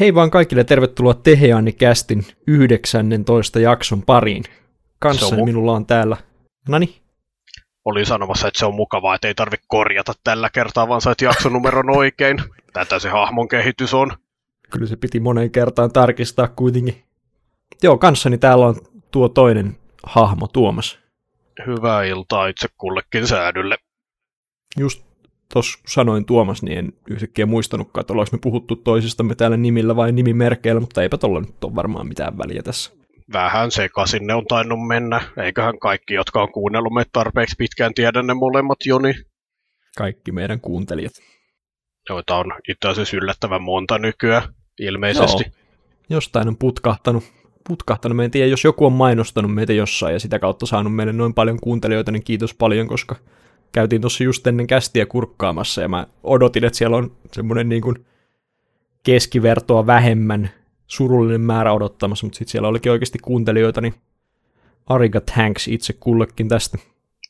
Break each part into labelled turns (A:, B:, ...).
A: Hei vaan kaikille, tervetuloa Teheani Kästin 19 jakson pariin. Kanssani mu- minulla on täällä... Nani?
B: Olin sanomassa, että se on mukavaa, että ei tarvitse korjata tällä kertaa, vaan sait jaksonumeron oikein. Tätä se hahmon kehitys on.
A: Kyllä se piti monen kertaan tarkistaa kuitenkin. Joo, kanssani täällä on tuo toinen hahmo, Tuomas.
B: Hyvää iltaa itse kullekin säädylle.
A: Just tuossa sanoin Tuomas, niin en yhtäkkiä muistanutkaan, että ollaanko me puhuttu toisistamme täällä nimillä vai nimimerkeillä, mutta eipä tuolla nyt ole varmaan mitään väliä tässä.
B: Vähän sekaisin ne on tainnut mennä. Eiköhän kaikki, jotka on kuunnellut meitä tarpeeksi pitkään, tiedä ne molemmat Joni.
A: Kaikki meidän kuuntelijat.
B: Joita on itse asiassa yllättävän monta nykyään, ilmeisesti. Joo.
A: Jostain on putkahtanut. putkahtanut. Me en tiedä, jos joku on mainostanut meitä jossain ja sitä kautta saanut meille noin paljon kuuntelijoita, niin kiitos paljon, koska käytiin tuossa just ennen kästiä kurkkaamassa ja mä odotin, että siellä on semmoinen niin kuin keskivertoa vähemmän surullinen määrä odottamassa, mutta sitten siellä olikin oikeasti kuuntelijoita, niin Ariga thanks itse kullekin tästä.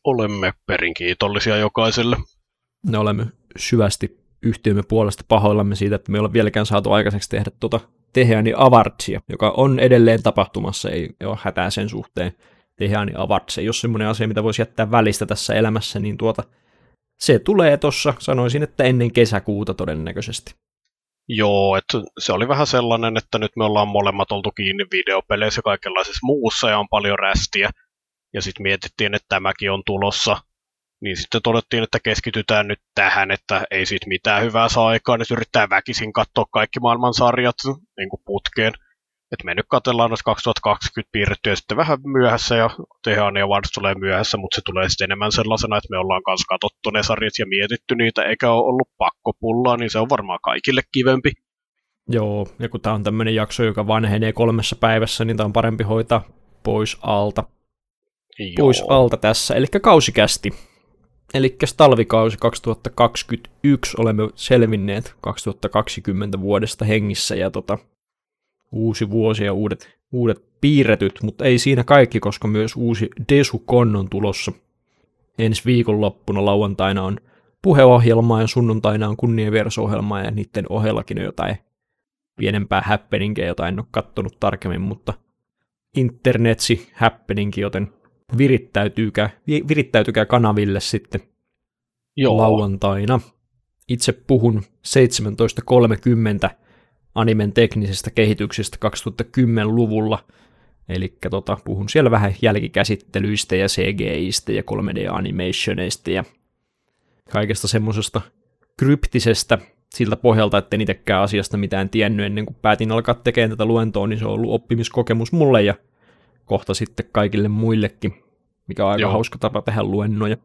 B: Olemme perin kiitollisia jokaiselle.
A: Me olemme syvästi yhtiömme puolesta pahoillamme siitä, että me ei ole vieläkään saatu aikaiseksi tehdä tuota Teheani Avartsia, joka on edelleen tapahtumassa, ei ole hätää sen suhteen. Teheani Avartsia, jos semmoinen asia, mitä voisi jättää välistä tässä elämässä, niin tuota, se tulee tuossa, sanoisin, että ennen kesäkuuta todennäköisesti.
B: Joo, että se oli vähän sellainen, että nyt me ollaan molemmat oltu kiinni videopeleissä ja kaikenlaisessa muussa ja on paljon rästiä. Ja sitten mietittiin, että tämäkin on tulossa. Niin sitten todettiin, että keskitytään nyt tähän, että ei siitä mitään hyvää saa aikaan, että yrittää väkisin katsoa kaikki maailman sarjat niin kuin putkeen. Että me nyt katsellaan noissa 2020 piirrettyä sitten vähän myöhässä ja tehdään ja Wars tulee myöhässä, mutta se tulee sitten enemmän sellaisena, että me ollaan kanssa katsottu ne sarjat ja mietitty niitä, eikä ole ollut pakko pullaa, niin se on varmaan kaikille kivempi.
A: Joo, ja kun tämä on tämmöinen jakso, joka vanhenee kolmessa päivässä, niin tämä on parempi hoitaa pois alta. Joo. Pois alta tässä, eli kausikästi. Eli talvikausi 2021 olemme selvinneet 2020 vuodesta hengissä, ja tota, uusi vuosi ja uudet, uudet piirretyt, mutta ei siinä kaikki, koska myös uusi Desukon on tulossa. Ensi viikonloppuna lauantaina on puheohjelmaa ja sunnuntaina on kunnienversohjelmaa ja niiden ohellakin on jotain pienempää happeningia, jota en ole kattonut tarkemmin, mutta internetsi happeningi, joten virittäytyykää, virittäytykää kanaville sitten Joo. lauantaina. Itse puhun 17.30 animen teknisestä kehityksestä 2010-luvulla. Eli tota, puhun siellä vähän jälkikäsittelyistä ja CGIstä ja 3D-animationeista ja kaikesta semmoisesta kryptisestä siltä pohjalta, että en itsekään asiasta mitään tiennyt ennen kuin päätin alkaa tekemään tätä luentoa, niin se on ollut oppimiskokemus mulle ja kohta sitten kaikille muillekin, mikä on aika Joo. hauska tapa tehdä luennoja.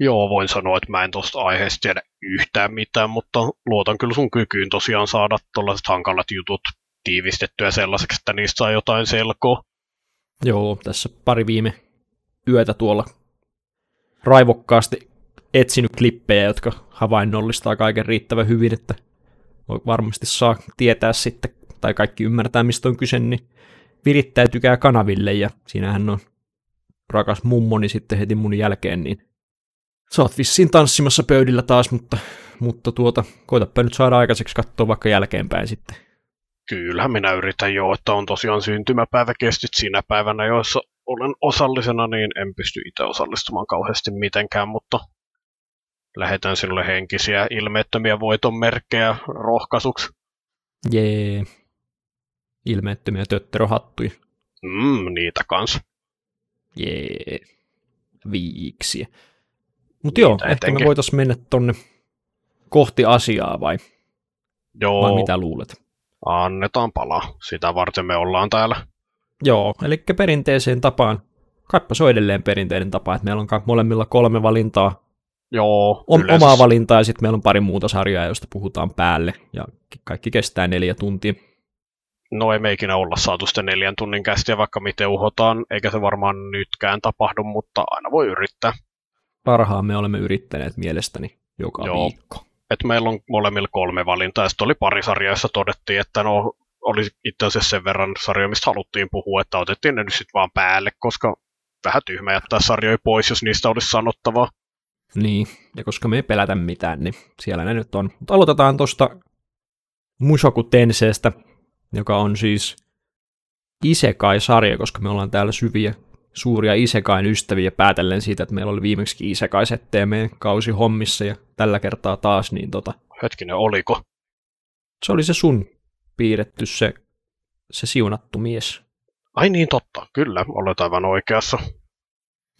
B: Joo, voin sanoa, että mä en tuosta aiheesta tiedä yhtään mitään, mutta luotan kyllä sun kykyyn tosiaan saada tuollaiset hankalat jutut tiivistettyä sellaiseksi, että niistä saa jotain selkoa.
A: Joo, tässä pari viime yötä tuolla raivokkaasti etsinyt klippejä, jotka havainnollistaa kaiken riittävän hyvin, että varmasti saa tietää sitten, tai kaikki ymmärtää, mistä on kyse, niin virittäytykää kanaville, ja siinähän on rakas mummoni sitten heti mun jälkeen, niin Sä oot vissiin tanssimassa pöydillä taas, mutta, mutta tuota, koitapa nyt saada aikaiseksi katsoa vaikka jälkeenpäin sitten.
B: Kyllähän minä yritän jo, että on tosiaan syntymäpäiväkestit siinä päivänä, joissa olen osallisena, niin en pysty itse osallistumaan kauheasti mitenkään, mutta lähetän sinulle henkisiä ilmeettömiä voitonmerkkejä rohkaisuksi.
A: Jee. Ilmeettömiä tötterohattuja.
B: Mm, niitä kans.
A: Jee. Viiksiä. Mutta joo, etenkin. ehkä me voitaisiin mennä tonne kohti asiaa vai?
B: Joo.
A: Vai mitä luulet?
B: Annetaan palaa. Sitä varten me ollaan täällä.
A: Joo, eli perinteiseen tapaan. Kaippa se on edelleen perinteinen tapa, että meillä on molemmilla kolme valintaa.
B: Joo.
A: Om- omaa valintaa ja sitten meillä on pari muuta sarjaa, joista puhutaan päälle. Ja kaikki kestää neljä tuntia.
B: No ei me ikinä olla saatu sitten neljän tunnin kästiä, vaikka miten uhotaan, eikä se varmaan nytkään tapahdu, mutta aina voi yrittää
A: parhaamme olemme yrittäneet mielestäni joka Joo. viikko.
B: Et meillä on molemmilla kolme valintaa, ja sitten oli pari sarjaa, jossa todettiin, että no oli itse asiassa sen verran sarjoja, mistä haluttiin puhua, että otettiin ne nyt sitten vaan päälle, koska vähän tyhmä jättää sarjoja pois, jos niistä olisi sanottavaa.
A: Niin, ja koska me ei pelätä mitään, niin siellä ne nyt on. Mutta aloitetaan tuosta Mushoku Tenseestä, joka on siis Isekai-sarja, koska me ollaan täällä syviä, suuria Isekain ystäviä päätellen siitä, että meillä oli viimeksi Isekai-settejä meidän kausi hommissa ja tällä kertaa taas, niin tota...
B: Hetkinen, oliko?
A: Se oli se sun piirretty, se, se siunattu mies.
B: Ai niin, totta. Kyllä, olet aivan oikeassa.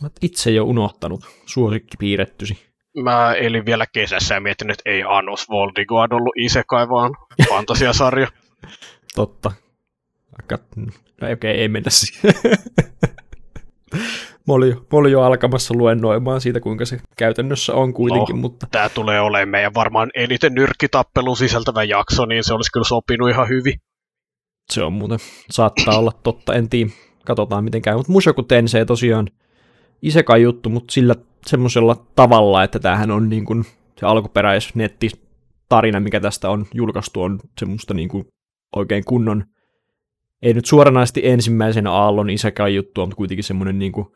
A: Mä itse jo unohtanut suosikki piirrettysi.
B: Mä elin vielä kesässä ja mietin, että ei Anos Voldigod ollut Isekai, vaan fantasiasarja.
A: Totta. Vaikka, no okei, okay, ei mennä siihen. mä, olin, mä olin jo alkamassa luennoimaan siitä, kuinka se käytännössä on kuitenkin.
B: No,
A: mutta...
B: Tämä tulee olemaan meidän varmaan eniten nyrkkitappelun sisältävä jakso, niin se olisi kyllä sopinut ihan hyvin.
A: Se on muuten, saattaa olla totta, en tiedä, katsotaan miten käy. Mutta Mushoku Tensei tosiaan isekai juttu, mutta sillä semmoisella tavalla, että tämähän on niin kuin se alkuperäis tarina, mikä tästä on julkaistu, on semmoista niin kuin oikein kunnon, ei nyt suoranaisesti ensimmäisen aallon isekai juttua, mutta kuitenkin semmoinen niin kuin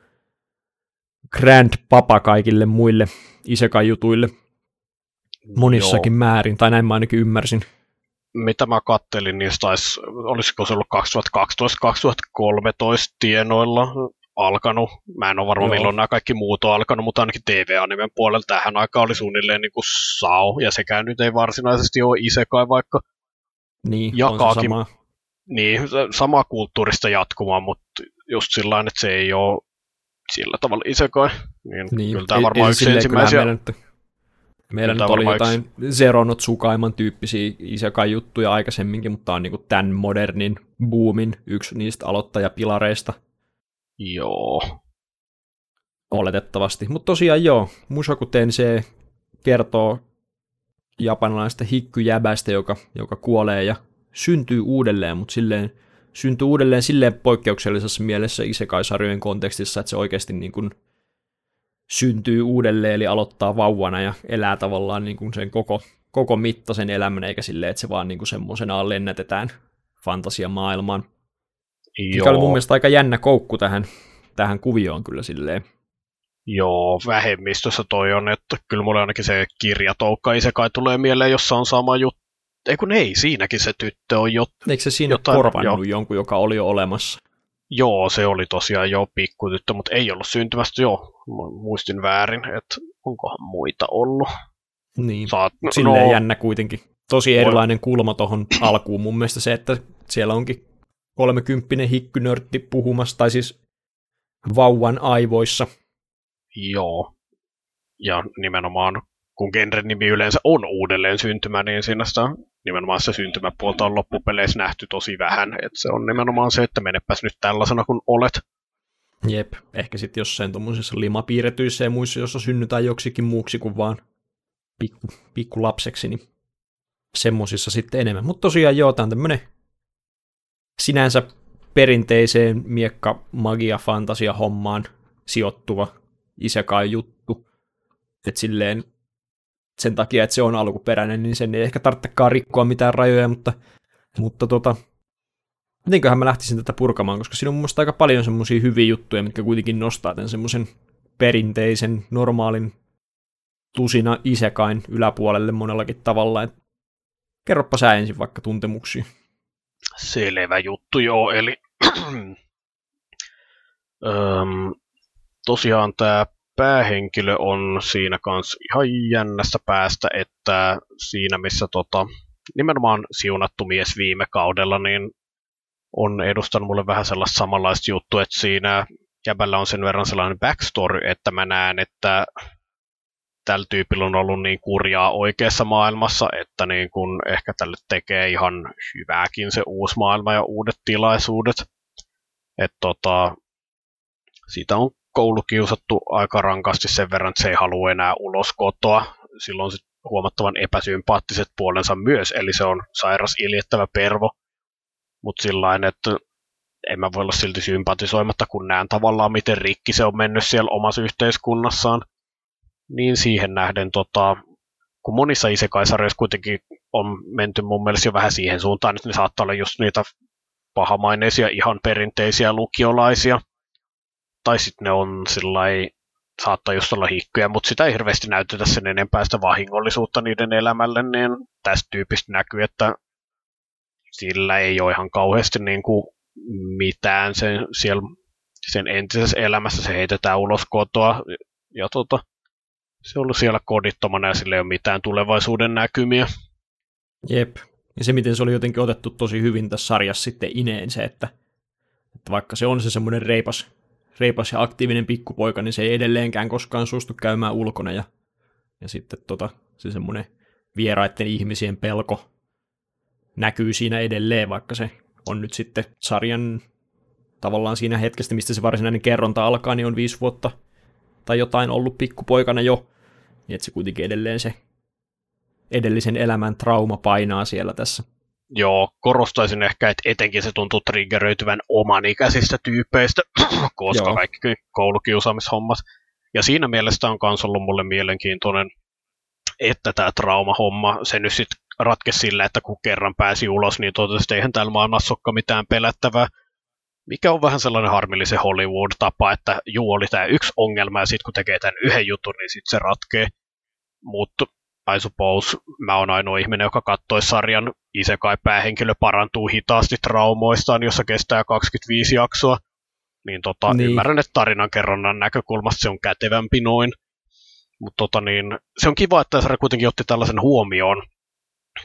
A: grand papa kaikille muille isekai jutuille monissakin Joo. määrin, tai näin mä ainakin ymmärsin.
B: Mitä mä kattelin, niin taisi, olisiko se ollut 2012-2013 tienoilla alkanut. Mä en ole varma, Joo. milloin nämä kaikki muut on alkanut, mutta ainakin TV-animen puolella tähän aikaan oli suunnilleen niin kuin Sao, ja sekään nyt ei varsinaisesti ole isekai, vaikka
A: niin, jakaakin. On se sama.
B: Niin, samaa kulttuurista jatkumaa, mutta just sillä että se ei ole sillä tavalla isekai. Niin, niin kyllä tämä varmaan yksi ensimmäisiä...
A: Meillä nyt, meillä nyt oli jotain yksi... Zeronot Sukaiman tyyppisiä isekai-juttuja aikaisemminkin, mutta tämä on niin tämän modernin boomin yksi niistä aloittajapilareista.
B: Joo.
A: Oletettavasti. Mutta tosiaan joo, Mushoku Tensei kertoo japanilaisesta hikkyjäbästä, joka, joka kuolee ja syntyy uudelleen, mutta silleen syntyy uudelleen silleen poikkeuksellisessa mielessä isekai-sarjojen kontekstissa, että se oikeasti niin kuin syntyy uudelleen, eli aloittaa vauvana ja elää tavallaan niin kuin sen koko, koko mittaisen elämän, eikä silleen, että se vaan niin kuin semmoisenaan lennätetään fantasiamaailmaan. Joo. Mikä oli mun mielestä aika jännä koukku tähän, tähän kuvioon kyllä silleen.
B: Joo, vähemmistössä toi on, että kyllä mulle ainakin se kirjatoukka kai tulee mieleen, jossa on sama juttu. Ei kun ei, siinäkin se tyttö on jo...
A: Eikö se siinä jotain, korvannut jo. jonkun, joka oli jo olemassa?
B: Joo, se oli tosiaan jo pikkutyttö, mutta ei ollut syntymästä jo. Muistin väärin, että onkohan muita ollut.
A: Niin, Saat, no, silleen no, jännä kuitenkin. Tosi erilainen kulma tuohon alkuun mun mielestä se, että siellä onkin kolmekymppinen hikkynörtti puhumassa, tai siis vauvan aivoissa.
B: Joo. Ja nimenomaan, kun genren nimi yleensä on uudelleen syntymä, niin siinä sitä nimenomaan se syntymäpuolta on loppupeleissä nähty tosi vähän. Et se on nimenomaan se, että menepäs nyt tällaisena kuin olet.
A: Jep, ehkä sitten jossain tuommoisissa limapiirretyissä ja muissa, jossa synnytään joksikin muuksi kuin vaan pikku, pikku lapseksi, niin semmosissa sitten enemmän. Mutta tosiaan joo, tämä on tämmöinen sinänsä perinteiseen miekka magia fantasia hommaan sijoittuva isekai juttu. että silleen sen takia, että se on alkuperäinen, niin sen ei ehkä tarvitsekaan rikkoa mitään rajoja, mutta, mutta tota, mitenköhän mä lähtisin tätä purkamaan, koska siinä on mun aika paljon semmoisia hyviä juttuja, mitkä kuitenkin nostaa tämän semmoisen perinteisen, normaalin tusina isekain yläpuolelle monellakin tavalla. Et kerropa sä ensin vaikka tuntemuksia.
B: Selvä juttu, joo. Eli Öm, tosiaan tämä päähenkilö on siinä kanssa ihan jännästä päästä, että siinä missä tota, nimenomaan siunattu mies viime kaudella, niin on edustanut mulle vähän sellaista samanlaista juttua, että siinä jäbällä on sen verran sellainen backstory, että mä näen, että tällä tyypillä on ollut niin kurjaa oikeassa maailmassa, että niin kun ehkä tälle tekee ihan hyvääkin se uusi maailma ja uudet tilaisuudet. Että tota, siitä on koulukiusattu aika rankasti sen verran, että se ei halua enää ulos kotoa. Silloin sit huomattavan epäsympaattiset puolensa myös, eli se on sairas iljettävä pervo. Mutta sillä että en mä voi olla silti sympatisoimatta, kun näen tavallaan, miten rikki se on mennyt siellä omassa yhteiskunnassaan niin siihen nähden, tota, kun monissa isekaisarjoissa kuitenkin on menty mun mielestä jo vähän siihen suuntaan, että ne saattaa olla just niitä pahamaineisia, ihan perinteisiä lukiolaisia, tai sitten ne on sillai, saattaa just olla hikkyjä, mutta sitä ei hirveästi näytetä sen enempää sitä vahingollisuutta niiden elämälle, niin tästä tyypistä näkyy, että sillä ei ole ihan kauheasti niin kuin mitään sen, siellä, sen entisessä elämässä. Se heitetään ulos kotoa ja tota, se on ollut siellä kodittomana ja sillä ei ole mitään tulevaisuuden näkymiä.
A: Jep. Ja se, miten se oli jotenkin otettu tosi hyvin tässä sarjassa sitten ineen se, että, että vaikka se on se semmoinen reipas, reipas ja aktiivinen pikkupoika, niin se ei edelleenkään koskaan suostu käymään ulkona ja, ja sitten tota, se semmoinen vieraiden ihmisien pelko näkyy siinä edelleen, vaikka se on nyt sitten sarjan tavallaan siinä hetkestä, mistä se varsinainen kerronta alkaa, niin on viisi vuotta tai jotain ollut pikkupoikana jo, niin että se kuitenkin edelleen se edellisen elämän trauma painaa siellä tässä.
B: Joo, korostaisin ehkä, että etenkin se tuntuu triggeröityvän oman ikäisistä tyypeistä, koska Joo. kaikki koulukiusaamishommat. Ja siinä mielessä on myös ollut mulle mielenkiintoinen, että tämä traumahomma, se nyt sitten ratkesi sillä, että kun kerran pääsi ulos, niin totesi, että eihän täällä maailmassa olekaan mitään pelättävää. Mikä on vähän sellainen harmillisen Hollywood-tapa, että juu oli tämä yksi ongelma, ja sitten kun tekee tämän yhden jutun, niin sitten se ratkee. Mutta I suppose mä oon ainoa ihminen, joka katsoi sarjan Isekai päähenkilö parantuu hitaasti traumoistaan, jossa kestää 25 jaksoa. Niin, tota, niin. ymmärrän, että tarinan kerronnan näkökulmasta se on kätevämpi noin. Mutta tota, niin, se on kiva, että sarja kuitenkin otti tällaisen huomioon,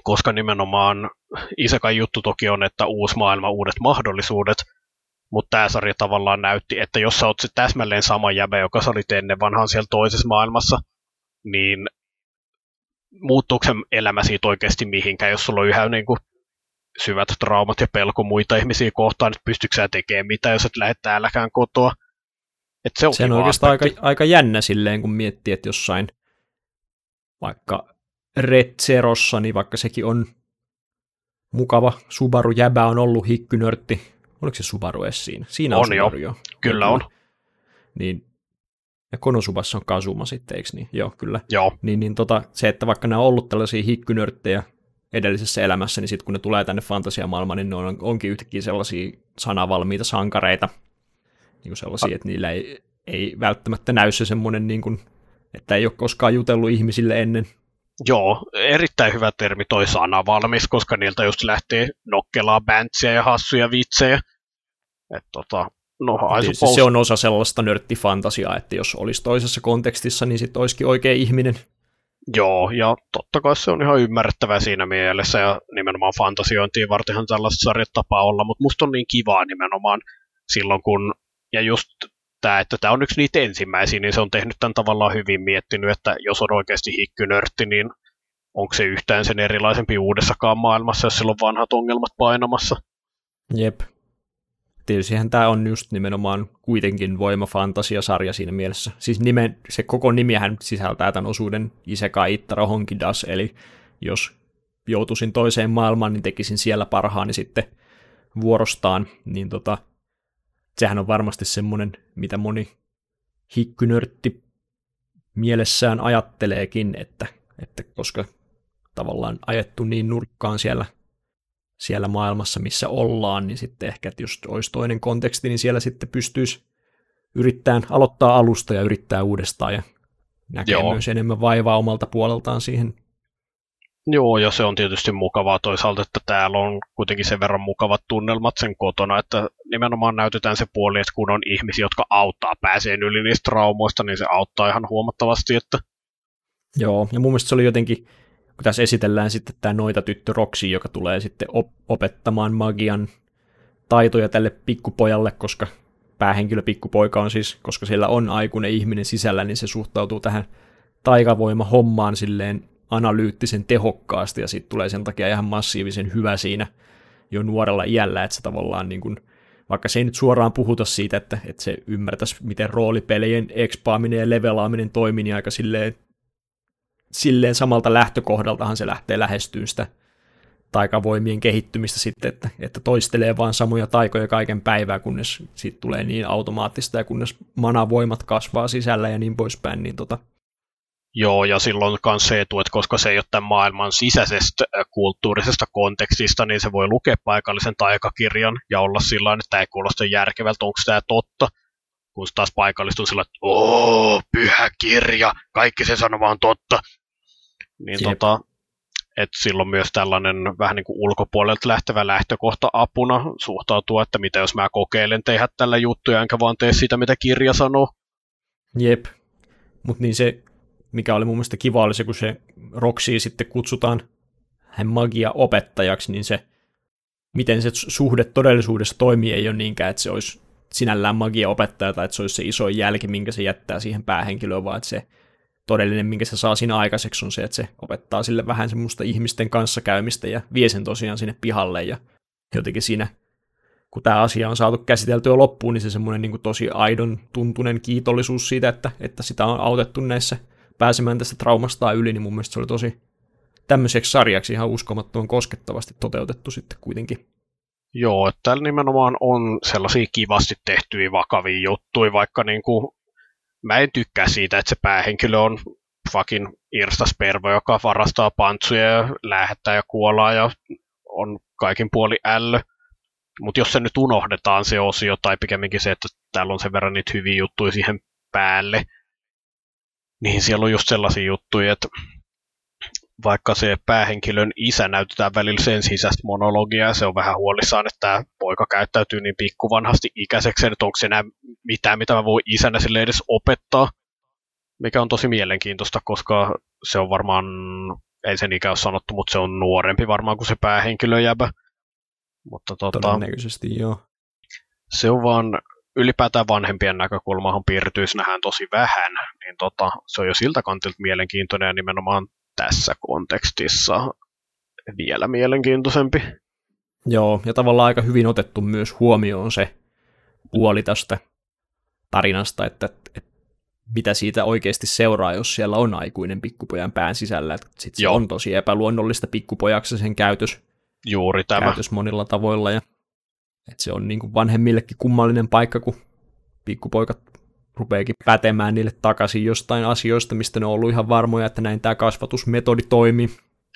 B: koska nimenomaan Isekai juttu toki on, että uusi maailma, uudet mahdollisuudet, mutta tämä sarja tavallaan näytti, että jos sä oot se täsmälleen sama jäbä, joka sä olit ennen vanhaan siellä toisessa maailmassa, niin muuttuuko se elämä siitä oikeasti mihinkään, jos sulla on yhä niin kuin syvät traumat ja pelko muita ihmisiä kohtaan, että pystytkö sä tekemään mitä, jos et lähde täälläkään kotoa.
A: Et se on, se on oikeastaan aika, aika jännä silleen, kun miettii, että jossain vaikka Red Zerossa, niin vaikka sekin on mukava Subaru-jäbä on ollut hikkynörtti. Oliko se Subaru edes siinä? Siinä
B: on, on Subaru jo. jo. Kyllä on.
A: Niin ja Konosubassa on Kasuma sitten, eikö niin? Joo, kyllä.
B: Joo.
A: Niin, niin tota, se, että vaikka nämä on ollut tällaisia hikkynörttejä edellisessä elämässä, niin sitten kun ne tulee tänne fantasiamaailmaan, niin ne on, onkin yhtäkkiä sellaisia sanavalmiita sankareita, niin kuin sellaisia, että niillä ei, ei välttämättä näy se semmoinen, niin kuin, että ei ole koskaan jutellut ihmisille ennen.
B: Joo, erittäin hyvä termi toi sana valmis, koska niiltä just lähtee nokkelaa bäntsiä ja hassuja vitsejä. Et tota, No,
A: suppose... se on osa sellaista nörttifantasiaa, että jos olisi toisessa kontekstissa, niin sitten olisikin oikea ihminen.
B: Joo, ja totta kai se on ihan ymmärrettävää siinä mielessä, ja nimenomaan fantasiointiin vartenhan tällaiset sarjat tapaa olla, mutta musta on niin kivaa nimenomaan silloin, kun, ja just tämä, että tämä on yksi niitä ensimmäisiä, niin se on tehnyt tämän tavallaan hyvin miettinyt, että jos on oikeasti hikkynörtti, niin onko se yhtään sen erilaisempi uudessakaan maailmassa, jos sillä on vanhat ongelmat painamassa.
A: Jep, tietystihän tämä on just nimenomaan kuitenkin voimafantasia-sarja siinä mielessä. Siis nime, se koko nimihän sisältää tämän osuuden Isekai Ittaro Honkidas, eli jos joutuisin toiseen maailmaan, niin tekisin siellä parhaani sitten vuorostaan, niin tota, sehän on varmasti semmoinen, mitä moni hikkynörtti mielessään ajatteleekin, että, että koska tavallaan ajettu niin nurkkaan siellä siellä maailmassa, missä ollaan, niin sitten ehkä, että jos olisi toinen konteksti, niin siellä sitten pystyisi yrittämään aloittaa alusta ja yrittää uudestaan ja näkee Joo. myös enemmän vaivaa omalta puoleltaan siihen.
B: Joo, ja se on tietysti mukavaa toisaalta, että täällä on kuitenkin sen verran mukavat tunnelmat sen kotona, että nimenomaan näytetään se puoli, että kun on ihmisiä, jotka auttaa pääseen yli niistä traumoista, niin se auttaa ihan huomattavasti, että
A: Joo, ja mun mielestä se oli jotenkin kun tässä esitellään sitten tämä noita tyttö Roxy, joka tulee sitten op- opettamaan magian taitoja tälle pikkupojalle, koska päähenkilö pikkupoika on siis, koska siellä on aikuinen ihminen sisällä, niin se suhtautuu tähän taikavoima-hommaan silleen analyyttisen tehokkaasti, ja sitten tulee sen takia ihan massiivisen hyvä siinä jo nuorella iällä, että se tavallaan niin kuin, vaikka se ei nyt suoraan puhuta siitä, että, että se ymmärtäisi, miten roolipelien ekspaaminen ja levelaaminen toimii, niin aika silleen silleen samalta lähtökohdaltahan se lähtee lähestyyn sitä taikavoimien kehittymistä sitten, että, että toistelee vaan samoja taikoja kaiken päivää, kunnes siitä tulee niin automaattista ja kunnes manavoimat kasvaa sisällä ja niin poispäin, niin tota,
B: Joo, ja silloin myös se etu, että koska se ei ole tämän maailman sisäisestä kulttuurisesta kontekstista, niin se voi lukea paikallisen taikakirjan ja olla sillä että tämä ei kuulosta järkevältä, onko tämä totta, kun taas paikallista on sillä että pyhä kirja, kaikki se sanoma on totta. Niin tota, että silloin myös tällainen vähän niin kuin ulkopuolelta lähtevä lähtökohta apuna suhtautua, että mitä jos mä kokeilen tehdä tällä juttuja, enkä vaan tee sitä, mitä kirja sanoo.
A: Jep, mutta niin se, mikä oli mun mielestä kiva, oli se, kun se Roksi sitten kutsutaan hän magia-opettajaksi, niin se, miten se suhde todellisuudessa toimii, ei ole niinkään, että se olisi sinällään magia-opettaja tai että se olisi se iso jälki, minkä se jättää siihen päähenkilöön, vaan että se todellinen, minkä se saa siinä aikaiseksi, on se, että se opettaa sille vähän semmoista ihmisten kanssa käymistä ja vie sen tosiaan sinne pihalle ja jotenkin siinä, kun tämä asia on saatu käsiteltyä loppuun, niin se semmoinen niin tosi aidon tuntunen kiitollisuus siitä, että, että sitä on autettu näissä pääsemään tästä traumasta yli, niin mun mielestä se oli tosi tämmöiseksi sarjaksi ihan uskomattoman koskettavasti toteutettu sitten kuitenkin.
B: Joo, että täällä nimenomaan on sellaisia kivasti tehtyjä vakavia juttuja, vaikka niin kuin mä en tykkää siitä, että se päähenkilö on fucking Irsta Spervo, joka varastaa pantsuja ja lähettää ja kuolaa ja on kaikin puoli ällö. Mutta jos se nyt unohdetaan se osio, tai pikemminkin se, että täällä on sen verran niitä hyviä juttuja siihen päälle, niin siellä on just sellaisia juttuja, että vaikka se päähenkilön isä näytetään välillä sen sisäistä monologiaa, ja se on vähän huolissaan, että tämä poika käyttäytyy niin pikkuvanhasti ikäiseksi, että onko se enää mitään, mitä mä voin isänä sille edes opettaa, mikä on tosi mielenkiintoista, koska se on varmaan, ei sen ikä ole sanottu, mutta se on nuorempi varmaan kuin se päähenkilö jäbä. Mutta tota,
A: Todennäköisesti joo.
B: Se on vaan ylipäätään vanhempien näkökulmahan piirtyisi nähdään tosi vähän, niin tota, se on jo siltä kantilta mielenkiintoinen ja nimenomaan tässä kontekstissa vielä mielenkiintoisempi.
A: Joo, ja tavallaan aika hyvin otettu myös huomioon se puoli tästä tarinasta, että, että mitä siitä oikeasti seuraa, jos siellä on aikuinen pikkupojan pään sisällä. Sitten se on tosi epäluonnollista pikkupojaksi sen käytös,
B: Juuri tämä.
A: käytös monilla tavoilla. Ja, että se on niin kuin vanhemmillekin kummallinen paikka, kun pikkupoikat rupeekin pätemään niille takaisin jostain asioista, mistä ne on ollut ihan varmoja, että näin tämä kasvatusmetodi toimii.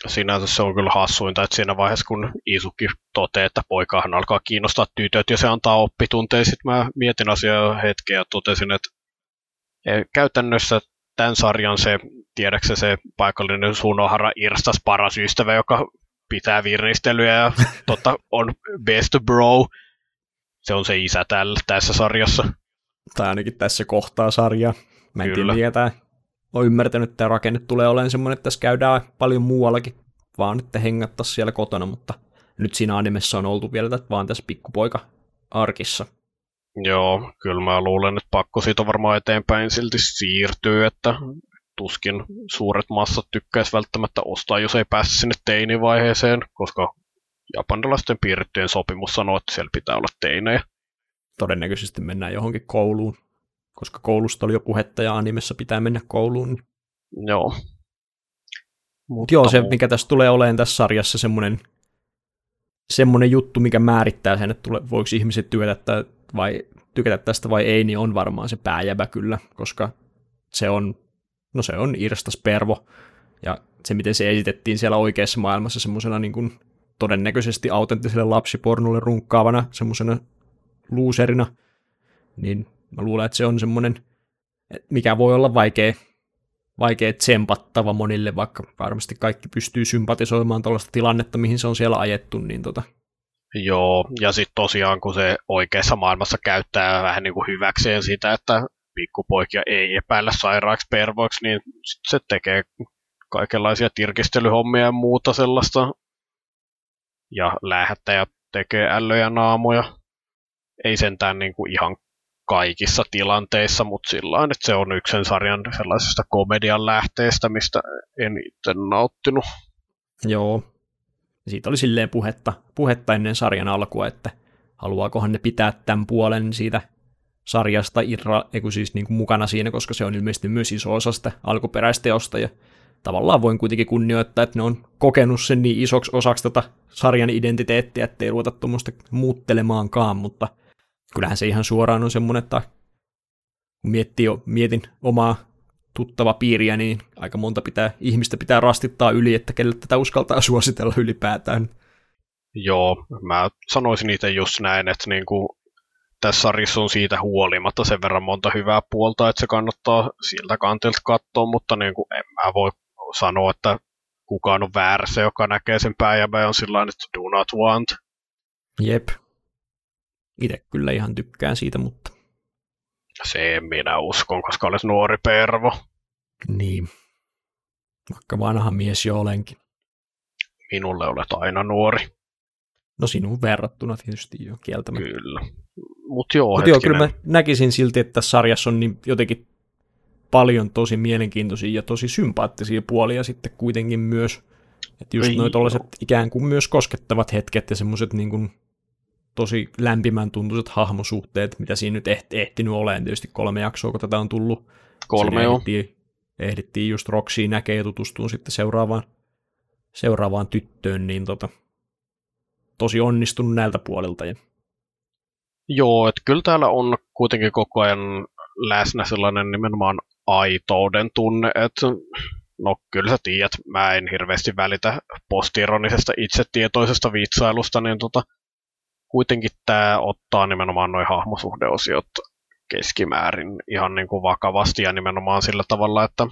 B: Sinänsä se on kyllä hassuinta, että siinä vaiheessa kun Isuki toteaa, että poikahan alkaa kiinnostaa tytöt ja se antaa oppitunteja, sitten mä mietin asiaa hetkeä ja totesin, että e, käytännössä tämän sarjan se, tiedäksä se paikallinen Sunohara Irstas paras ystävä, joka pitää virnistelyä ja totta, on best bro. Se on se isä tällä, tässä sarjassa
A: tai ainakin tässä kohtaa sarjaa. Mä en Kyllä. tiedä, olen ymmärtänyt, että tämä rakenne tulee olemaan semmoinen, että tässä käydään paljon muuallakin, vaan että hengattaisiin siellä kotona, mutta nyt siinä animessa on oltu vielä vaan tässä pikkupoika arkissa.
B: Joo, kyllä mä luulen, että pakko siitä on varmaan eteenpäin silti siirtyy, että tuskin suuret massat tykkäis välttämättä ostaa, jos ei pääse sinne teinivaiheeseen, koska japanilaisten piirrettyjen sopimus sanoo, että siellä pitää olla teinejä
A: todennäköisesti mennään johonkin kouluun, koska koulusta oli jo puhetta ja animessa pitää mennä kouluun. Niin-
B: Joo.
A: Mutta joo, se mikä tässä tulee olemaan tässä sarjassa semmoinen semmoinen juttu, mikä määrittää sen, että tule, voiko ihmiset tykätä, vai, tykätä tästä vai ei, niin on varmaan se pääjävä kyllä, koska se on, no se on Irstas Pervo, ja se miten se esitettiin siellä oikeassa maailmassa semmoisena niin kuin todennäköisesti autenttiselle lapsipornolle runkkaavana semmoisena loserina, niin mä luulen, että se on semmoinen, mikä voi olla vaikea, vaikea tsempattava monille, vaikka varmasti kaikki pystyy sympatisoimaan tuollaista tilannetta, mihin se on siellä ajettu, niin tota.
B: Joo, ja sitten tosiaan kun se oikeassa maailmassa käyttää vähän niin kuin hyväkseen sitä, että pikkupoikia ei epäillä sairaaksi pervoiksi, niin sit se tekee kaikenlaisia tirkistelyhommia ja muuta sellaista. Ja lähettäjät tekee ällöjä naamoja ei sentään niin kuin ihan kaikissa tilanteissa, mutta sillä että se on yksi sen sarjan sellaisesta komedian lähteestä, mistä en itse nauttinut.
A: Joo. Siitä oli silleen puhetta, puhetta ennen sarjan alkua, että haluaakohan ne pitää tämän puolen siitä sarjasta irra, siis niin kuin mukana siinä, koska se on ilmeisesti myös iso osa sitä alkuperäisteosta, ja tavallaan voin kuitenkin kunnioittaa, että ne on kokenut sen niin isoksi osaksi tätä sarjan identiteettiä, ettei ruveta tuommoista muuttelemaankaan, mutta kyllähän se ihan suoraan on semmoinen, että kun miettii, mietin omaa tuttava piiriä, niin aika monta pitää, ihmistä pitää rastittaa yli, että kelle tätä uskaltaa suositella ylipäätään.
B: Joo, mä sanoisin itse just näin, että niin kuin tässä sarjassa on siitä huolimatta sen verran monta hyvää puolta, että se kannattaa siltä kantilta katsoa, mutta niin kuin en mä voi sanoa, että kukaan on väärässä, joka näkee sen pääjämä on sillä että do not want.
A: Jep. Itse kyllä ihan tykkään siitä, mutta...
B: Se minä uskon, koska olet nuori pervo.
A: Niin. Vaikka vanha mies jo olenkin.
B: Minulle olet aina nuori.
A: No sinun verrattuna tietysti jo kieltämättä.
B: Kyllä. Mutta joo,
A: Mut joo, kyllä mä näkisin silti, että tässä sarjassa on niin jotenkin paljon tosi mielenkiintoisia ja tosi sympaattisia puolia sitten kuitenkin myös. Että just noin ikään kuin myös koskettavat hetket ja semmoiset niin kuin tosi lämpimän tuntuiset hahmosuhteet, mitä siinä nyt ehti, ehtinyt olemaan. Tietysti kolme jaksoa, kun tätä on tullut.
B: Kolme joo.
A: Ehdittiin, ehdittiin just Roxy näkee ja tutustuu sitten seuraavaan, seuraavaan tyttöön, niin tota, tosi onnistunut näiltä puolilta. Ja...
B: Joo, että kyllä täällä on kuitenkin koko ajan läsnä sellainen nimenomaan aitouden tunne, että no kyllä sä tiedät, mä en hirveästi välitä postironisesta itsetietoisesta vitsailusta, niin tota, kuitenkin tämä ottaa nimenomaan noin hahmosuhdeosiot keskimäärin ihan niin kuin vakavasti ja nimenomaan sillä tavalla, että,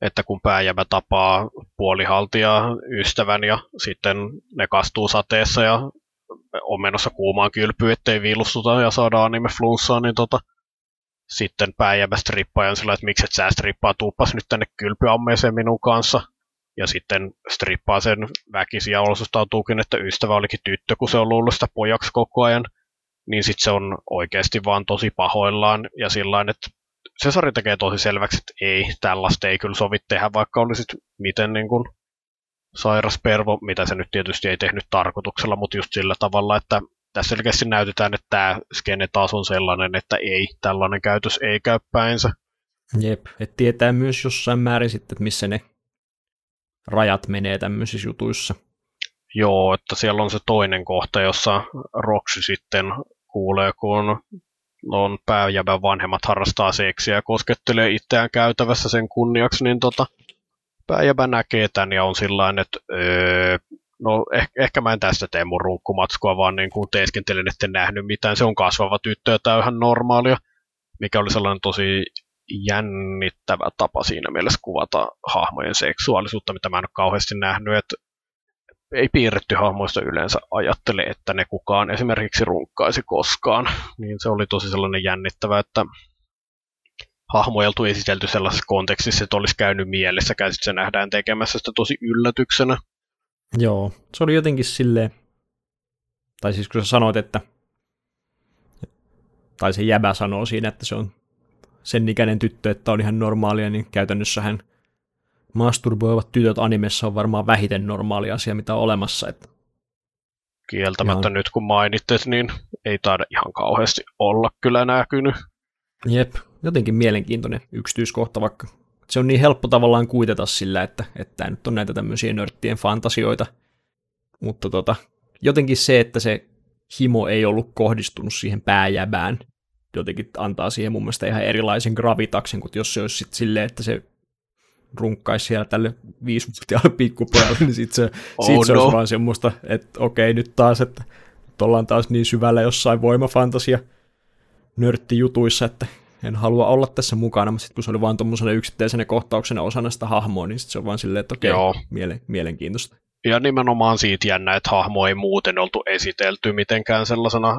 B: että kun pääjämä tapaa puolihaltia ystävän ja sitten ne kastuu sateessa ja on menossa kuumaan kylpyyn, ettei viilustuta ja saadaan anime flunssaa, niin tota, sitten pääjämä strippaajan sillä, että miksi et sä strippaa, tuuppas nyt tänne kylpyammeeseen minun kanssa. Ja sitten strippaa sen väkisin ja olosustautuukin, että ystävä olikin tyttö, kun se on luullut sitä pojaksi koko ajan. Niin sitten se on oikeasti vaan tosi pahoillaan ja sillä että se sarja tekee tosi selväksi, että ei, tällaista ei kyllä sovi tehdä, vaikka olisit miten niin kuin sairas pervo, mitä se nyt tietysti ei tehnyt tarkoituksella, mutta just sillä tavalla, että tässä selkeästi näytetään, että tämä skene taas on sellainen, että ei, tällainen käytös ei käy päinsä.
A: Jep, että tietää myös jossain määrin sitten, että missä ne rajat menee tämmöisissä jutuissa.
B: Joo, että siellä on se toinen kohta, jossa Roxy sitten kuulee, kun on pääjävän vanhemmat harrastaa seksiä ja koskettelee itseään käytävässä sen kunniaksi, niin tota, pääjävä näkee tämän ja on sillä että öö, no ehkä, ehkä mä en tästä tee mun runkkumatskua, vaan niin kuin teeskentelen, että en nähnyt mitään. Se on kasvava tyttö ja tämä on ihan normaalia, mikä oli sellainen tosi jännittävä tapa siinä mielessä kuvata hahmojen seksuaalisuutta, mitä mä en ole kauheasti nähnyt, että ei piirretty hahmoista yleensä ajattele, että ne kukaan esimerkiksi runkkaisi koskaan. Niin se oli tosi sellainen jännittävä, että hahmoja oltu esitelty sellaisessa kontekstissa, että olisi käynyt mielessä, sitten se nähdään tekemässä sitä tosi yllätyksenä.
A: Joo, se oli jotenkin silleen, tai siis kun sä sanoit, että, tai se jäbä sanoo siinä, että se on sen ikäinen tyttö, että on ihan normaalia, niin käytännössähän masturboivat tytöt animessa on varmaan vähiten normaali asia, mitä on olemassa. Että
B: Kieltämättä ihan... nyt kun mainittet, niin ei taida ihan kauheasti olla kyllä näkynyt.
A: Jep, jotenkin mielenkiintoinen yksityiskohta, vaikka se on niin helppo tavallaan kuitata sillä, että, että tämä nyt on näitä tämmöisiä nörttien fantasioita. Mutta tota, jotenkin se, että se himo ei ollut kohdistunut siihen pääjäbään, jotenkin antaa siihen mun mielestä ihan erilaisen gravitaksen, kuin jos se olisi sitten silleen, että se runkkaisi siellä tälle viisivuotiaalle pikkupojalle, niin sitten se, oh sit se no. olisi vaan semmoista, että okei, nyt taas, että nyt ollaan taas niin syvällä jossain voimafantasia nörttijutuissa, että en halua olla tässä mukana, mutta sitten kun se oli vaan tuommoisena yksittäisenä kohtauksena osana sitä hahmoa, niin sit se on vaan silleen, että okei, Joo. Miele- mielenkiintoista.
B: Ja nimenomaan siitä jännä, että hahmo ei muuten oltu esitelty mitenkään sellaisena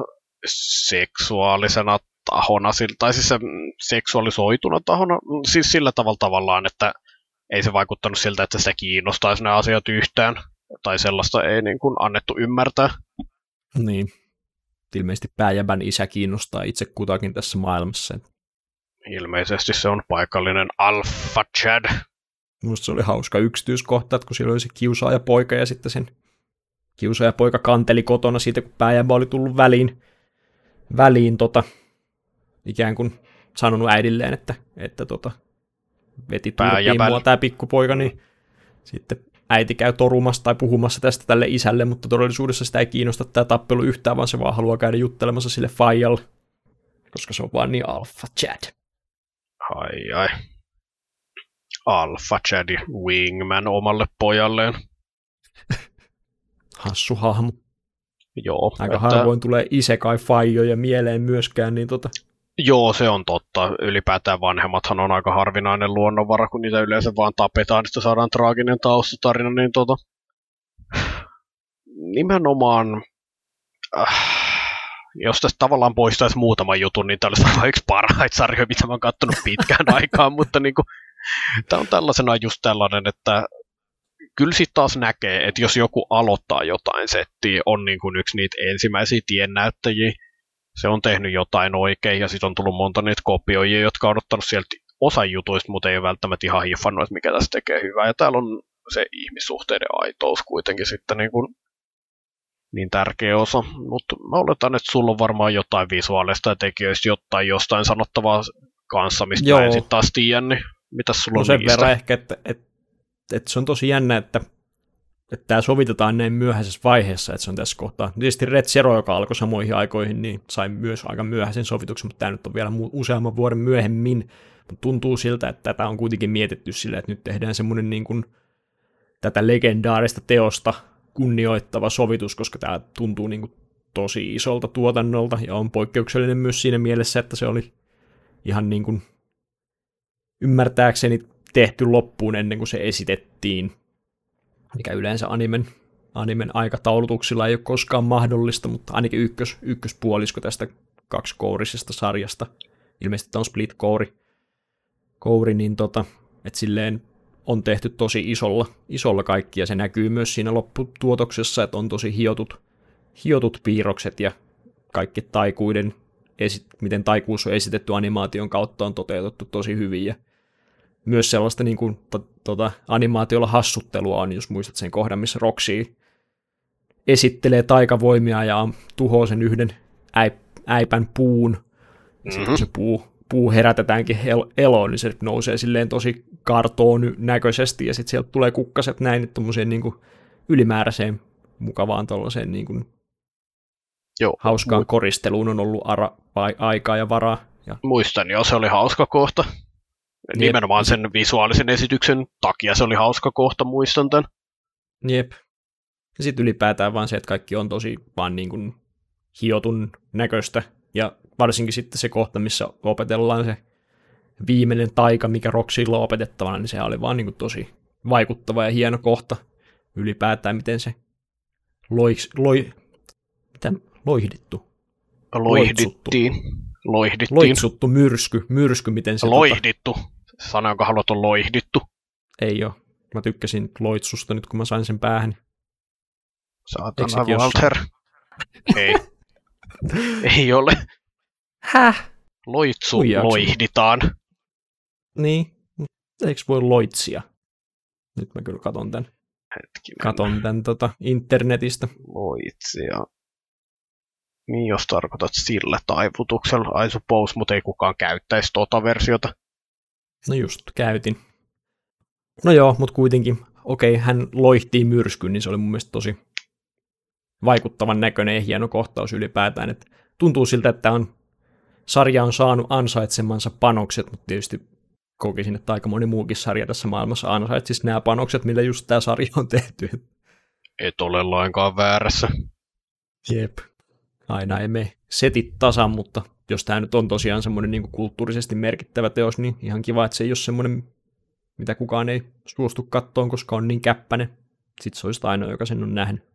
B: seksuaalisena tahona, tai siis se seksuaalisoituna tahona, siis sillä tavalla tavallaan, että ei se vaikuttanut siltä, että sitä kiinnostaisi nämä asiat yhtään, tai sellaista ei niin kuin annettu ymmärtää.
A: Niin. Ilmeisesti pääjäbän isä kiinnostaa itse kutakin tässä maailmassa.
B: Ilmeisesti se on paikallinen Alpha Chad.
A: Minusta se oli hauska yksityiskohta, että kun siellä oli se kiusaaja poika ja sitten sen kiusaaja poika kanteli kotona siitä, kun pääjäbä oli tullut väliin, väliin tota, ikään kuin sanonut äidilleen, että, että tota, veti turpiin mua tämä pikkupoika, niin sitten äiti käy torumassa tai puhumassa tästä tälle isälle, mutta todellisuudessa sitä ei kiinnosta tämä tappelu yhtään, vaan se vaan haluaa käydä juttelemassa sille faijalle, koska se on vaan niin alfa Chad.
B: Ai ai. Alpha Chadi Wingman omalle pojalleen.
A: Hassu hahmo.
B: Joo.
A: Aika että... harvoin tulee isekai faijoja mieleen myöskään, niin tota...
B: Joo, se on totta. Ylipäätään vanhemmathan on aika harvinainen luonnonvara, kun niitä yleensä vaan tapetaan, että saadaan traaginen taustatarina, niin tota, nimenomaan, äh, jos tästä tavallaan poistaisi muutaman jutun, niin tämä olisi varmaan yksi parhaita sarjoja, mitä mä oon katsonut pitkään aikaan, mutta niin kuin, tämä on tällaisena just tällainen, että kyllä sitten taas näkee, että jos joku aloittaa jotain settiä, on niin kuin yksi niitä ensimmäisiä tiennäyttäjiä, se on tehnyt jotain oikein, ja sitten on tullut monta niitä kopioijia, jotka on ottanut sieltä osa jutuista, mutta ei ole välttämättä ihan hiffannut, että mikä tässä tekee hyvää. Ja täällä on se ihmissuhteiden aitous kuitenkin sitten niin, kuin niin tärkeä osa. Mutta mä oletan, että sulla on varmaan jotain visuaalista ja tekijöistä jotain jostain sanottavaa kanssa, mistä Joo. mä en sitten taas tiedä, niin mitä sulla no
A: on sen niistä? verran ehkä, että, että, että se on tosi jännä, että että tämä sovitetaan näin myöhäisessä vaiheessa, että se on tässä kohtaa. Tietysti Red Zero, joka alkoi samoihin aikoihin, niin sai myös aika myöhäisen sovituksen, mutta tämä nyt on vielä useamman vuoden myöhemmin. Mutta tuntuu siltä, että tätä on kuitenkin mietitty sillä, että nyt tehdään semmoinen niin kuin tätä legendaarista teosta kunnioittava sovitus, koska tämä tuntuu niin kuin tosi isolta tuotannolta ja on poikkeuksellinen myös siinä mielessä, että se oli ihan niin kuin ymmärtääkseni tehty loppuun ennen kuin se esitettiin mikä yleensä animen, animen aikataulutuksilla ei ole koskaan mahdollista, mutta ainakin ykkös, ykköspuolisko tästä kaksikourisesta sarjasta, ilmeisesti tämä on split kouri, kouri niin tota, että silleen on tehty tosi isolla, isolla kaikki, ja se näkyy myös siinä lopputuotoksessa, että on tosi hiotut, hiotut piirrokset ja kaikki taikuiden, miten taikuus on esitetty animaation kautta on toteutettu tosi hyvin, ja myös sellaista niin kuin, to, tota, animaatiolla hassuttelua on, jos muistat sen kohdan, missä Roxy esittelee taikavoimia ja tuhoaa sen yhden äip, äipän puun. Mm-hmm. Sitten se puu, puu herätetäänkin eloon, niin se nousee silleen tosi kartoon näköisesti, ja sitten sieltä tulee kukkaset näin, että tommoseen niin kuin ylimääräiseen mukavaan tuollaiseen niin kuin Joo, hauskaan mu- koristeluun on ollut ara, vai, aikaa ja varaa. Ja...
B: Muistan, joo, se oli hauska kohta. Jep. Nimenomaan sen visuaalisen esityksen takia se oli hauska kohta, muistan tämän.
A: Jep. Ja sitten ylipäätään vaan se, että kaikki on tosi vaan niin kuin hiotun näköistä. Ja varsinkin sitten se kohta, missä opetellaan se viimeinen taika, mikä Roxilla on opetettavana, niin se oli vaan niin kuin tosi vaikuttava ja hieno kohta ylipäätään, miten se loiks, loi, mitä, loihdittu.
B: Loihdittiin. Loihdittiin.
A: Loitsuttu myrsky, myrsky, miten se...
B: Tota- loihdittu. Tota... Sana, jonka haluat on loihdittu.
A: Ei ole. Mä tykkäsin loitsusta nyt, kun mä sain sen päähän.
B: Saatana Walter. Ei. Ei ole.
A: Häh?
B: Loitsu Uijaksi. loihditaan.
A: Niin. Eikö voi loitsia? Nyt mä kyllä katon tän. Hetkinen. Katon tän tota, internetistä.
B: Loitsia. Niin, jos tarkoitat sillä taivutuksella, I suppose, mutta ei kukaan käyttäisi tota versiota.
A: No just, käytin. No joo, mutta kuitenkin, okei, hän loihtii myrskyn, niin se oli mun mielestä tosi vaikuttavan näköinen ja hieno kohtaus ylipäätään. että tuntuu siltä, että on, sarja on saanut ansaitsemansa panokset, mutta tietysti kokisin, että aika moni muukin sarja tässä maailmassa ansaitsisi nämä panokset, millä just tämä sarja on tehty.
B: Et ole lainkaan väärässä.
A: Jep aina ei mene setit tasan, mutta jos tämä nyt on tosiaan semmoinen niin kulttuurisesti merkittävä teos, niin ihan kiva, että se ei ole semmoinen, mitä kukaan ei suostu kattoon, koska on niin käppäinen. Sitten se olisi ainoa, joka sen on nähnyt.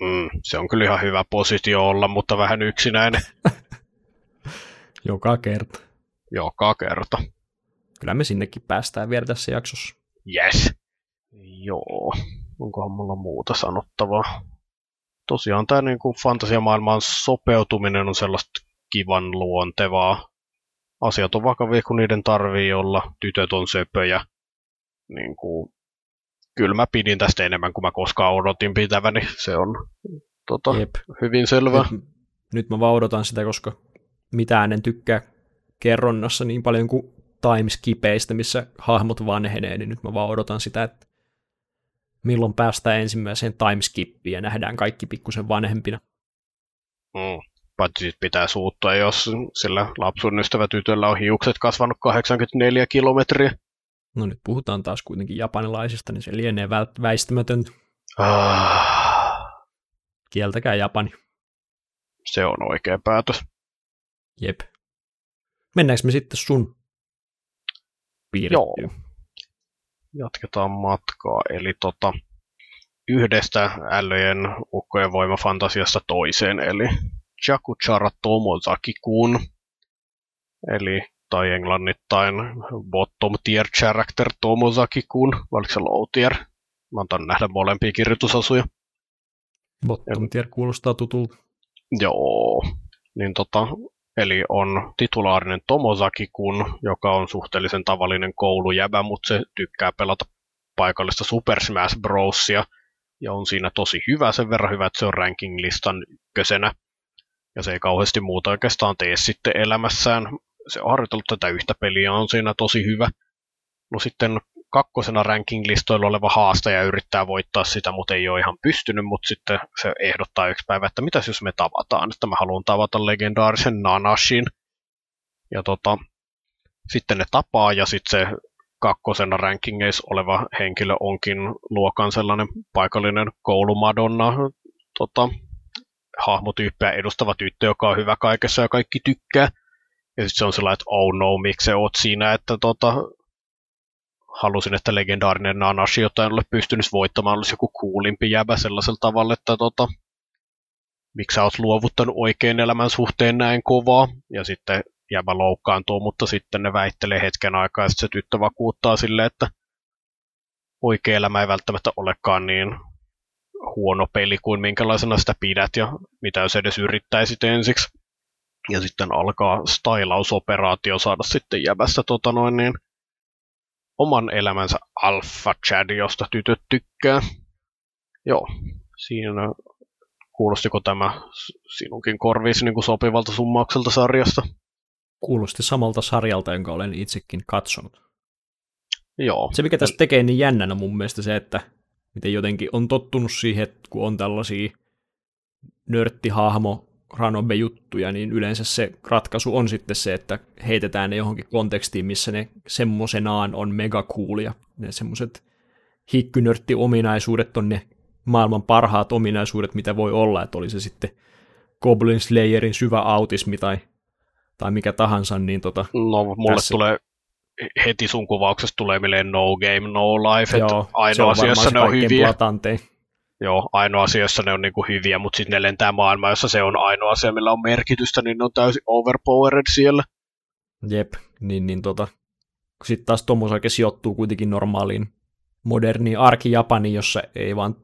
B: Mm, se on kyllä ihan hyvä positio olla, mutta vähän yksinäinen.
A: Joka kerta.
B: Joka kerta.
A: Kyllä me sinnekin päästään vielä tässä jaksossa.
B: Yes. Joo. Onkohan mulla muuta sanottavaa? Tosiaan tämä niin kuin fantasiamaailmaan sopeutuminen on sellaista kivan luontevaa. Asiat on vakavia, kun niiden tarvii olla. Tytöt on söpöjä. Niin kuin, kyllä mä pidin tästä enemmän kuin mä koskaan odotin pitäväni. Se on tota, Jep. hyvin selvä.
A: Nyt, nyt mä vaan odotan sitä, koska mitään en tykkää kerronnassa niin paljon kuin timeskipeistä, missä hahmot vanhenee, niin nyt mä vaan odotan sitä, että milloin päästään ensimmäiseen timeskippiin ja nähdään kaikki pikkusen vanhempina.
B: Mm. Paitsi pitää suuttua, jos sillä lapsun ystävä tytöllä on hiukset kasvanut 84 kilometriä.
A: No nyt puhutaan taas kuitenkin japanilaisista, niin se lienee vä- väistämätöntä. Ah. Kieltäkää Japani.
B: Se on oikea päätös.
A: Jep. Mennäänkö me sitten sun piirittyyn?
B: Joo. Jatketaan matkaa. Eli tota, yhdestä älyjen ukkojen voimafantasiasta toiseen, eli Jakuchara Tomozaki-kun, eli tai englannittain bottom tier character Tomozaki-kun, vai oliko se low tier? Mä antan nähdä molempia kirjoitusasuja.
A: Bottom tier kuulostaa tutulta.
B: Joo, niin tota, eli on titulaarinen Tomozaki-kun, joka on suhteellisen tavallinen koulujäbä, mutta se tykkää pelata paikallista Super Smash Brosia, ja on siinä tosi hyvä, sen verran hyvä, että se on ranking-listan ykkösenä. Ja se ei kauheasti muuta oikeastaan tee sitten elämässään. Se on harjoitellut tätä yhtä peliä, on siinä tosi hyvä. No sitten kakkosena ranking-listoilla oleva haastaja yrittää voittaa sitä, mutta ei ole ihan pystynyt, mutta sitten se ehdottaa yksi päivä, että mitäs jos me tavataan, että mä haluan tavata legendaarisen Nanashin. Ja tota, sitten ne tapaa ja sitten se kakkosena rankingeissa oleva henkilö onkin luokan sellainen paikallinen koulumadonna tota, hahmotyyppiä edustava tyttö, joka on hyvä kaikessa ja kaikki tykkää. Ja sitten se on sellainen, että oh no, miksi se oot siinä, että tota, halusin, että legendaarinen Nanashi, jota en ole pystynyt voittamaan, olisi joku kuulimpi jäbä sellaisella tavalla, että tota, miksi sä oot luovuttanut oikein elämän suhteen näin kovaa. Ja sitten jäbä loukkaantuu, mutta sitten ne väittelee hetken aikaa, ja se tyttö vakuuttaa sille, että oikea elämä ei välttämättä olekaan niin huono peli kuin minkälaisena sitä pidät ja mitä jos edes yrittäisit ensiksi. Ja sitten alkaa stylausoperaatio saada sitten jäbästä tota noin niin, oman elämänsä alfa chad, josta tytöt tykkää. Joo, siinä kuulostiko tämä sinunkin korviisi niin kuin sopivalta summaukselta sarjasta?
A: Kuulosti samalta sarjalta, jonka olen itsekin katsonut.
B: Joo.
A: Se, mikä tässä tekee niin jännänä mun mielestä se, että miten jotenkin on tottunut siihen, että kun on tällaisia nörttihahmo ranobe-juttuja, niin yleensä se ratkaisu on sitten se, että heitetään ne johonkin kontekstiin, missä ne semmoisenaan on mega coolia. Ne semmoiset hikkynörtti-ominaisuudet on ne maailman parhaat ominaisuudet, mitä voi olla, että oli se sitten Goblin Slayerin syvä autismi tai, tai mikä tahansa. Niin tota,
B: no, mulle tässä... tulee heti sun kuvauksesta tulee mieleen no game, no life, Joo, että ainoa asia, jossa ne on hyviä. Platantein. Joo, ainoa asia, jossa ne on niinku hyviä, mutta sitten ne lentää maailma, jossa se on ainoa asia, millä on merkitystä, niin ne on täysin overpowered siellä.
A: Jep, niin, niin tota, sitten taas Tomosake sijoittuu kuitenkin normaaliin moderniin arki-Japaniin, jossa ei vaan,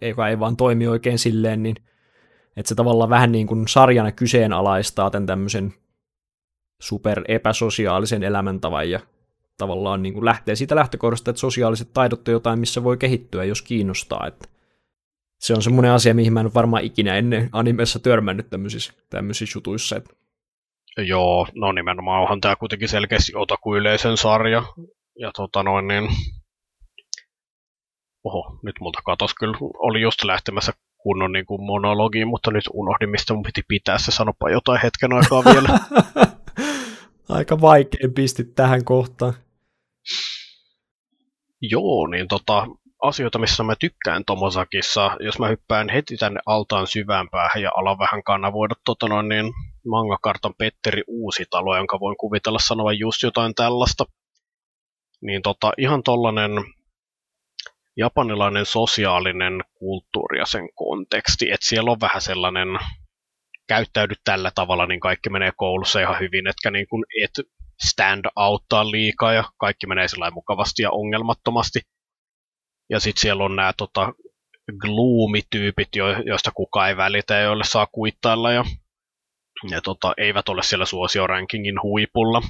A: joka ei vaan toimi oikein silleen, niin että se tavallaan vähän niin kuin sarjana kyseenalaistaa tämän tämmöisen super epäsosiaalisen elämäntavan ja tavallaan niin kuin lähtee siitä lähtökohdasta, että sosiaaliset taidot on jotain, missä voi kehittyä, jos kiinnostaa. Että se on semmoinen asia, mihin mä en varmaan ikinä ennen animessa törmännyt tämmöisissä, tämmöisissä jutuissa. Että...
B: Joo, no nimenomaan onhan tämä kuitenkin selkeästi otaku-yleisön sarja. Ja tota noin niin... Oho, nyt multa katos kyllä. Oli just lähtemässä kunnon niin kuin monologiin, mutta nyt unohdin, mistä mun piti pitää se. Sanopa jotain hetken aikaa vielä.
A: Aika vaikea pistit tähän kohtaan.
B: Joo, niin tota, asioita, missä mä tykkään Tomosakissa, jos mä hyppään heti tänne altaan syvään päähän ja alan vähän kanavoida tota noin, niin mangakartan Petteri Uusitalo, jonka voin kuvitella sanoa just jotain tällaista. Niin tota, ihan tollanen japanilainen sosiaalinen kulttuuri ja sen konteksti, että siellä on vähän sellainen käyttäydy tällä tavalla, niin kaikki menee koulussa ihan hyvin, etkä niin kuin et stand outtaa liikaa ja kaikki menee sillä mukavasti ja ongelmattomasti. Ja sitten siellä on nämä tota, gloomy-tyypit, jo, joista kukaan ei välitä ja joille saa kuittailla ja, ja tota, eivät ole siellä suosiorankingin huipulla.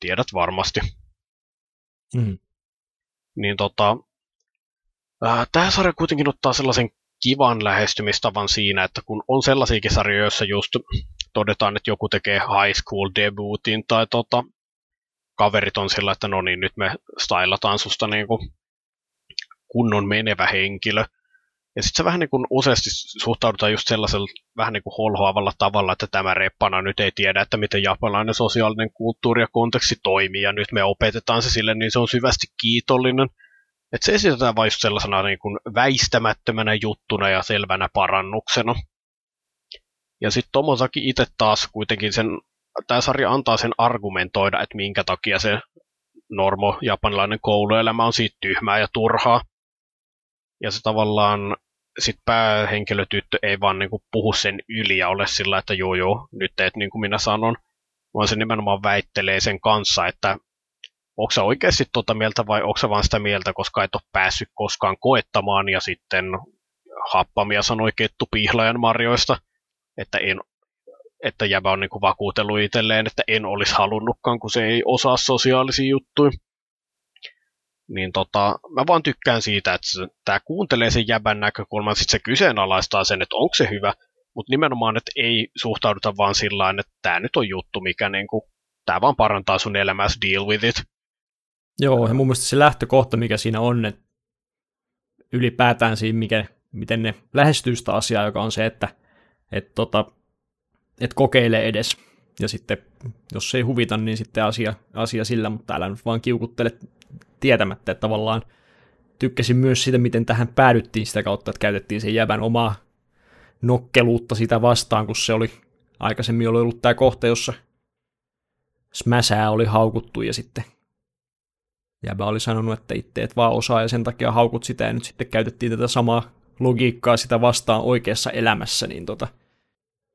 B: Tiedät varmasti.
A: Mm.
B: Niin tota, äh, tämä sarja kuitenkin ottaa sellaisen kivan lähestymistavan siinä, että kun on sellaisiakin sarjoja, joissa just todetaan, että joku tekee high school debutin tai tota, kaverit on sillä, että no niin, nyt me stylataan susta niin kuin kunnon menevä henkilö. Ja sitten se vähän niin kuin useasti suhtaudutaan just sellaisella vähän niin kuin holhoavalla tavalla, että tämä reppana nyt ei tiedä, että miten japanilainen sosiaalinen kulttuuri ja konteksti toimii, ja nyt me opetetaan se sille, niin se on syvästi kiitollinen. Että se esitetään vain just sellaisena niin kuin väistämättömänä juttuna ja selvänä parannuksena. Ja sitten Tomosaki itse taas kuitenkin sen tämä sarja antaa sen argumentoida, että minkä takia se normo japanilainen kouluelämä on siitä tyhmää ja turhaa. Ja se tavallaan sit päähenkilötyttö ei vaan niinku puhu sen yli ja ole sillä, että joo joo, nyt teet niin kuin minä sanon, vaan se nimenomaan väittelee sen kanssa, että onko sä oikeasti tuota mieltä vai onko vaan sitä mieltä, koska et ole päässyt koskaan koettamaan ja sitten happamia sanoi kettu pihlajan marjoista, että, en, että jäbä on niinku vakuutellut itselleen, että en olisi halunnutkaan, kun se ei osaa sosiaalisia juttuja. Niin tota, mä vaan tykkään siitä, että tämä kuuntelee sen jäbän näkökulman, sitten se kyseenalaistaa sen, että onko se hyvä, mutta nimenomaan, että ei suhtauduta vaan sillä että tämä nyt on juttu, mikä niinku, tämä vaan parantaa sun elämässä, deal with it.
A: Joo, ja mun mielestä se lähtökohta, mikä siinä on, että ylipäätään siinä, mikä, miten ne lähestyy sitä asiaa, joka on se, että et tota, et kokeile edes. Ja sitten, jos se ei huvita, niin sitten asia, asia sillä, mutta älä nyt vaan kiukuttele tietämättä, että tavallaan tykkäsin myös siitä, miten tähän päädyttiin sitä kautta, että käytettiin sen jävän omaa nokkeluutta sitä vastaan, kun se oli aikaisemmin oli ollut tämä kohta, jossa Smäsää oli haukuttu ja sitten Jäbä oli sanonut, että itse et vaan osaa ja sen takia haukut sitä ja nyt sitten käytettiin tätä samaa logiikkaa sitä vastaan oikeassa elämässä, niin tota,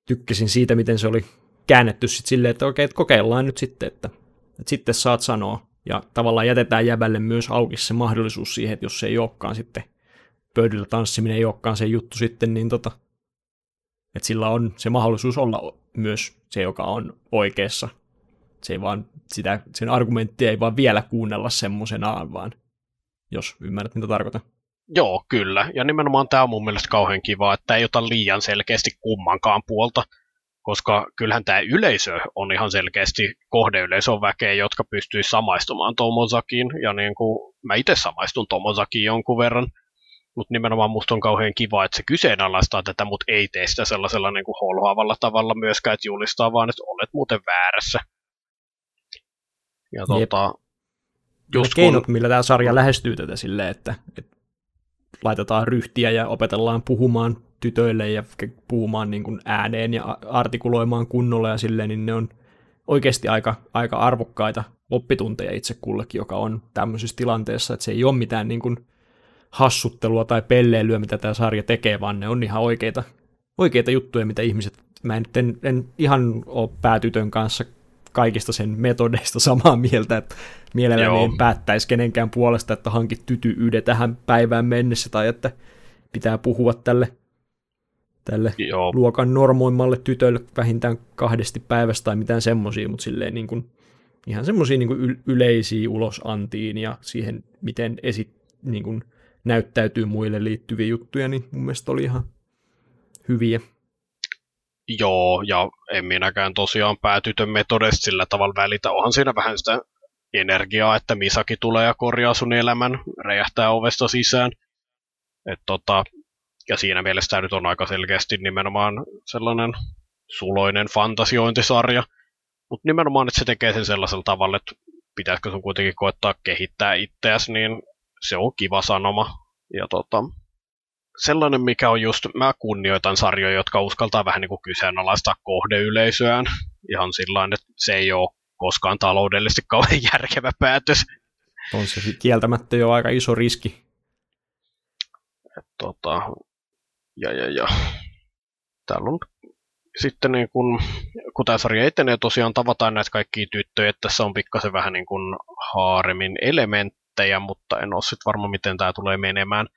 A: tykkäsin siitä, miten se oli käännetty sitten silleen, että okei, että kokeillaan nyt sitten, että, että sitten saat sanoa. Ja tavallaan jätetään jäbälle myös auki se mahdollisuus siihen, että jos se ei olekaan sitten pöydällä tanssiminen ei olekaan se juttu sitten, niin tota, että sillä on se mahdollisuus olla myös se, joka on oikeassa se ei vaan sitä, sen argumenttia ei vaan vielä kuunnella semmoisenaan, vaan jos ymmärrät, mitä tarkoitan.
B: Joo, kyllä. Ja nimenomaan tämä on mun mielestä kauhean kiva, että ei ota liian selkeästi kummankaan puolta, koska kyllähän tämä yleisö on ihan selkeästi kohdeyleisö on väkeä, jotka pystyy samaistumaan Tomozakiin, ja niin kuin mä itse samaistun Tomozakiin jonkun verran, mutta nimenomaan musta on kauhean kiva, että se kyseenalaistaa tätä, mutta ei tee sitä sellaisella niin kuin holhoavalla tavalla myöskään, että julistaa vaan, että olet muuten väärässä.
A: Ja tuota, just keinot, kun... millä tämä sarja lähestyy tätä silleen, että, että laitetaan ryhtiä ja opetellaan puhumaan tytöille ja puhumaan niin kuin ääneen ja artikuloimaan kunnolla ja silleen, niin ne on oikeasti aika, aika arvokkaita oppitunteja itse kullekin, joka on tämmöisessä tilanteessa, että se ei ole mitään niin kuin hassuttelua tai pelleilyä, mitä tämä sarja tekee, vaan ne on ihan oikeita, oikeita juttuja, mitä ihmiset, mä en, en, en ihan ole päätytön kanssa kaikista sen metodeista samaa mieltä, että mielelläni Joo. en päättäisi kenenkään puolesta, että hankit tytyyde tähän päivään mennessä, tai että pitää puhua tälle, tälle Joo. luokan normoimmalle tytölle vähintään kahdesti päivästä tai mitään semmoisia, mutta silleen niin kuin, ihan semmoisia niin yleisiä ulosantiin ja siihen, miten esi, niin kuin näyttäytyy muille liittyviä juttuja, niin mun mielestä oli ihan hyviä.
B: Joo, ja en minäkään tosiaan päätytön metodesta sillä tavalla välitä. Onhan siinä vähän sitä energiaa, että Misaki tulee ja korjaa sun elämän, räjähtää ovesta sisään. Et tota, ja siinä mielessä tämä nyt on aika selkeästi nimenomaan sellainen suloinen fantasiointisarja. Mutta nimenomaan, että se tekee sen sellaisella tavalla, että pitäisikö sun kuitenkin koettaa kehittää itseäsi, niin se on kiva sanoma. Ja tota, sellainen, mikä on just, mä kunnioitan sarjoja, jotka uskaltaa vähän niin kuin kyseenalaistaa kohdeyleisöään. Ihan sillä että se ei ole koskaan taloudellisesti kauhean järkevä päätös.
A: On se kieltämättä jo aika iso riski.
B: Et, tota, ja, ja, ja. Täällä on sitten niin kun, kun tämä sarja etenee, tosiaan tavataan näitä kaikkia tyttöjä, että tässä on pikkasen vähän niin kuin haaremin elementtejä, mutta en ole sitten varma, miten tämä tulee menemään.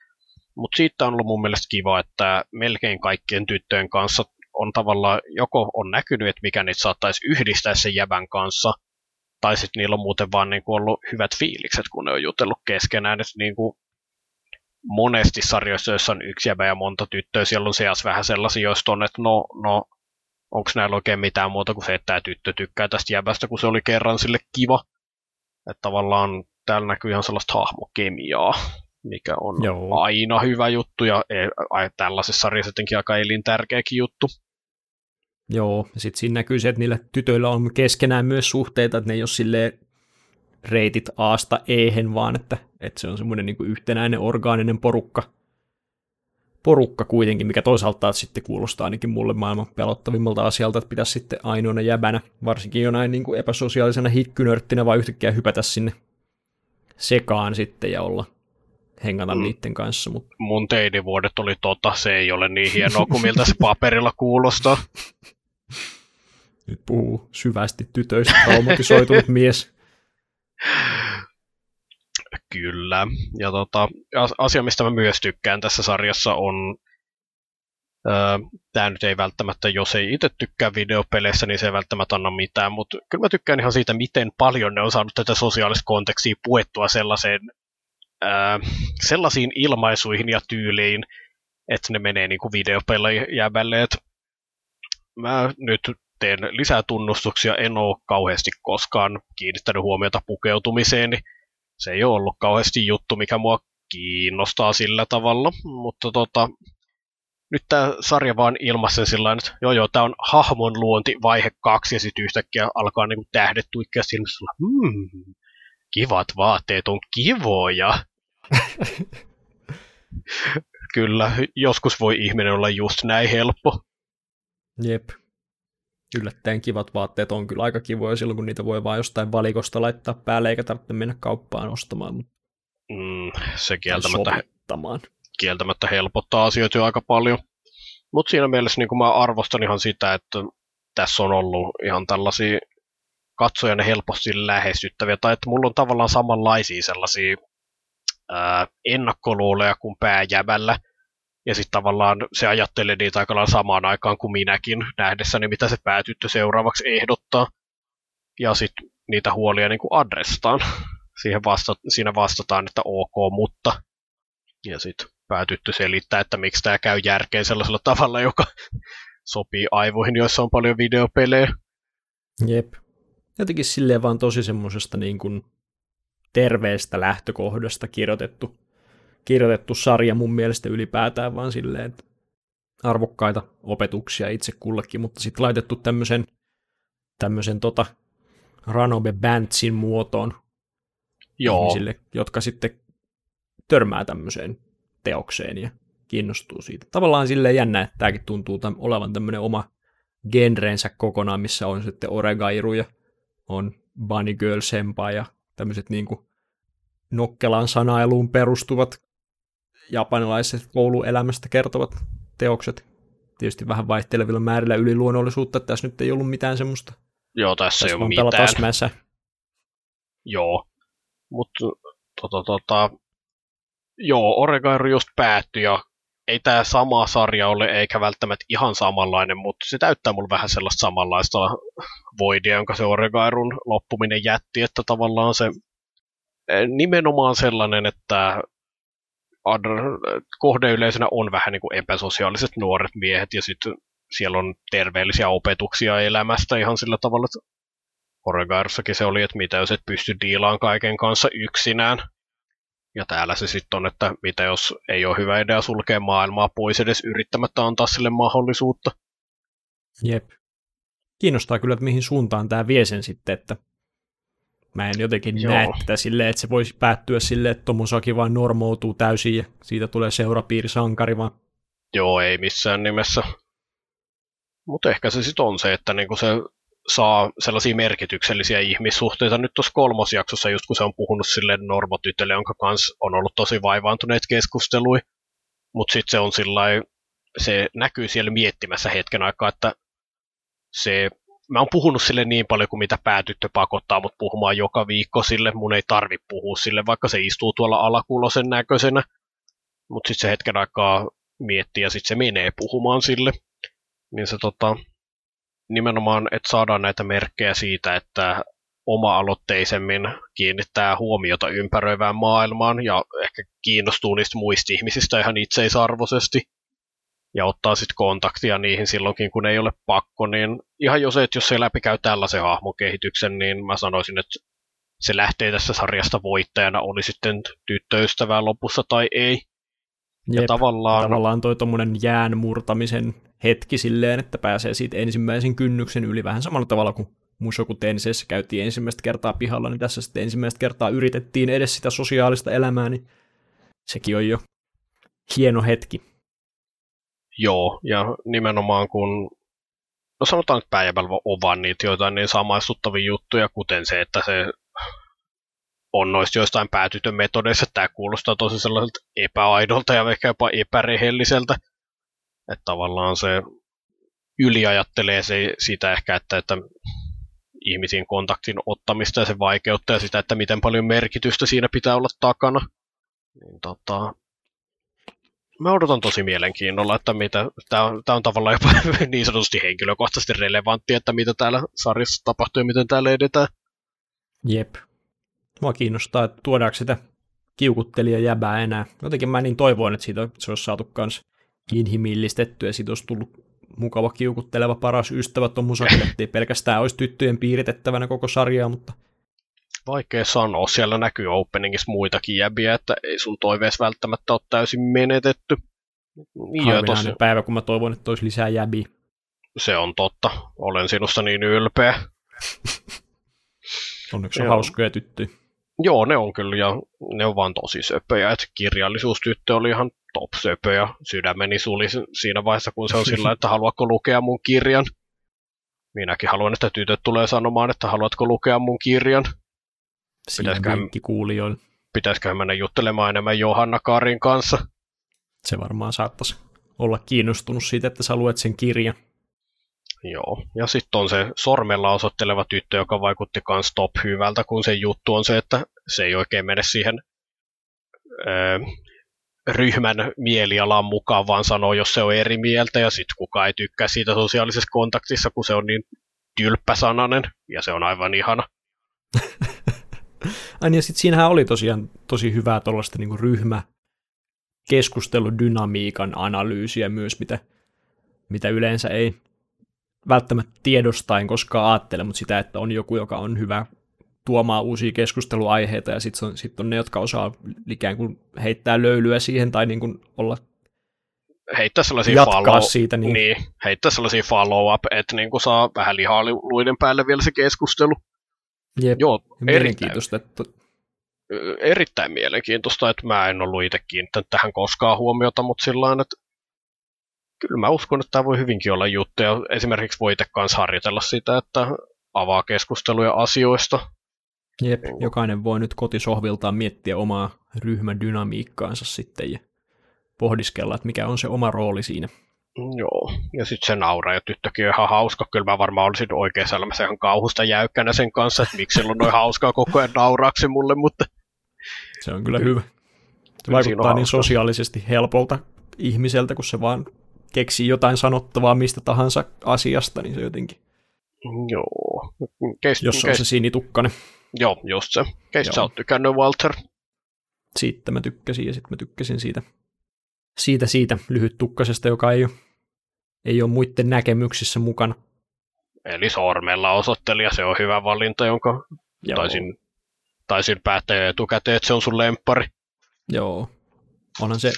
B: Mutta siitä on ollut mun mielestä kiva, että melkein kaikkien tyttöjen kanssa on tavallaan, joko on näkynyt, että mikä niitä saattaisi yhdistää sen jävän kanssa, tai sitten niillä on muuten vaan niin ollut hyvät fiilikset, kun ne on jutellut keskenään. Niin kuin monesti sarjoissa, joissa on yksi jävä ja monta tyttöä, siellä on seas vähän sellaisia, joista on, että no, no onko näillä oikein mitään muuta kuin se, että tämä tyttö tykkää tästä jävästä, kun se oli kerran sille kiva. Että tavallaan täällä näkyy ihan sellaista hahmokemiaa mikä on Joo. aina hyvä juttu ja e, tällaisessa sarjassa jotenkin aika elintärkeäkin juttu.
A: Joo, ja sitten siinä näkyy se, että niillä tytöillä on keskenään myös suhteita, että ne ei ole silleen reitit Aasta Ehen, vaan että, että se on semmoinen niin yhtenäinen orgaaninen porukka, porukka kuitenkin, mikä toisaalta taas sitten kuulostaa ainakin mulle maailman pelottavimmalta asialta, että pitäisi sitten ainoana jäbänä, varsinkin jo näin niin kuin epäsosiaalisena hikkynörttinä, vaan yhtäkkiä hypätä sinne sekaan sitten ja olla hengata mm. niiden kanssa. Mutta...
B: Mun teinivuodet oli tota, se ei ole niin hienoa kuin miltä se paperilla kuulostaa.
A: Nyt puhuu syvästi tytöistä traumatisoitunut mies.
B: Kyllä. Ja tota, asia, mistä mä myös tykkään tässä sarjassa on, tämä nyt ei välttämättä, jos ei itse tykkää videopeleissä, niin se ei välttämättä anna mitään, mutta kyllä mä tykkään ihan siitä, miten paljon ne on saanut tätä sosiaalista kontekstia puettua sellaiseen, öö, sellaisiin ilmaisuihin ja tyyliin, että ne menee niin kuin videopelle jäbälle. Et mä nyt teen lisää tunnustuksia, en ole kauheasti koskaan kiinnittänyt huomiota pukeutumiseen, niin se ei ole ollut kauheasti juttu, mikä mua kiinnostaa sillä tavalla, mutta tota, nyt tämä sarja vaan ilmaisen sillä että joo joo, tämä on hahmon luonti vaihe kaksi, ja sitten yhtäkkiä alkaa niinku tähdet tuikkia silmissä, hmm, kivat vaatteet on kivoja. Kyllä, joskus voi ihminen olla just näin helppo.
A: Jep. Yllättäen kivat vaatteet on kyllä aika kivoja silloin, kun niitä voi vain jostain valikosta laittaa päälle, eikä tarvitse mennä kauppaan ostamaan.
B: Mm, se kieltämättä, kieltämättä helpottaa asioita jo aika paljon. Mutta siinä mielessä niin mä arvostan ihan sitä, että tässä on ollut ihan tällaisia katsojan helposti lähestyttäviä, tai että mulla on tavallaan samanlaisia sellaisia ää, ennakkoluuleja kuin pääjävällä, ja sitten tavallaan se ajattelee niitä aika samaan aikaan kuin minäkin, nähdessäni mitä se päätyttö seuraavaksi ehdottaa. Ja sitten niitä huolia niin kuin adrestaan. Siihen vasta, siinä vastataan, että ok, mutta. Ja sitten päätyttö selittää, että miksi tämä käy järkeen sellaisella tavalla, joka sopii aivoihin, joissa on paljon videopelejä.
A: Jep. Jotenkin silleen vaan tosi semmoisesta niin kuin terveestä lähtökohdasta kirjoitettu kirjoitettu sarja mun mielestä ylipäätään, vaan silleen, että arvokkaita opetuksia itse kullekin, mutta sitten laitettu tämmöisen, tämmöisen tota Ranobe Bandsin muotoon Joo. ihmisille, jotka sitten törmää tämmöiseen teokseen ja kiinnostuu siitä. Tavallaan silleen jännä, että tämäkin tuntuu tämän, olevan tämmöinen oma genreensä kokonaan, missä on sitten Oregairu ja on Bunny Girl Senpai ja tämmöiset niin kuin nokkelan sanailuun perustuvat japanilaiset kouluelämästä kertovat teokset. Tietysti vähän vaihtelevilla määrillä yliluonnollisuutta, että tässä nyt ei ollut mitään semmoista.
B: Joo, tässä, tässä ei ole mitään. Smässä. Joo, mutta tota, tota, joo, Oregairu just päättyi ja ei tämä sama sarja ole, eikä välttämättä ihan samanlainen, mutta se täyttää mulle vähän sellaista samanlaista voidia, jonka se Oregairun loppuminen jätti, että tavallaan se eh, nimenomaan sellainen, että kohdeyleisönä on vähän niin kuin epäsosiaaliset nuoret miehet, ja sitten siellä on terveellisiä opetuksia elämästä ihan sillä tavalla, että Oregairussakin se oli, että mitä jos et pysty diilaan kaiken kanssa yksinään. Ja täällä se sitten on, että mitä jos ei ole hyvä idea sulkea maailmaa pois edes yrittämättä antaa sille mahdollisuutta.
A: Jep. Kiinnostaa kyllä, että mihin suuntaan tämä vie sen sitten, että Mä en jotenkin Joo. näe tätä silleen, että se voisi päättyä silleen, että Tomosaki vaan normoutuu täysin ja siitä tulee seurapiirisankari vaan.
B: Joo, ei missään nimessä. Mutta ehkä se sitten on se, että niinku se saa sellaisia merkityksellisiä ihmissuhteita nyt tuossa kolmosjaksossa, just kun se on puhunut sille normotytölle, jonka kanssa on ollut tosi vaivaantuneet keskustelui. Mutta sitten se on sillä se näkyy siellä miettimässä hetken aikaa, että se mä oon puhunut sille niin paljon kuin mitä päätyttö pakottaa mut puhumaan joka viikko sille. Mun ei tarvi puhua sille, vaikka se istuu tuolla alakulosen näköisenä. Mutta sitten se hetken aikaa miettii ja sitten se menee puhumaan sille. Niin se tota, nimenomaan, että saadaan näitä merkkejä siitä, että oma-aloitteisemmin kiinnittää huomiota ympäröivään maailmaan ja ehkä kiinnostuu niistä muista ihmisistä ihan itseisarvoisesti ja ottaa sitten kontaktia niihin silloinkin, kun ei ole pakko, niin ihan jo se, että jos se läpikäy tällaisen hahmokehityksen, niin mä sanoisin, että se lähtee tässä sarjasta voittajana, oli sitten tyttöystävää lopussa tai ei.
A: Jep, ja tavallaan... tavallaan toi tommonen jään murtamisen hetki silleen, että pääsee siitä ensimmäisen kynnyksen yli vähän samalla tavalla kuin Mushoku Tenseessä käytiin ensimmäistä kertaa pihalla, niin tässä sitten ensimmäistä kertaa yritettiin edes sitä sosiaalista elämää, niin sekin on jo hieno hetki.
B: Joo, ja nimenomaan kun, no sanotaan, että päivällä vaan niitä joitain niin samaistuttavia juttuja, kuten se, että se on noista joistain päätytön metodeissa, tämä kuulostaa tosi sellaiselta epäaidolta ja ehkä jopa epärehelliseltä. Että tavallaan se yliajattelee se, sitä ehkä, että, että ihmisiin kontaktin ottamista ja se vaikeutta ja sitä, että miten paljon merkitystä siinä pitää olla takana. Niin tota, mä odotan tosi mielenkiinnolla, että mitä, tämä on, tää on tavallaan jopa niin sanotusti henkilökohtaisesti relevantti, että mitä täällä sarjassa tapahtuu ja miten täällä edetään.
A: Jep. Mua kiinnostaa, että tuodaanko sitä kiukuttelija jäbää enää. Jotenkin mä niin toivoin, että siitä se olisi saatu kans inhimillistettyä ja siitä olisi tullut mukava kiukutteleva paras ystävä tuommoisen, ettei pelkästään olisi tyttöjen piiritettävänä koko sarjaa, mutta
B: Vaikea sanoa, siellä näkyy openingissa muitakin jäbiä, että ei sun toiveessa välttämättä ole täysin menetetty.
A: Niin ja tosi... päivä, kun mä toivon, että olisi lisää jäbiä.
B: Se on totta. Olen sinusta niin ylpeä.
A: Onneksi on hauskoja tyttöjä.
B: Joo, ne on kyllä, ja ne on vaan tosi söpöjä. Et kirjallisuustyttö oli ihan top söpö, ja sydämeni suli siinä vaiheessa, kun se on sillä, että haluatko lukea mun kirjan. Minäkin haluan, että tytöt tulee sanomaan, että haluatko lukea mun kirjan.
A: Pitäisiköhän, kuulijoille.
B: pitäisiköhän mennä juttelemaan enemmän Johanna Karin kanssa.
A: Se varmaan saattaisi olla kiinnostunut siitä, että sä luet sen kirjan.
B: Joo, ja sitten on se sormella osoitteleva tyttö, joka vaikutti kans top hyvältä, kun se juttu on se, että se ei oikein mene siihen öö, ryhmän mielialan mukaan, vaan sanoo, jos se on eri mieltä, ja sitten kukaan ei tykkää siitä sosiaalisessa kontaktissa, kun se on niin tylppäsananen, ja se on aivan ihana.
A: Ai niin, ja sitten siinähän oli tosiaan tosi hyvää tuollaista niin ryhmä keskusteludynamiikan analyysiä myös, mitä, mitä yleensä ei välttämättä tiedostain koskaan ajattele, mutta sitä, että on joku, joka on hyvä tuomaan uusia keskusteluaiheita, ja sitten on, sit on ne, jotka osaa ikään kuin heittää löylyä siihen, tai niin kuin olla
B: heittää sellaisia follow,
A: siitä. Niin.
B: niin. heittää sellaisia follow-up, että niin kuin saa vähän lihaa luiden päälle vielä se keskustelu.
A: Jep, Joo, mielenkiintoista. Että...
B: Erittäin mielenkiintoista, että mä en ollut itse kiinnittänyt tähän koskaan huomiota, mutta sillä että kyllä mä uskon, että tämä voi hyvinkin olla juttu, ja esimerkiksi voi itse kanssa harjoitella sitä, että avaa keskusteluja asioista.
A: Jep, jokainen voi nyt kotisohviltaan miettiä omaa ryhmän dynamiikkaansa sitten ja pohdiskella, että mikä on se oma rooli siinä.
B: Joo, ja sitten se nauraa, ja tyttökin on ihan hauska. Kyllä mä varmaan olisin oikeassa elämässä ihan kauhusta jäykkänä sen kanssa, että miksi sillä on noin hauskaa koko ajan nauraaksi mulle, mutta...
A: Se on kyllä hyvä. Se vaikuttaa niin sosiaalisesti helpolta ihmiseltä, kun se vaan keksii jotain sanottavaa mistä tahansa asiasta, niin se jotenkin...
B: Joo.
A: Keist, Jos on keist... se sinitukkainen.
B: Joo, just se. Keistä sä oot tykännyt, Walter?
A: Siitä mä tykkäsin ja sitten mä tykkäsin siitä, siitä, siitä lyhyttukkasesta, joka ei ole, ei ole muiden näkemyksissä mukana.
B: Eli sormella osoittelija, se on hyvä valinta, jonka Joo. taisin, taisin päättää etukäteen, että se on sun lemppari.
A: Joo, onhan se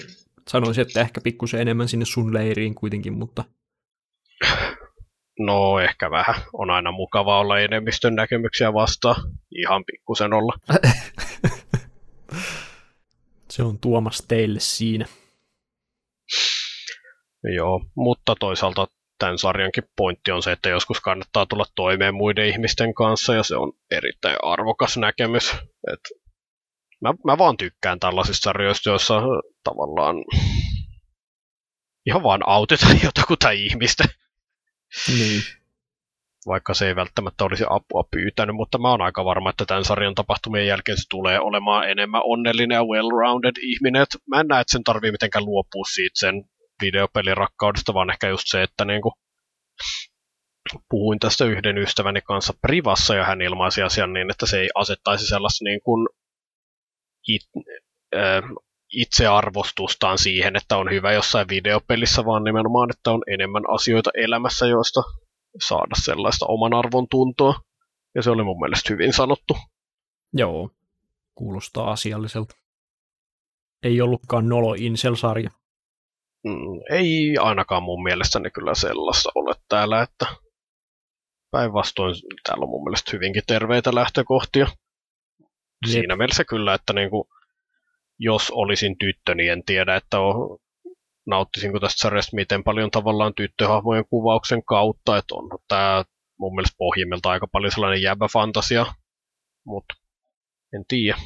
A: Sanoisin, että ehkä pikkusen enemmän sinne sun leiriin kuitenkin, mutta...
B: No ehkä vähän. On aina mukava olla enemmistön näkemyksiä vastaan. Ihan pikkusen olla.
A: Se on Tuomas teille siinä.
B: Joo, mutta toisaalta tämän sarjankin pointti on se, että joskus kannattaa tulla toimeen muiden ihmisten kanssa, ja se on erittäin arvokas näkemys. Et mä, mä vaan tykkään tällaisista sarjoista, joissa tavallaan ihan vaan autetaan jotakuta ihmistä.
A: Niin.
B: Vaikka se ei välttämättä olisi apua pyytänyt, mutta mä oon aika varma, että tämän sarjan tapahtumien jälkeen se tulee olemaan enemmän onnellinen ja well-rounded ihminen. Et mä en näe, että sen tarvii mitenkään luopua siitä sen videopelin rakkaudesta, vaan ehkä just se, että niinku, puhuin tästä yhden ystäväni kanssa privassa ja hän ilmaisi asian niin, että se ei asettaisi sellaista niin kuin it, äh, itsearvostustaan siihen, että on hyvä jossain videopelissä, vaan nimenomaan, että on enemmän asioita elämässä, joista saada sellaista oman arvon tuntoa. Ja se oli mun mielestä hyvin sanottu.
A: Joo, kuulostaa asialliselta. Ei ollutkaan Nolo Incel-sarja.
B: Mm, ei ainakaan mun mielestäni kyllä sellaista ole täällä, että päinvastoin täällä on mun mielestä hyvinkin terveitä lähtökohtia. Jep. Siinä mielessä kyllä, että niinku, jos olisin tyttö, niin en tiedä, että on, nauttisinko tästä sarjasta miten paljon tavallaan tyttöhahmojen kuvauksen kautta, että on tämä mun mielestä pohjimmilta aika paljon sellainen jäbä fantasia, mutta en tiedä.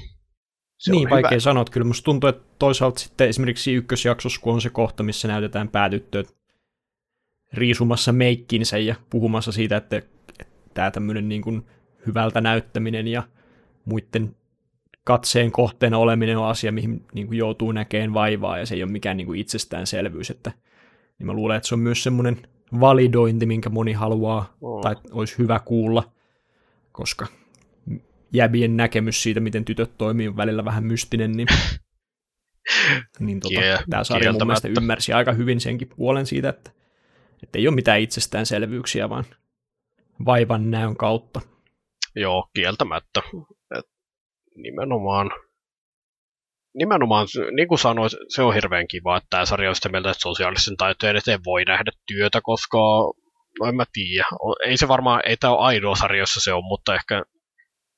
A: Se niin, vaikea hyvä. sanoa. Kyllä musta tuntuu, että toisaalta sitten esimerkiksi ykkösjaksossa, kun on se kohta, missä näytetään päätyttöt riisumassa meikkinsä ja puhumassa siitä, että, että tämä tämmöinen niin kuin hyvältä näyttäminen ja muiden katseen kohteena oleminen on asia, mihin niin kuin joutuu näkeen vaivaa, ja se ei ole mikään niin kuin itsestäänselvyys. Että, niin mä luulen, että se on myös semmoinen validointi, minkä moni haluaa, oh. tai olisi hyvä kuulla, koska jäbien näkemys siitä, miten tytöt toimii, on välillä vähän mystinen, niin, niin tota, yeah, tämä sarja mun mielestä ymmärsi aika hyvin senkin puolen siitä, että, että ei ole mitään itsestäänselvyyksiä, vaan vaivan näön kautta.
B: Joo, kieltämättä. Et nimenomaan, nimenomaan, niin kuin sanoin, se on hirveän kiva, että tämä sarja on sitä mieltä, että sosiaalisen taitojen eteen voi nähdä työtä, koska no en mä tiedä. Ei se varmaan, ei tämä ole ainoa sarja, jossa se on, mutta ehkä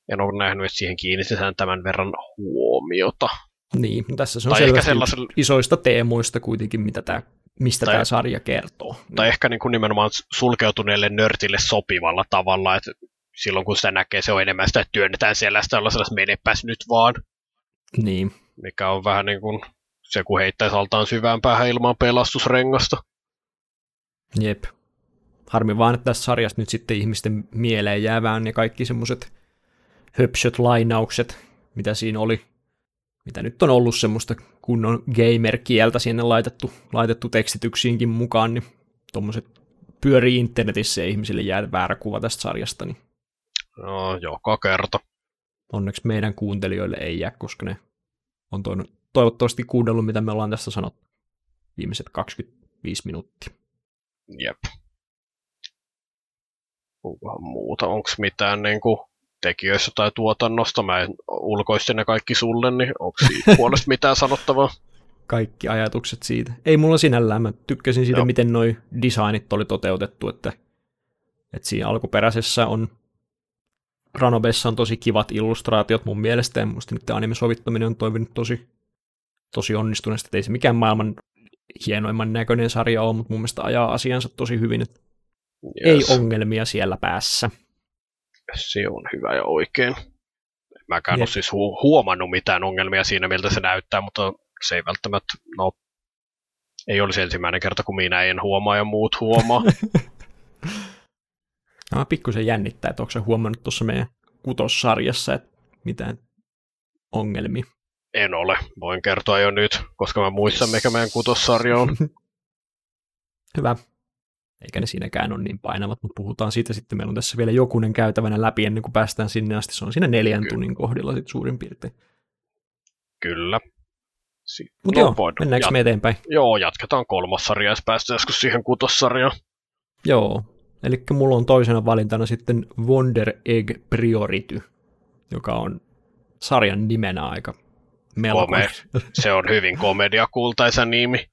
B: en ole nähnyt, että siihen kiinnitetään tämän verran huomiota.
A: Niin, tässä se on tai ehkä sellaisella... isoista teemoista kuitenkin, mitä tämä, mistä tai, tämä sarja kertoo.
B: Tai ehkä niin kuin nimenomaan sulkeutuneelle nörtille sopivalla tavalla, että silloin kun sitä näkee, se on enemmän sitä, että työnnetään siellä olla sellaista menepäs nyt vaan.
A: Niin.
B: Mikä on vähän niin kuin se, kun heittäisi altaan syvään päähän ilman pelastusrengasta.
A: Jep. Harmi vaan, että tässä sarjassa nyt sitten ihmisten mieleen jäävään ne kaikki semmoiset höpsöt lainaukset, mitä siinä oli, mitä nyt on ollut semmoista kunnon gamer-kieltä sinne laitettu, laitettu tekstityksiinkin mukaan, niin tuommoiset pyörii internetissä ja ihmisille jää väärä kuva tästä sarjasta, niin
B: No, joka kerta.
A: Onneksi meidän kuuntelijoille ei jää, koska ne on toivottavasti kuunnellut, mitä me ollaan tässä sanottu viimeiset 25 minuuttia.
B: Jep. Onkohan muuta? Onko mitään niin kuin, tekijöissä tai tuotannosta? Mä en ulkoistin ne kaikki sulle, niin onko siitä puolesta mitään sanottavaa?
A: Kaikki ajatukset siitä. Ei mulla sinällään. Mä tykkäsin siitä, Joo. miten noi designit oli toteutettu, että, että siinä alkuperäisessä on Ranobessa on tosi kivat illustraatiot mun mielestä, ja musta nyt anime-sovittaminen on toiminut tosi, tosi onnistuneesti, että ei se mikään maailman hienoimman näköinen sarja ole, mutta mun mielestä ajaa asiansa tosi hyvin, että yes. ei ongelmia siellä päässä.
B: Se on hyvä ja oikein. Mäkään ole siis hu- huomannut mitään ongelmia siinä, miltä se näyttää, mutta se ei välttämättä, no, ei olisi ensimmäinen kerta, kun minä en huomaa ja muut huomaa.
A: Mä pikkusen jännittää, että onko se huomannut tuossa meidän kutossarjassa, että mitään ongelmia.
B: En ole. Voin kertoa jo nyt, koska mä muistan, mikä meidän kutossarja on.
A: Hyvä. Eikä ne siinäkään ole niin painavat, mutta puhutaan siitä sitten. Meillä on tässä vielä jokunen käytävänä läpi ennen kuin päästään sinne asti. Se on siinä neljän Kyllä. tunnin kohdilla sitten suurin piirtein.
B: Kyllä.
A: Mutta no, joo, mennäänkö jat- me eteenpäin?
B: Joo, jatketaan kolmas sarja, jos päästään joskus siihen kutossarjaan.
A: Joo, Eli mulla on toisena valintana sitten Wonder Egg Priority, joka on sarjan nimenä aika melkoinen.
B: Se on hyvin komediakultaisa nimi.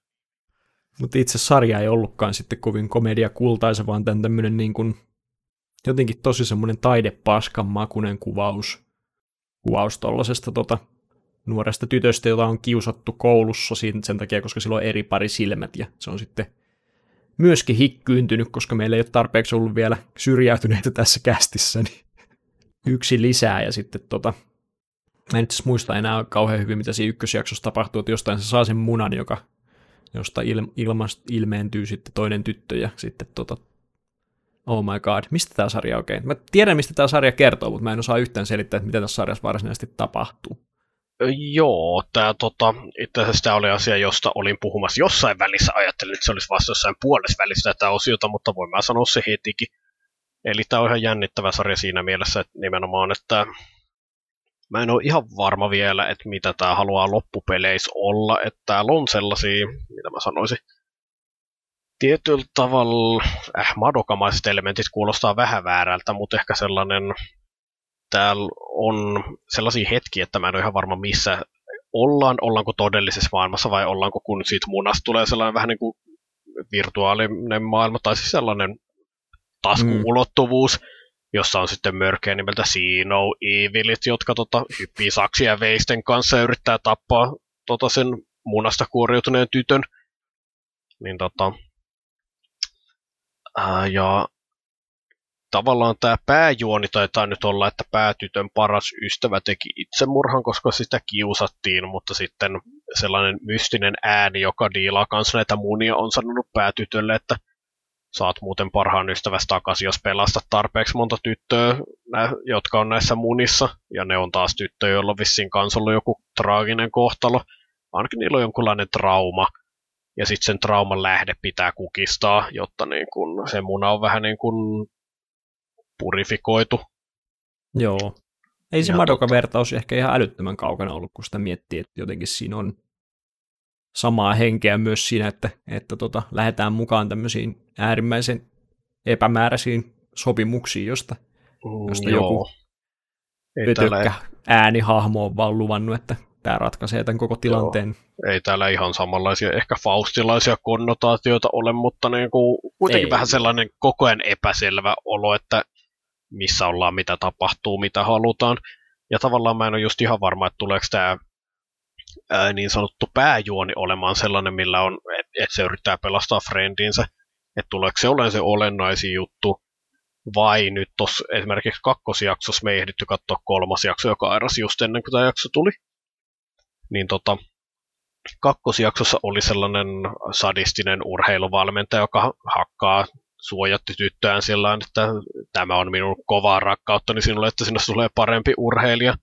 A: Mutta itse sarja ei ollutkaan sitten kovin komediakultaisa, vaan tämän tämmöinen niin kuin, jotenkin tosi semmoinen taidepaskan makunen kuvaus, kuvaus tollasesta tota, nuoresta tytöstä, jota on kiusattu koulussa sen takia, koska sillä on eri pari silmät, ja se on sitten myöskin hikkyyntynyt, koska meillä ei ole tarpeeksi ollut vielä syrjäytyneitä tässä kästissä, niin yksi lisää ja sitten tota, mä en nyt muista enää kauhean hyvin, mitä siinä ykkösjaksossa tapahtuu, että jostain se saa sen munan, joka, josta il, ilmast, ilmeentyy sitten toinen tyttö ja sitten tota, oh my god, mistä tämä sarja oikein? Mä tiedän, mistä tämä sarja kertoo, mutta mä en osaa yhtään selittää, että mitä tässä sarjassa varsinaisesti tapahtuu.
B: Joo, tämä tota, itse asiassa tämä oli asia, josta olin puhumassa jossain välissä. Ajattelin, että se olisi vasta jossain puolessa välissä tätä osiota, mutta voin mä sanoa se hetikin. Eli tämä on ihan jännittävä sarja siinä mielessä, että nimenomaan, että mä en ole ihan varma vielä, että mitä tämä haluaa loppupeleissä olla. Että täällä on sellaisia, mitä mä sanoisin, tietyllä tavalla, äh, madokamaiset elementit kuulostaa vähän väärältä, mutta ehkä sellainen täällä on sellaisia hetkiä, että mä en ole ihan varma missä ollaan, ollaanko todellisessa maailmassa vai ollaanko kun siitä munasta tulee sellainen vähän niin kuin virtuaalinen maailma, tai siis sellainen taskuulottuvuus, mm. Jossa on sitten mörkeä nimeltä Sino Evilit, jotka tota, hyppii saksia veisten kanssa ja yrittää tappaa tota sen munasta kuoriutuneen tytön. Niin tota, ää, ja tavallaan tämä pääjuoni taitaa nyt olla, että päätytön paras ystävä teki itsemurhan, koska sitä kiusattiin, mutta sitten sellainen mystinen ääni, joka diilaa kanssa näitä munia, on sanonut päätytölle, että saat muuten parhaan ystävästä takaisin, jos pelastat tarpeeksi monta tyttöä, jotka on näissä munissa, ja ne on taas tyttöjä, joilla on vissiin kanssa ollut joku traaginen kohtalo. Ainakin niillä on jonkunlainen trauma, ja sitten sen trauman lähde pitää kukistaa, jotta niin kun se muna on vähän niin kuin purifikoitu.
A: Joo. Ei se Madoka-vertaus ehkä ihan älyttömän kaukana ollut, kun sitä miettii, että jotenkin siinä on samaa henkeä myös siinä, että, että tota, lähdetään mukaan tämmöisiin äärimmäisen epämääräisiin sopimuksiin, josta, mm, josta joku vetökkä äänihahmo on vaan luvannut, että tämä ratkaisee tämän koko tilanteen.
B: Joo. Ei täällä ihan samanlaisia ehkä faustilaisia konnotaatioita ole, mutta niin kuin, kuitenkin Ei. vähän sellainen koko ajan epäselvä olo, että missä ollaan, mitä tapahtuu, mitä halutaan. Ja tavallaan mä en ole just ihan varma, että tuleeko tämä ää, niin sanottu pääjuoni olemaan sellainen, millä on, että et se yrittää pelastaa friendinsä, että tuleeko se olemaan se olennaisin juttu, vai nyt tuossa esimerkiksi kakkosjaksossa me ei ehditty katsoa kolmas jakso, joka airasi just ennen kuin tämä jakso tuli. Niin tota, kakkosjaksossa oli sellainen sadistinen urheiluvalmentaja, joka hakkaa suojatti tyttöään sillä että tämä on minun kovaa rakkauttani sinulle, että sinusta tulee parempi urheilija.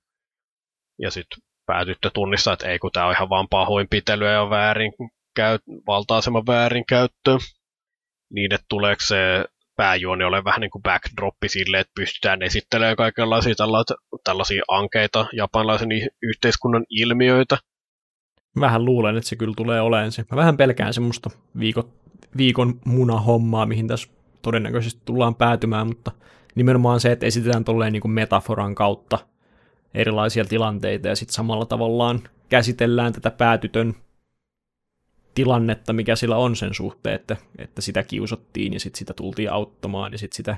B: Ja sitten päätyttö tunnistaa, että ei kun tämä on ihan vaan pahoinpitelyä ja väärin käy, valta-aseman väärinkäyttö. Niin, että tuleeko se pääjuoni ole vähän niin kuin backdroppi sille, että pystytään esittelemään kaikenlaisia tällaisia, tällaisia ankeita japanilaisen yhteiskunnan ilmiöitä.
A: Vähän luulen, että se kyllä tulee olemaan se. Mä vähän pelkään semmoista viikot, viikon munahommaa, mihin tässä todennäköisesti tullaan päätymään, mutta nimenomaan se, että esitetään tolleen niin kuin metaforan kautta erilaisia tilanteita ja sitten samalla tavallaan käsitellään tätä päätytön tilannetta, mikä sillä on sen suhteen, että, että sitä kiusattiin ja sitten sitä tultiin auttamaan ja sitten sitä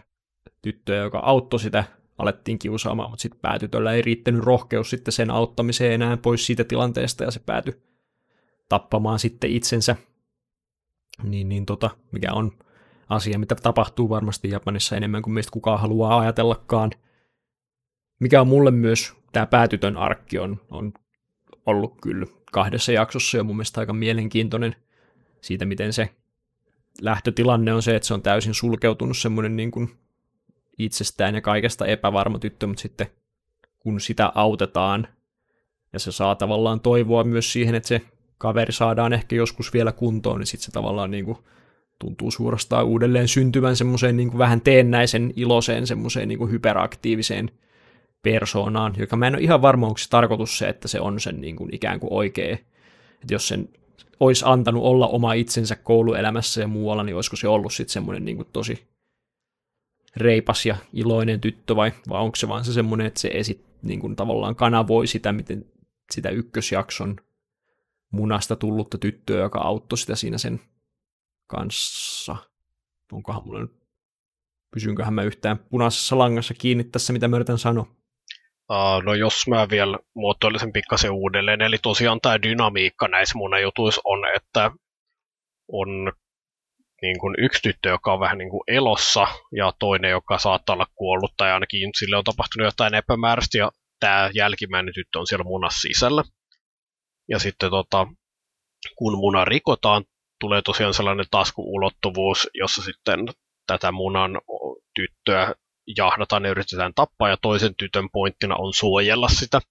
A: tyttöä, joka auttoi sitä, alettiin kiusaamaan, mutta sitten päätytöllä ei riittänyt rohkeus sitten sen auttamiseen enää pois siitä tilanteesta ja se päätyi tappamaan sitten itsensä, niin, niin tota, mikä on asia, mitä tapahtuu varmasti Japanissa enemmän kuin meistä kukaan haluaa ajatellakaan. Mikä on mulle myös tämä päätytön arkki on, on ollut kyllä kahdessa jaksossa jo mun mielestä aika mielenkiintoinen. Siitä, miten se lähtötilanne on se, että se on täysin sulkeutunut semmoinen niin kuin itsestään ja kaikesta epävarma tyttö, mutta sitten kun sitä autetaan ja se saa tavallaan toivoa myös siihen, että se kaveri saadaan ehkä joskus vielä kuntoon, niin sitten se tavallaan niin kuin tuntuu suorastaan uudelleen syntyvän semmoiseen niin vähän teennäisen, iloiseen, semmoiseen niin kuin hyperaktiiviseen persoonaan, joka mä en ole ihan varma, onko se tarkoitus se, että se on sen niin kuin ikään kuin oikea, että jos sen olisi antanut olla oma itsensä kouluelämässä ja muualla, niin olisiko se ollut sitten semmoinen niin tosi reipas ja iloinen tyttö vai, vai onko se vaan se semmoinen, että se esit, niin kuin tavallaan kanavoi sitä, miten sitä ykkösjakson munasta tullutta tyttöä, joka auttoi sitä siinä sen kanssa. Onkohan mulla nyt, pysynköhän mä yhtään punaisessa langassa kiinni tässä, mitä mä yritän sanoa?
B: Uh, no jos mä vielä muotoilisin pikkasen uudelleen, eli tosiaan tämä dynamiikka näissä mun jutuissa on, että on niin kuin yksi tyttö, joka on vähän niin kuin elossa, ja toinen, joka saattaa olla kuollut, tai ainakin sille on tapahtunut jotain epämääräistä, ja tämä jälkimmäinen tyttö on siellä munassa sisällä. Ja sitten tota, kun muna rikotaan, tulee tosiaan sellainen taskuulottuvuus, jossa sitten tätä munan tyttöä jahdataan ja yritetään tappaa, ja toisen tytön pointtina on suojella sitä.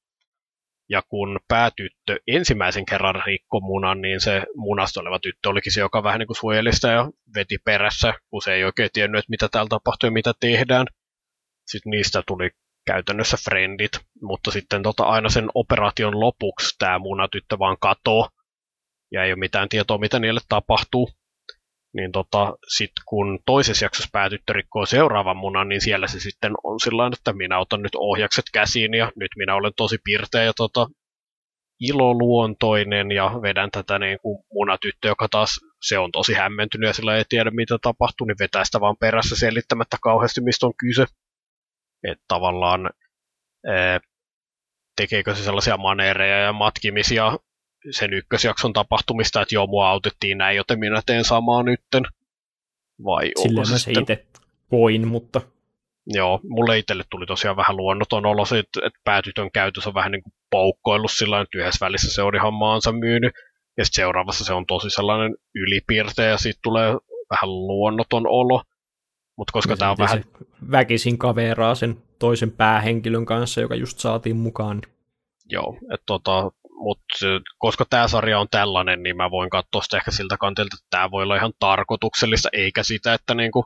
B: Ja kun päätyttö ensimmäisen kerran rikko munan, niin se munasta oleva tyttö olikin se, joka vähän niin kuin suojeli sitä ja veti perässä, kun se ei oikein tiennyt, että mitä täällä tapahtuu ja mitä tehdään. Sitten niistä tuli käytännössä friendit, mutta sitten tota, aina sen operaation lopuksi tämä munatyttö vaan katoo, ja ei ole mitään tietoa, mitä niille tapahtuu. Niin tota, sit kun toisessa jaksossa päätyttö rikkoo seuraavan munan, niin siellä se sitten on sillä että minä otan nyt ohjakset käsiin ja nyt minä olen tosi pirteä ja tota, iloluontoinen ja vedän tätä niin kuin munatyttö, joka taas se on tosi hämmentynyt ja sillä ei tiedä mitä tapahtuu, niin vetää sitä vaan perässä selittämättä kauheasti mistä on kyse. Että tavallaan ee, tekeekö se sellaisia maneereja ja matkimisia sen ykkösjakson tapahtumista, että joo, mua autettiin näin, joten minä teen samaa nytten. Vai
A: Silleen mä
B: se
A: itse koin, mutta
B: Joo, mulle itselle tuli tosiaan vähän luonnoton olo se, että että päätytön käytös on vähän niin kuin poukkoillut sillä että yhdessä välissä se on ihan maansa myynyt, ja sitten seuraavassa se on tosi sellainen ylipiirteä, ja siitä tulee vähän luonnoton olo. Mutta koska tämä on vähän,
A: väkisin kaveraa sen toisen päähenkilön kanssa, joka just saatiin mukaan.
B: joo, että tota, mut, se- koska tämä sarja on tällainen, niin mä voin katsoa sitä ehkä siltä kantilta, että tämä voi olla ihan tarkoituksellista, eikä sitä, että niinku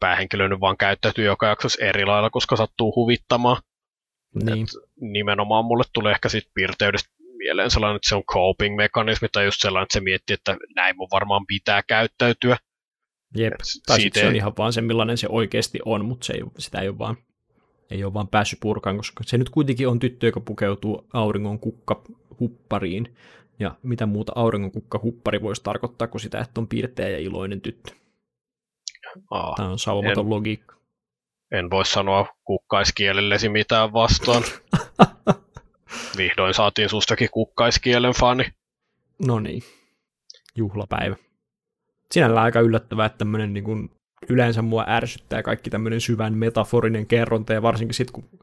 B: päähenkilö nyt vaan käyttäytyy joka jaksossa eri lailla, koska sattuu huvittamaan.
A: Niin,
B: nimenomaan mulle tulee ehkä siitä piirteydestä mieleen sellainen, että se on coping-mekanismi tai just sellainen, että se miettii, että näin mun varmaan pitää käyttäytyä.
A: jep. Tai
B: siitä
A: se on ihan vaan se, millainen se oikeasti on, mutta se ei, sitä ei ole vaan, ei ole vaan päässyt purkaan, koska se nyt kuitenkin on tyttö, joka pukeutuu auringon kukkahuppariin. Ja mitä muuta auringon kukkahuppari voisi tarkoittaa kuin sitä, että on piirteä ja iloinen tyttö.
B: Aa,
A: Tämä on saumaton logiikka.
B: en voi sanoa kukkaiskielellesi mitään vastaan. Vihdoin saatiin sustakin kukkaiskielen fani.
A: No niin, juhlapäivä. Sinällään aika yllättävää, että tämmöinen niin kuin, yleensä mua ärsyttää kaikki tämmöinen syvän metaforinen kerronta, ja varsinkin sitten kun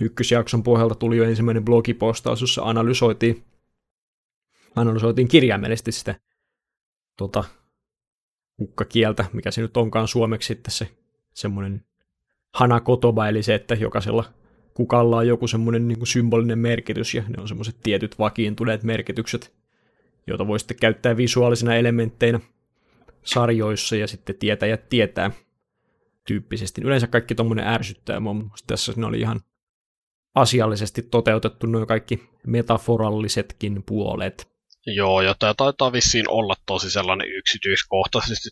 A: ykkösjakson pohjalta tuli jo ensimmäinen blogipostaus, jossa analysoitiin, analysoitiin kirjaimellisesti sitä tota, kukkakieltä, mikä se nyt onkaan suomeksi sitten se semmoinen hanakotoba, eli se, että jokaisella kukalla on joku semmoinen niin kuin symbolinen merkitys, ja ne on semmoiset tietyt vakiintuneet merkitykset, joita voi sitten käyttää visuaalisina elementteinä sarjoissa, ja sitten tietäjät tietää tyyppisesti. Yleensä kaikki tuommoinen ärsyttää mua, mutta tässä ne oli ihan asiallisesti toteutettu nuo kaikki metaforallisetkin puolet.
B: Joo, ja tämä taitaa vissiin olla tosi sellainen yksityiskohtaisesti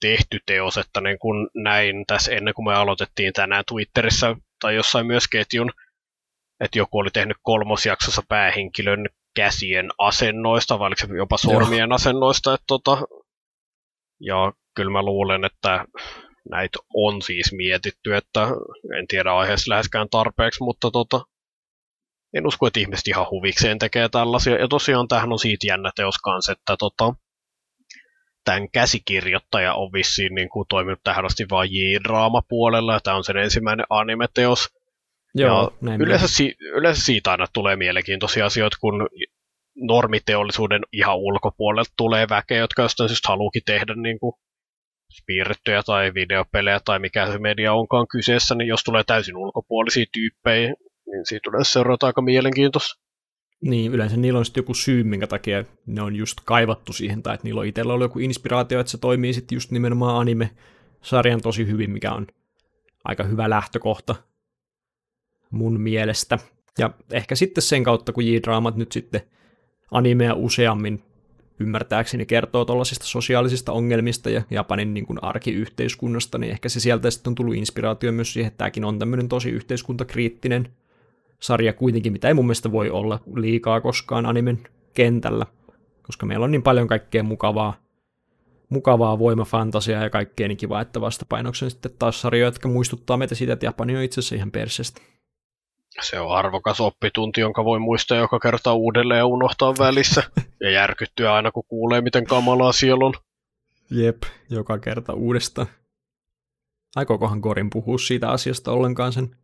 B: tehty teos, että niin kun näin tässä ennen kuin me aloitettiin tänään Twitterissä tai jossain myös ketjun, että joku oli tehnyt kolmosjaksossa päähenkilön käsien asennoista, vai oliko se jopa sormien asennoista, että tota, ja kyllä mä luulen, että näitä on siis mietitty, että en tiedä aiheessa läheskään tarpeeksi, mutta tota, en usko, että ihmiset ihan huvikseen tekee tällaisia. Ja tosiaan tämähän on siitä jännä teos kanssa, että tota, tämän käsikirjoittaja on vissiin niin kuin toiminut tähän asti vain J-draama-puolella, ja tämä on sen ensimmäinen anime-teos.
A: Joo,
B: ja
A: näin
B: yleensä, si- yleensä siitä aina tulee mielenkiintoisia asioita, kun normiteollisuuden ihan ulkopuolelta tulee väkeä, jotka jostain syystä haluukin tehdä niin kuin piirrettyjä tai videopelejä tai mikä se media onkaan kyseessä, niin jos tulee täysin ulkopuolisia tyyppejä, niin siitä yleensä seuraata aika mielenkiintoista.
A: Niin, yleensä niillä on sitten joku syy, minkä takia ne on just kaivattu siihen, tai että niillä on itsellä ollut joku inspiraatio, että se toimii sitten just nimenomaan anime-sarjan tosi hyvin, mikä on aika hyvä lähtökohta mun mielestä. Ja ehkä sitten sen kautta, kun J-draamat nyt sitten animea useammin ymmärtääkseni kertoo tuollaisista sosiaalisista ongelmista ja Japanin niin kuin arkiyhteiskunnasta, niin ehkä se sieltä sitten on tullut inspiraatio myös siihen, että tämäkin on tämmöinen tosi yhteiskuntakriittinen sarja kuitenkin, mitä ei mun mielestä voi olla liikaa koskaan animen kentällä, koska meillä on niin paljon kaikkea mukavaa, mukavaa voimafantasiaa ja kaikkea niin kivaa, että vastapainoksen sitten taas sarjoja, jotka muistuttaa meitä siitä, että Japani on itse asiassa ihan persestä.
B: Se on arvokas oppitunti, jonka voi muistaa joka kerta uudelleen ja unohtaa välissä. ja järkyttyä aina, kun kuulee, miten kamalaa siellä on.
A: Jep, joka kerta uudestaan. Aikookohan Korin puhua siitä asiasta ollenkaan sen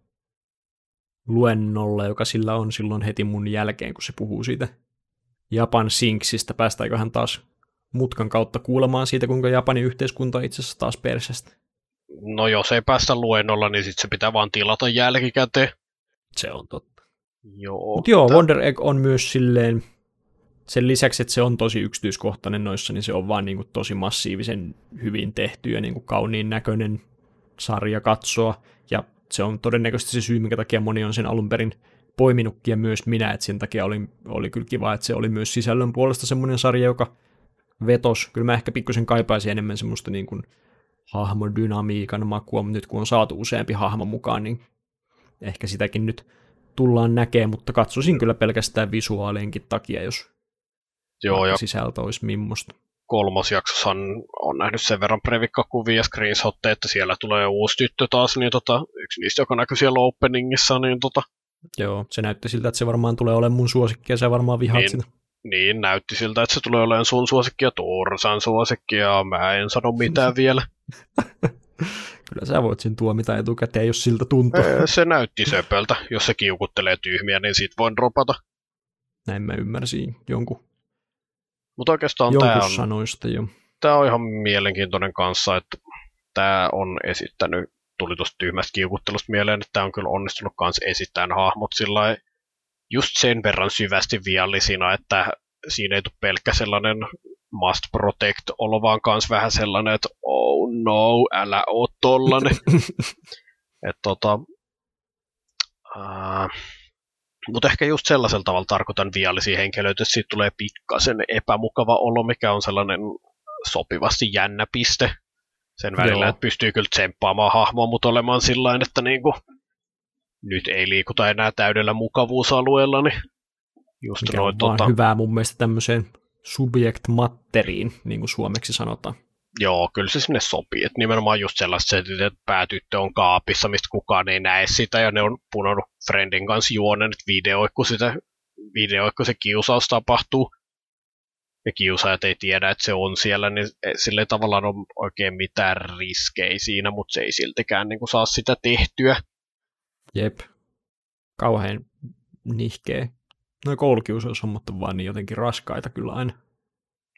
A: luennolle, joka sillä on silloin heti mun jälkeen, kun se puhuu siitä Japan Sinksistä. Päästäänkö hän taas mutkan kautta kuulemaan siitä, kuinka Japanin yhteiskunta on itse asiassa taas persestä?
B: No jos ei päästä luennolla, niin sitten se pitää vaan tilata jälkikäteen.
A: Se on totta.
B: Joo.
A: Mutta joo, Wonder Egg on myös silleen, sen lisäksi, että se on tosi yksityiskohtainen noissa, niin se on vaan niin kuin tosi massiivisen hyvin tehty ja niin kuin kauniin näköinen sarja katsoa. Ja se on todennäköisesti se syy, minkä takia moni on sen alun perin poiminutkin ja myös minä, että sen takia oli, oli kyllä kiva, että se oli myös sisällön puolesta semmoinen sarja, joka vetos. Kyllä mä ehkä pikkusen kaipaisin enemmän semmoista niin kuin hahmodynamiikan makua, mutta nyt kun on saatu useampi hahmo mukaan, niin ehkä sitäkin nyt tullaan näkemään, mutta katsoisin kyllä pelkästään visuaalienkin takia, jos
B: Joo, ja
A: sisältö olisi mimmosta.
B: kolmosjaksossahan on nähnyt sen verran previkkakuvia ja screenshotteja, että siellä tulee uusi tyttö taas, niin tota, yksi niistä, joka näkyy siellä openingissa, niin tota,
A: Joo, se näytti siltä, että se varmaan tulee olemaan mun suosikki ja sä varmaan vihaat
B: Niin.
A: sitä.
B: niin, näytti siltä, että se tulee olemaan sun suosikki ja Tursan suosikki, ja mä en sano mitään vielä.
A: Kyllä sä voit sen tuomita etukäteen, jos siltä tuntuu.
B: Se näytti söpöltä. Jos se kiukuttelee tyhmiä, niin sit voin dropata.
A: Näin mä ymmärsin jonkun,
B: Mutta oikeastaan
A: jonkun
B: tämä on,
A: sanoista jo.
B: tää on ihan mielenkiintoinen kanssa, että tämä on esittänyt, tuli tuosta tyhmästä kiukuttelusta mieleen, että tämä on kyllä onnistunut kans esittämään hahmot sillä just sen verran syvästi viallisina, että siinä ei tule pelkkä sellainen must protect olo, vaan kans vähän sellainen, että oh no, älä oo tollanen. Et tota, uh, mutta ehkä just sellaisella tavalla tarkoitan viallisia henkilöitä, että siitä tulee pikkasen epämukava olo, mikä on sellainen sopivasti jännä piste sen välillä,
A: Joo.
B: että pystyy kyllä tsemppaamaan hahmoa, mutta olemaan sillä että niinku, nyt ei liikuta enää täydellä mukavuusalueella, niin just
A: Mikä
B: noin
A: on
B: tota,
A: hyvää mun mielestä tämmöiseen subject matteriin, niin kuin suomeksi sanotaan.
B: Joo, kyllä se sinne sopii. Et nimenomaan just sellaiset että päätyttö on kaapissa, mistä kukaan ei näe sitä, ja ne on punonut friendin kanssa juonen, että videoikku, sitä, videoikku se kiusaus tapahtuu. Ja kiusaajat ei tiedä, että se on siellä, niin sillä ei tavallaan ole oikein mitään riskejä siinä, mutta se ei siltikään niin kuin saa sitä tehtyä.
A: Jep. Kauhean nihkeä. Noi koulukiusaushommat on vaan niin jotenkin raskaita kyllä aina.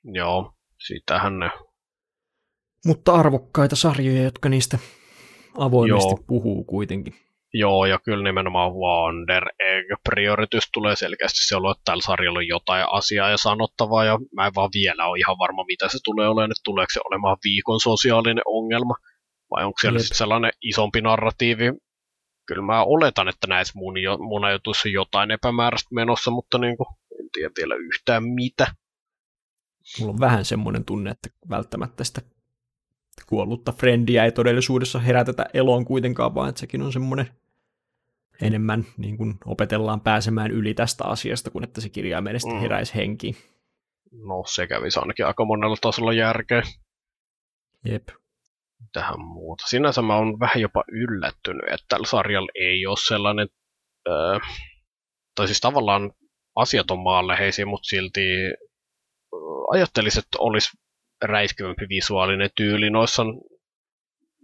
B: Joo, sitähän ne
A: Mutta arvokkaita sarjoja, jotka niistä avoimesti
B: Joo.
A: puhuu kuitenkin.
B: Joo, ja kyllä nimenomaan Wonder Egg Prioritys tulee selkeästi se olo, että tällä sarjalla on jotain asiaa ja sanottavaa, ja mä en vaan vielä ole ihan varma, mitä se tulee olemaan, että tuleeko se olemaan viikon sosiaalinen ongelma, vai onko siellä sitten sellainen isompi narratiivi. Kyllä mä oletan, että näissä mun, jo, mun ajatus on jotain epämääräistä menossa, mutta niin kuin, en tiedä vielä yhtään mitä.
A: Mulla on vähän semmoinen tunne, että välttämättä sitä kuollutta frendiä ei todellisuudessa herätetä eloon kuitenkaan, vaan että sekin on semmoinen enemmän niin kuin opetellaan pääsemään yli tästä asiasta, kun että se kirjaimellisesti
B: Mm.
A: heräisi henkiin.
B: No se kävisi ainakin aika monella tasolla järkeä.
A: Jep.
B: Tähän muuta. Sinänsä mä oon vähän jopa yllättynyt, että tällä sarjalla ei ole sellainen, öö, tai siis tavallaan asiat on maanläheisiä, mutta silti ajattelisin, että olisi räiskyvämpi visuaalinen tyyli noissa,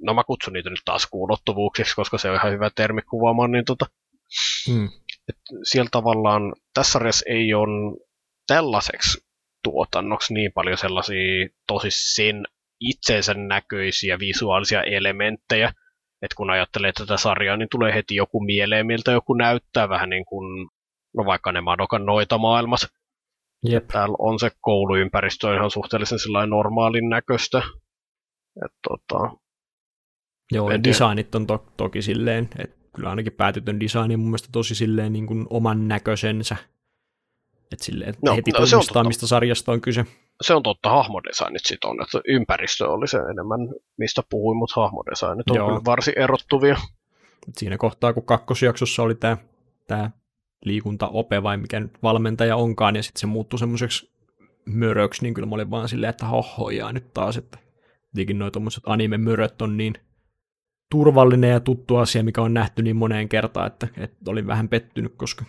B: no mä kutsun niitä nyt taas kuulottuvuuksiksi, koska se on ihan hyvä termi kuvaamaan, niin tota,
A: Hmm.
B: siellä tavallaan tässä sarjassa ei ole tällaiseksi tuotannoksi niin paljon sellaisia tosi sen itsensä näköisiä visuaalisia elementtejä, että kun ajattelee tätä sarjaa, niin tulee heti joku mieleen, miltä joku näyttää vähän niin kuin, no vaikka ne Madokan noita maailmassa.
A: Jep.
B: Täällä on se kouluympäristö on ihan suhteellisen sellainen normaalin näköistä. Et tota,
A: Joo, ja designit on to- toki silleen, että kyllä ainakin päätytön design on mun mielestä tosi silleen niin kuin oman näköisensä. Että silleen,
B: No,
A: heti
B: no, se on
A: tunnistaa,
B: totta.
A: mistä sarjasta on kyse.
B: se on totta, hahmodesignit sit on, että ympäristö oli se enemmän, mistä puhuin, mutta hahmodesignit on
A: Joo.
B: kyllä varsin erottuvia.
A: Et siinä kohtaa, kun kakkosjaksossa oli tämä tää liikuntaope vai mikä nyt valmentaja onkaan, ja sitten se muuttui semmoiseksi möröksi, niin kyllä mä olin vaan silleen, että hohojaa nyt taas, että jotenkin noi tommoset anime-möröt on niin turvallinen ja tuttu asia, mikä on nähty niin moneen kertaan, että, että olin vähän pettynyt, koska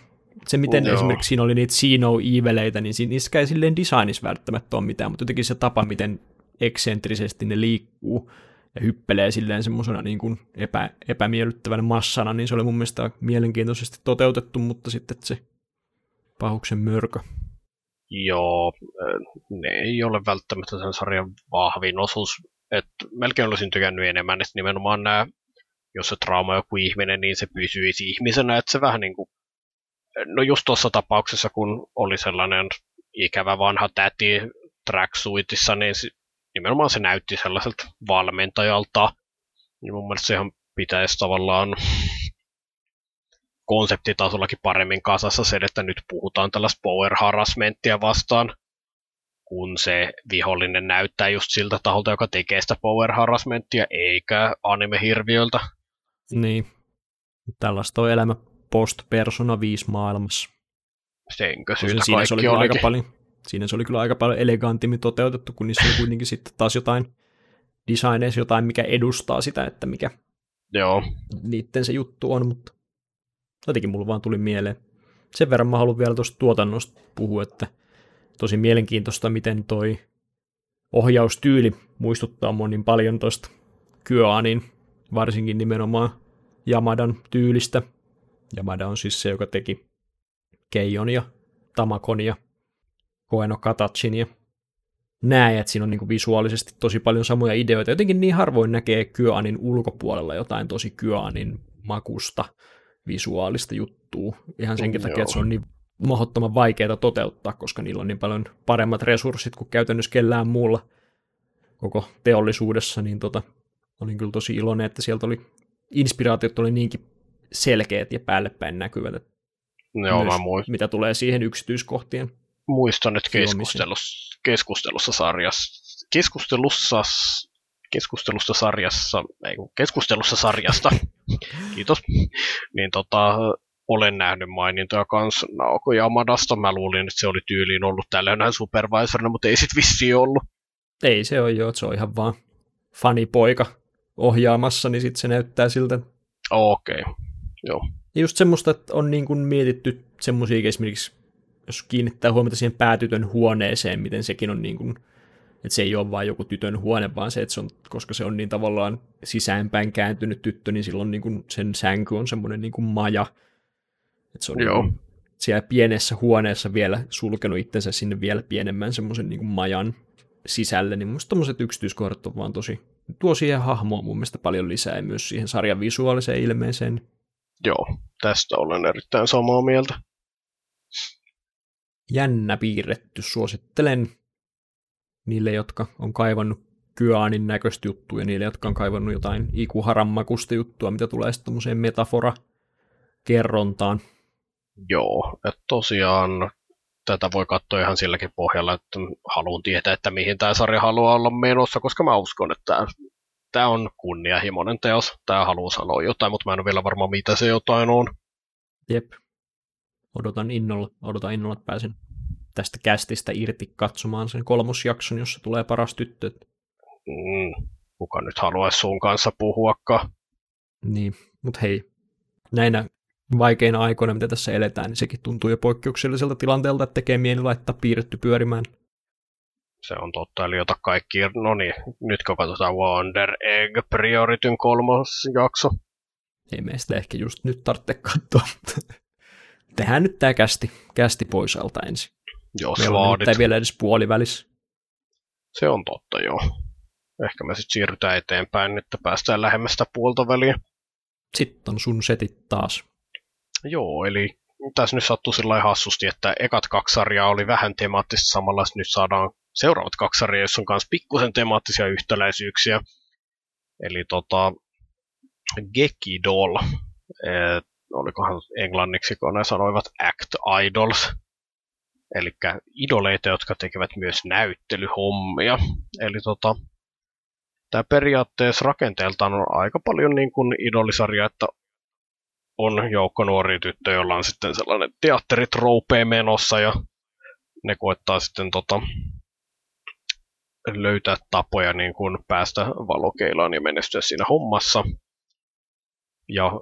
A: se, miten
B: Joo.
A: esimerkiksi siinä oli niitä Sino Eveleitä, niin niissä ei silleen designissa välttämättä ole mitään, mutta jotenkin se tapa, miten eksentrisesti ne liikkuu ja hyppelee silleen semmoisena niin kuin epä, epämiellyttävänä massana, niin se oli mun mielestä mielenkiintoisesti toteutettu, mutta sitten se pahuksen mörkö.
B: Joo, äh, ne ei ole välttämättä sen sarjan vahvin osuus. Et melkein olisin tykännyt enemmän, että nimenomaan nämä, jos se trauma on joku ihminen, niin se pysyisi ihmisenä, että se vähän niin kuin, no just tuossa tapauksessa, kun oli sellainen ikävä vanha täti tracksuitissa, niin nimenomaan se näytti sellaiselta valmentajalta, niin mun mielestä sehän pitäisi tavallaan konseptitasollakin paremmin kasassa se, että nyt puhutaan tällaista power harassmenttia vastaan, kun se vihollinen näyttää just siltä taholta, joka tekee sitä power harassmenttia, eikä anime-hirviöltä.
A: Niin, tällaista on elämä post-Persona 5 maailmassa.
B: Senkö
A: Tosin
B: syytä
A: siinä se oli kyllä aika paljon, siinä se oli kyllä aika paljon elegantimmin toteutettu, kun niissä oli kuitenkin sitten taas jotain designeissa jotain, mikä edustaa sitä, että mikä
B: Joo,
A: niitten se juttu on, mutta jotenkin mulla vaan tuli mieleen. Sen verran mä haluan vielä tuosta tuotannosta puhua, että tosi mielenkiintoista, miten toi ohjaustyyli muistuttaa monin paljon tuosta Kyoanin, varsinkin nimenomaan Yamadan tyylistä. Yamada on siis se, joka teki Keijon ja Tamakon ja Koeno Katachin ja näin, että siinä on niin visuaalisesti tosi paljon samoja ideoita. Jotenkin niin harvoin näkee Kyoanin ulkopuolella jotain tosi Kyoanin makusta visuaalista juttua. Ihan senkin takia, että se on niin mahdottoman vaikeaa toteuttaa, koska niillä on niin paljon paremmat resurssit kuin käytännössä kellään muulla koko teollisuudessa, niin tota, olin kyllä tosi iloinen, että sieltä oli inspiraatiot oli niinkin selkeät ja päällepäin näkyvät. Että
B: Joo, mä muistan.
A: Mitä tulee siihen yksityiskohtien
B: Muistan, että keskustelussa, keskustelussa sarjassa, keskustelussa, keskustelussa sarjassa, ei keskustelussa sarjasta, kiitos, niin tota, olen nähnyt mainintoja kanssa Naoko Yamadasta. Mä luulin, että se oli tyyliin ollut tällainen supervisorina, mutta ei sit vissi ollut.
A: Ei se ole jo, se on ihan vaan fanipoika ohjaamassa, niin sitten se näyttää siltä.
B: Okei, okay. Joo.
A: Ja just semmoista, että on niin kuin mietitty semmoisia esimerkiksi, jos kiinnittää huomiota siihen päätytön huoneeseen, miten sekin on niin kuin, että se ei ole vain joku tytön huone, vaan se, että se on, koska se on niin tavallaan sisäänpäin kääntynyt tyttö, niin silloin niin kuin sen sänky on semmoinen niin kuin maja, että se on Joo. Niin siellä pienessä huoneessa vielä sulkenut itsensä sinne vielä pienemmän semmoisen niin majan sisälle, niin musta tommoset yksityiskohdat on vaan tosi, tuo siihen hahmoon mun mielestä paljon lisää ja myös siihen sarjan visuaaliseen ilmeeseen.
B: Joo, tästä olen erittäin samaa mieltä.
A: Jännä piirretty, suosittelen niille, jotka on kaivannut Kyaanin näköistä juttua ja niille, jotka on kaivannut jotain Ikuharan makusta juttua, mitä tulee sitten metafora-kerrontaan.
B: Joo, että tosiaan tätä voi katsoa ihan silläkin pohjalla, että haluan tietää, että mihin tämä sarja haluaa olla menossa, koska mä uskon, että tämä, tämä on kunnianhimoinen teos. Tämä haluaa sanoa jotain, mutta mä en ole vielä varma, mitä se jotain on.
A: Jep. Odotan innolla, odotan innolla, että pääsen tästä kästistä irti katsomaan sen kolmosjakson, jossa tulee paras tyttö.
B: Mm, kuka nyt haluaisi sun kanssa puhuakaan?
A: Niin, mutta hei, näinä vaikeina aikoina, mitä tässä eletään, niin sekin tuntuu jo poikkeukselliselta tilanteelta, että tekee mieli laittaa piirretty pyörimään.
B: Se on totta, eli ota kaikki, no niin, nyt kun katsotaan Wonder Egg Priorityn kolmas jakso.
A: Ei meistä ehkä just nyt tarvitse katsoa, mutta tehdään nyt tämä kästi, kästi pois alta ensin.
B: Jos Meillä vaadit.
A: on vielä edes puolivälissä.
B: Se on totta, joo. Ehkä me sitten siirrytään eteenpäin, että päästään lähemmästä puolta väliä.
A: Sitten on sun setit taas.
B: Joo, eli tässä nyt sattuu sillä hassusti, että ekat kaksi sarjaa oli vähän temaattista samalla, nyt saadaan seuraavat kaksi sarjaa, joissa on myös pikkusen temaattisia yhtäläisyyksiä. Eli tota, Gekidol, eh, olikohan englanniksi, kun ne sanoivat Act Idols, eli idoleita, jotka tekevät myös näyttelyhommia. Eli tota, tämä periaatteessa rakenteeltaan on aika paljon niin kuin idolisarja, että on joukko nuoria tyttöjä, joilla on sitten sellainen teatteritroupe menossa ja ne koettaa sitten tota, löytää tapoja niin kuin päästä valokeilaan ja menestyä siinä hommassa. Ja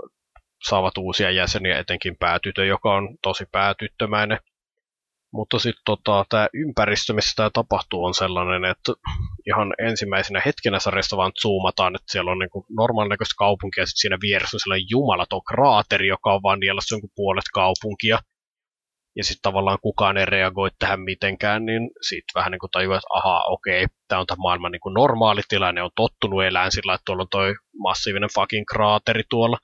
B: saavat uusia jäseniä, etenkin päätytö, joka on tosi päätyttömäinen. Mutta sitten tota, tämä ympäristö, missä tämä tapahtuu, on sellainen, että ihan ensimmäisenä hetkenä sarjasta vaan zoomataan, että siellä on niinku normaalinäköistä kaupunkia, ja sitten siinä vieressä on sellainen jumalaton kraateri, joka on vaan nielassa jonkun puolet kaupunkia. Ja sitten tavallaan kukaan ei reagoi tähän mitenkään, niin sitten vähän niin kuin tajuaa, että ahaa, okei, tämä on tämä maailman niin kuin normaali tilanne, on tottunut elämään sillä, että tuolla on toi massiivinen fucking kraateri tuolla.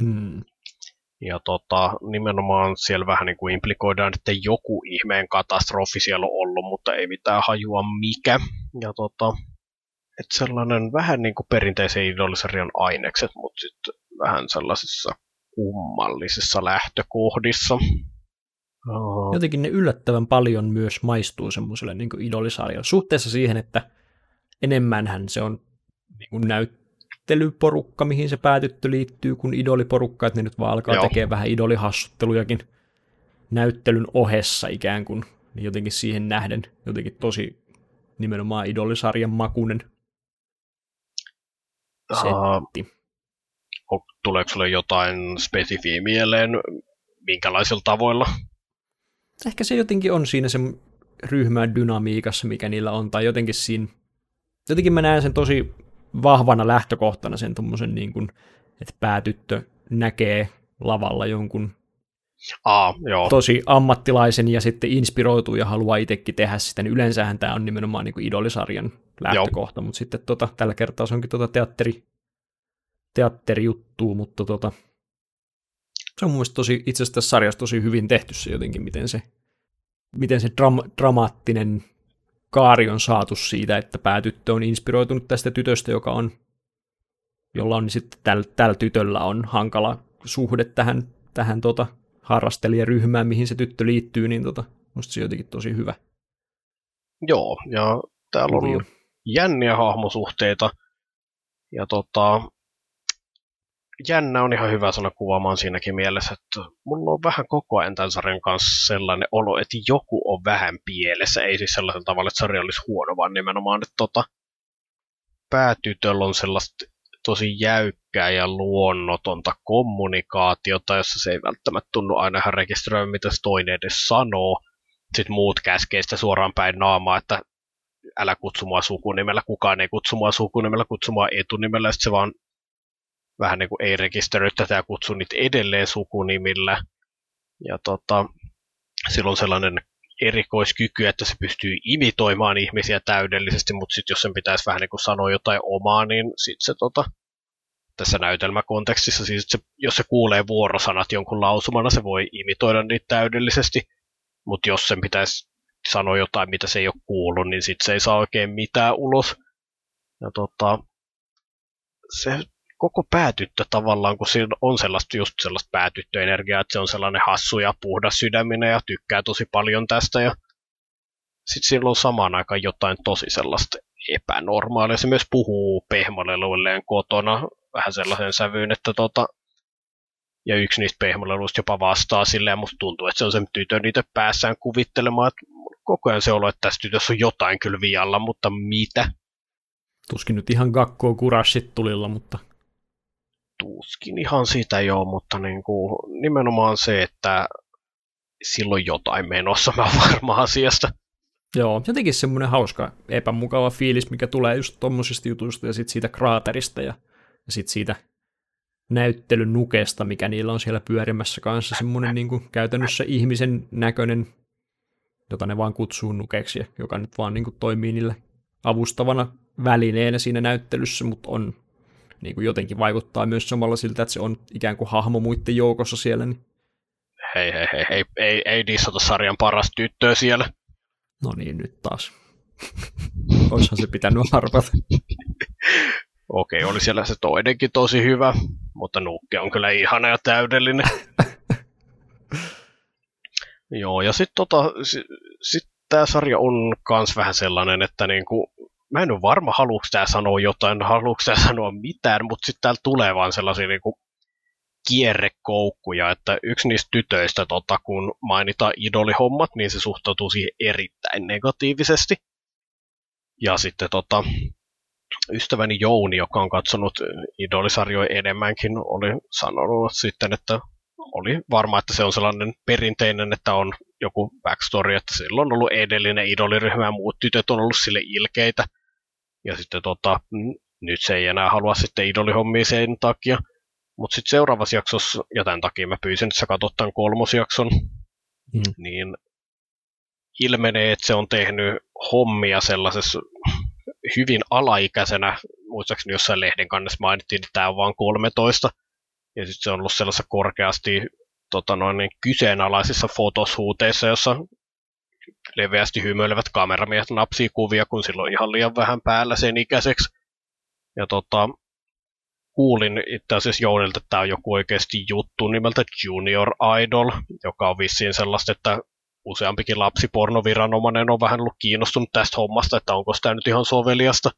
A: Hmm.
B: Ja tota, nimenomaan siellä vähän niin kuin implikoidaan, että joku ihmeen katastrofi siellä on ollut, mutta ei mitään hajua mikä. Ja tota, että sellainen vähän niin kuin perinteisen idolisarjan ainekset, mutta sitten vähän sellaisissa kummallisissa lähtökohdissa.
A: Jotenkin ne yllättävän paljon myös maistuu semmoiselle niin idolisarjalle. Suhteessa siihen, että enemmänhän se on niin kuin näyt, näyttelyporukka, mihin se päätyttö liittyy, kun idoliporukka, että ne nyt vaan alkaa tekemään vähän idolihassuttelujakin näyttelyn ohessa ikään kuin, niin jotenkin siihen nähden jotenkin tosi nimenomaan idolisarjan makunen setti.
B: Uh, tuleeko sulle jotain spesifiä mieleen, minkälaisilla tavoilla?
A: Ehkä se jotenkin on siinä se ryhmän dynamiikassa, mikä niillä on, tai jotenkin siinä, jotenkin mä näen sen tosi vahvana lähtökohtana sen tommosen niin kuin, että päätyttö näkee lavalla jonkun
B: Aa, joo.
A: tosi ammattilaisen ja sitten inspiroituu ja haluaa itsekin tehdä sitä, niin yleensähän tämä on nimenomaan niin kuin idolisarjan lähtökohta, mutta sitten tota, tällä kertaa se onkin tota teatteri, teatterijuttua, mutta tota, se on mun mielestä tosi, itse asiassa tässä sarjassa tosi hyvin tehty se jotenkin, miten se, miten se dram- dramaattinen kaari on saatu siitä, että päätyttö on inspiroitunut tästä tytöstä, joka on, jolla on niin sitten tällä, tällä tytöllä on hankala suhde tähän, tähän tota, harrastelijaryhmään, mihin se tyttö liittyy, niin tota, musta se jotenkin tosi hyvä.
B: Joo, ja täällä on jänniä hahmosuhteita, ja tota, jännä on ihan hyvä sana kuvaamaan siinäkin mielessä, että mulla on vähän koko ajan tämän sarjan kanssa sellainen olo, että joku on vähän pielessä. Ei siis sellaisella tavalla, että sarja olisi huono, vaan nimenomaan, että tota, päätytöllä on sellaista tosi jäykkää ja luonnotonta kommunikaatiota, jossa se ei välttämättä tunnu aina ihan rekisteröidä, mitä se toinen edes sanoo. Sitten muut käskee sitä suoraan päin naamaa, että älä kutsu mua sukunimellä, kukaan ei kutsu mua sukunimellä, kutsu mua etunimellä, sitten se vaan vähän niin kuin ei rekisteröi tätä ja kutsu niitä edelleen sukunimillä. Ja tota, silloin sellainen erikoiskyky, että se pystyy imitoimaan ihmisiä täydellisesti, mutta sitten jos sen pitäisi vähän niin kuin sanoa jotain omaa, niin sitten se tota, tässä näytelmäkontekstissa, siis se, jos se kuulee vuorosanat jonkun lausumana, se voi imitoida niitä täydellisesti, mutta jos sen pitäisi sanoa jotain, mitä se ei ole kuullut, niin sitten se ei saa oikein mitään ulos. Ja tota, se koko päätyttö tavallaan, kun siinä on sellaista, just sellaista päätyttöenergiaa, että se on sellainen hassu ja puhdas sydäminen ja tykkää tosi paljon tästä ja sitten sillä on samaan aikaan jotain tosi sellaista epänormaalia. Se myös puhuu pehmoleluilleen kotona vähän sellaisen sävyyn, että tota, ja yksi niistä pehmoleluista jopa vastaa silleen, ja musta tuntuu, että se on sen tytön niitä päässään kuvittelemaan, että koko ajan se olo, että tässä tytössä on jotain kyllä vialla, mutta mitä?
A: Tuskin nyt ihan gakkoa kurassit tulilla, mutta
B: tuskin. Ihan sitä joo, mutta niin kuin, nimenomaan se, että silloin jotain menossa, mä varmaan asiasta.
A: Joo, jotenkin semmoinen hauska, epämukava fiilis, mikä tulee just tommosista jutuista ja sitten siitä kraaterista ja, ja sitten siitä näyttelyn nukesta, mikä niillä on siellä pyörimässä kanssa, semmoinen niin kuin käytännössä ihmisen näköinen, jota ne vaan kutsuu nukeksi, joka nyt vaan niin kuin toimii niille avustavana välineenä siinä näyttelyssä, mutta on niin kuin jotenkin vaikuttaa myös samalla siltä, että se on ikään kuin hahmo muiden joukossa siellä. Niin...
B: Hei, hei, hei, hei, ei, ei dissata sarjan paras tyttöä siellä.
A: No niin, nyt taas. Oishan se pitänyt arvata.
B: Okei, oli siellä se toinenkin tosi hyvä, mutta Nukke on kyllä ihana ja täydellinen. Joo, ja sitten tota, sit, sit tämä sarja on kans vähän sellainen, että niinku, mä en ole varma, haluuks tämä sanoa jotain, haluuks tämä sanoa mitään, mutta sitten täällä tulee vaan sellaisia niinku kierrekoukkuja, että yksi niistä tytöistä, tota, kun mainitaan idolihommat, niin se suhtautuu siihen erittäin negatiivisesti. Ja sitten tota, ystäväni Jouni, joka on katsonut idolisarjoja enemmänkin, oli sanonut sitten, että oli varma, että se on sellainen perinteinen, että on joku backstory, että sillä on ollut edellinen idoliryhmä ja muut tytöt on ollut sille ilkeitä. Ja sitten tota, nyt se ei enää halua sitten idolihommia sen takia. Mutta sitten seuraavassa jaksossa, ja tämän takia mä pyysin, että sä katsot tämän kolmosjakson, mm. niin ilmenee, että se on tehnyt hommia sellaisessa hyvin alaikäisenä, muistaakseni jossain lehden kannessa mainittiin, että tämä on vain 13, ja sitten se on ollut sellaisessa korkeasti tota noin, niin kyseenalaisissa fotosuuteissa, jossa leveästi hymyilevät kameramiehet napsii kuvia, kun silloin ihan liian vähän päällä sen ikäiseksi. Ja tota, kuulin itse asiassa Jounilta, että tämä on joku oikeasti juttu nimeltä Junior Idol, joka on vissiin sellaista, että useampikin lapsipornoviranomainen on vähän ollut kiinnostunut tästä hommasta, että onko tämä nyt ihan soveliasta.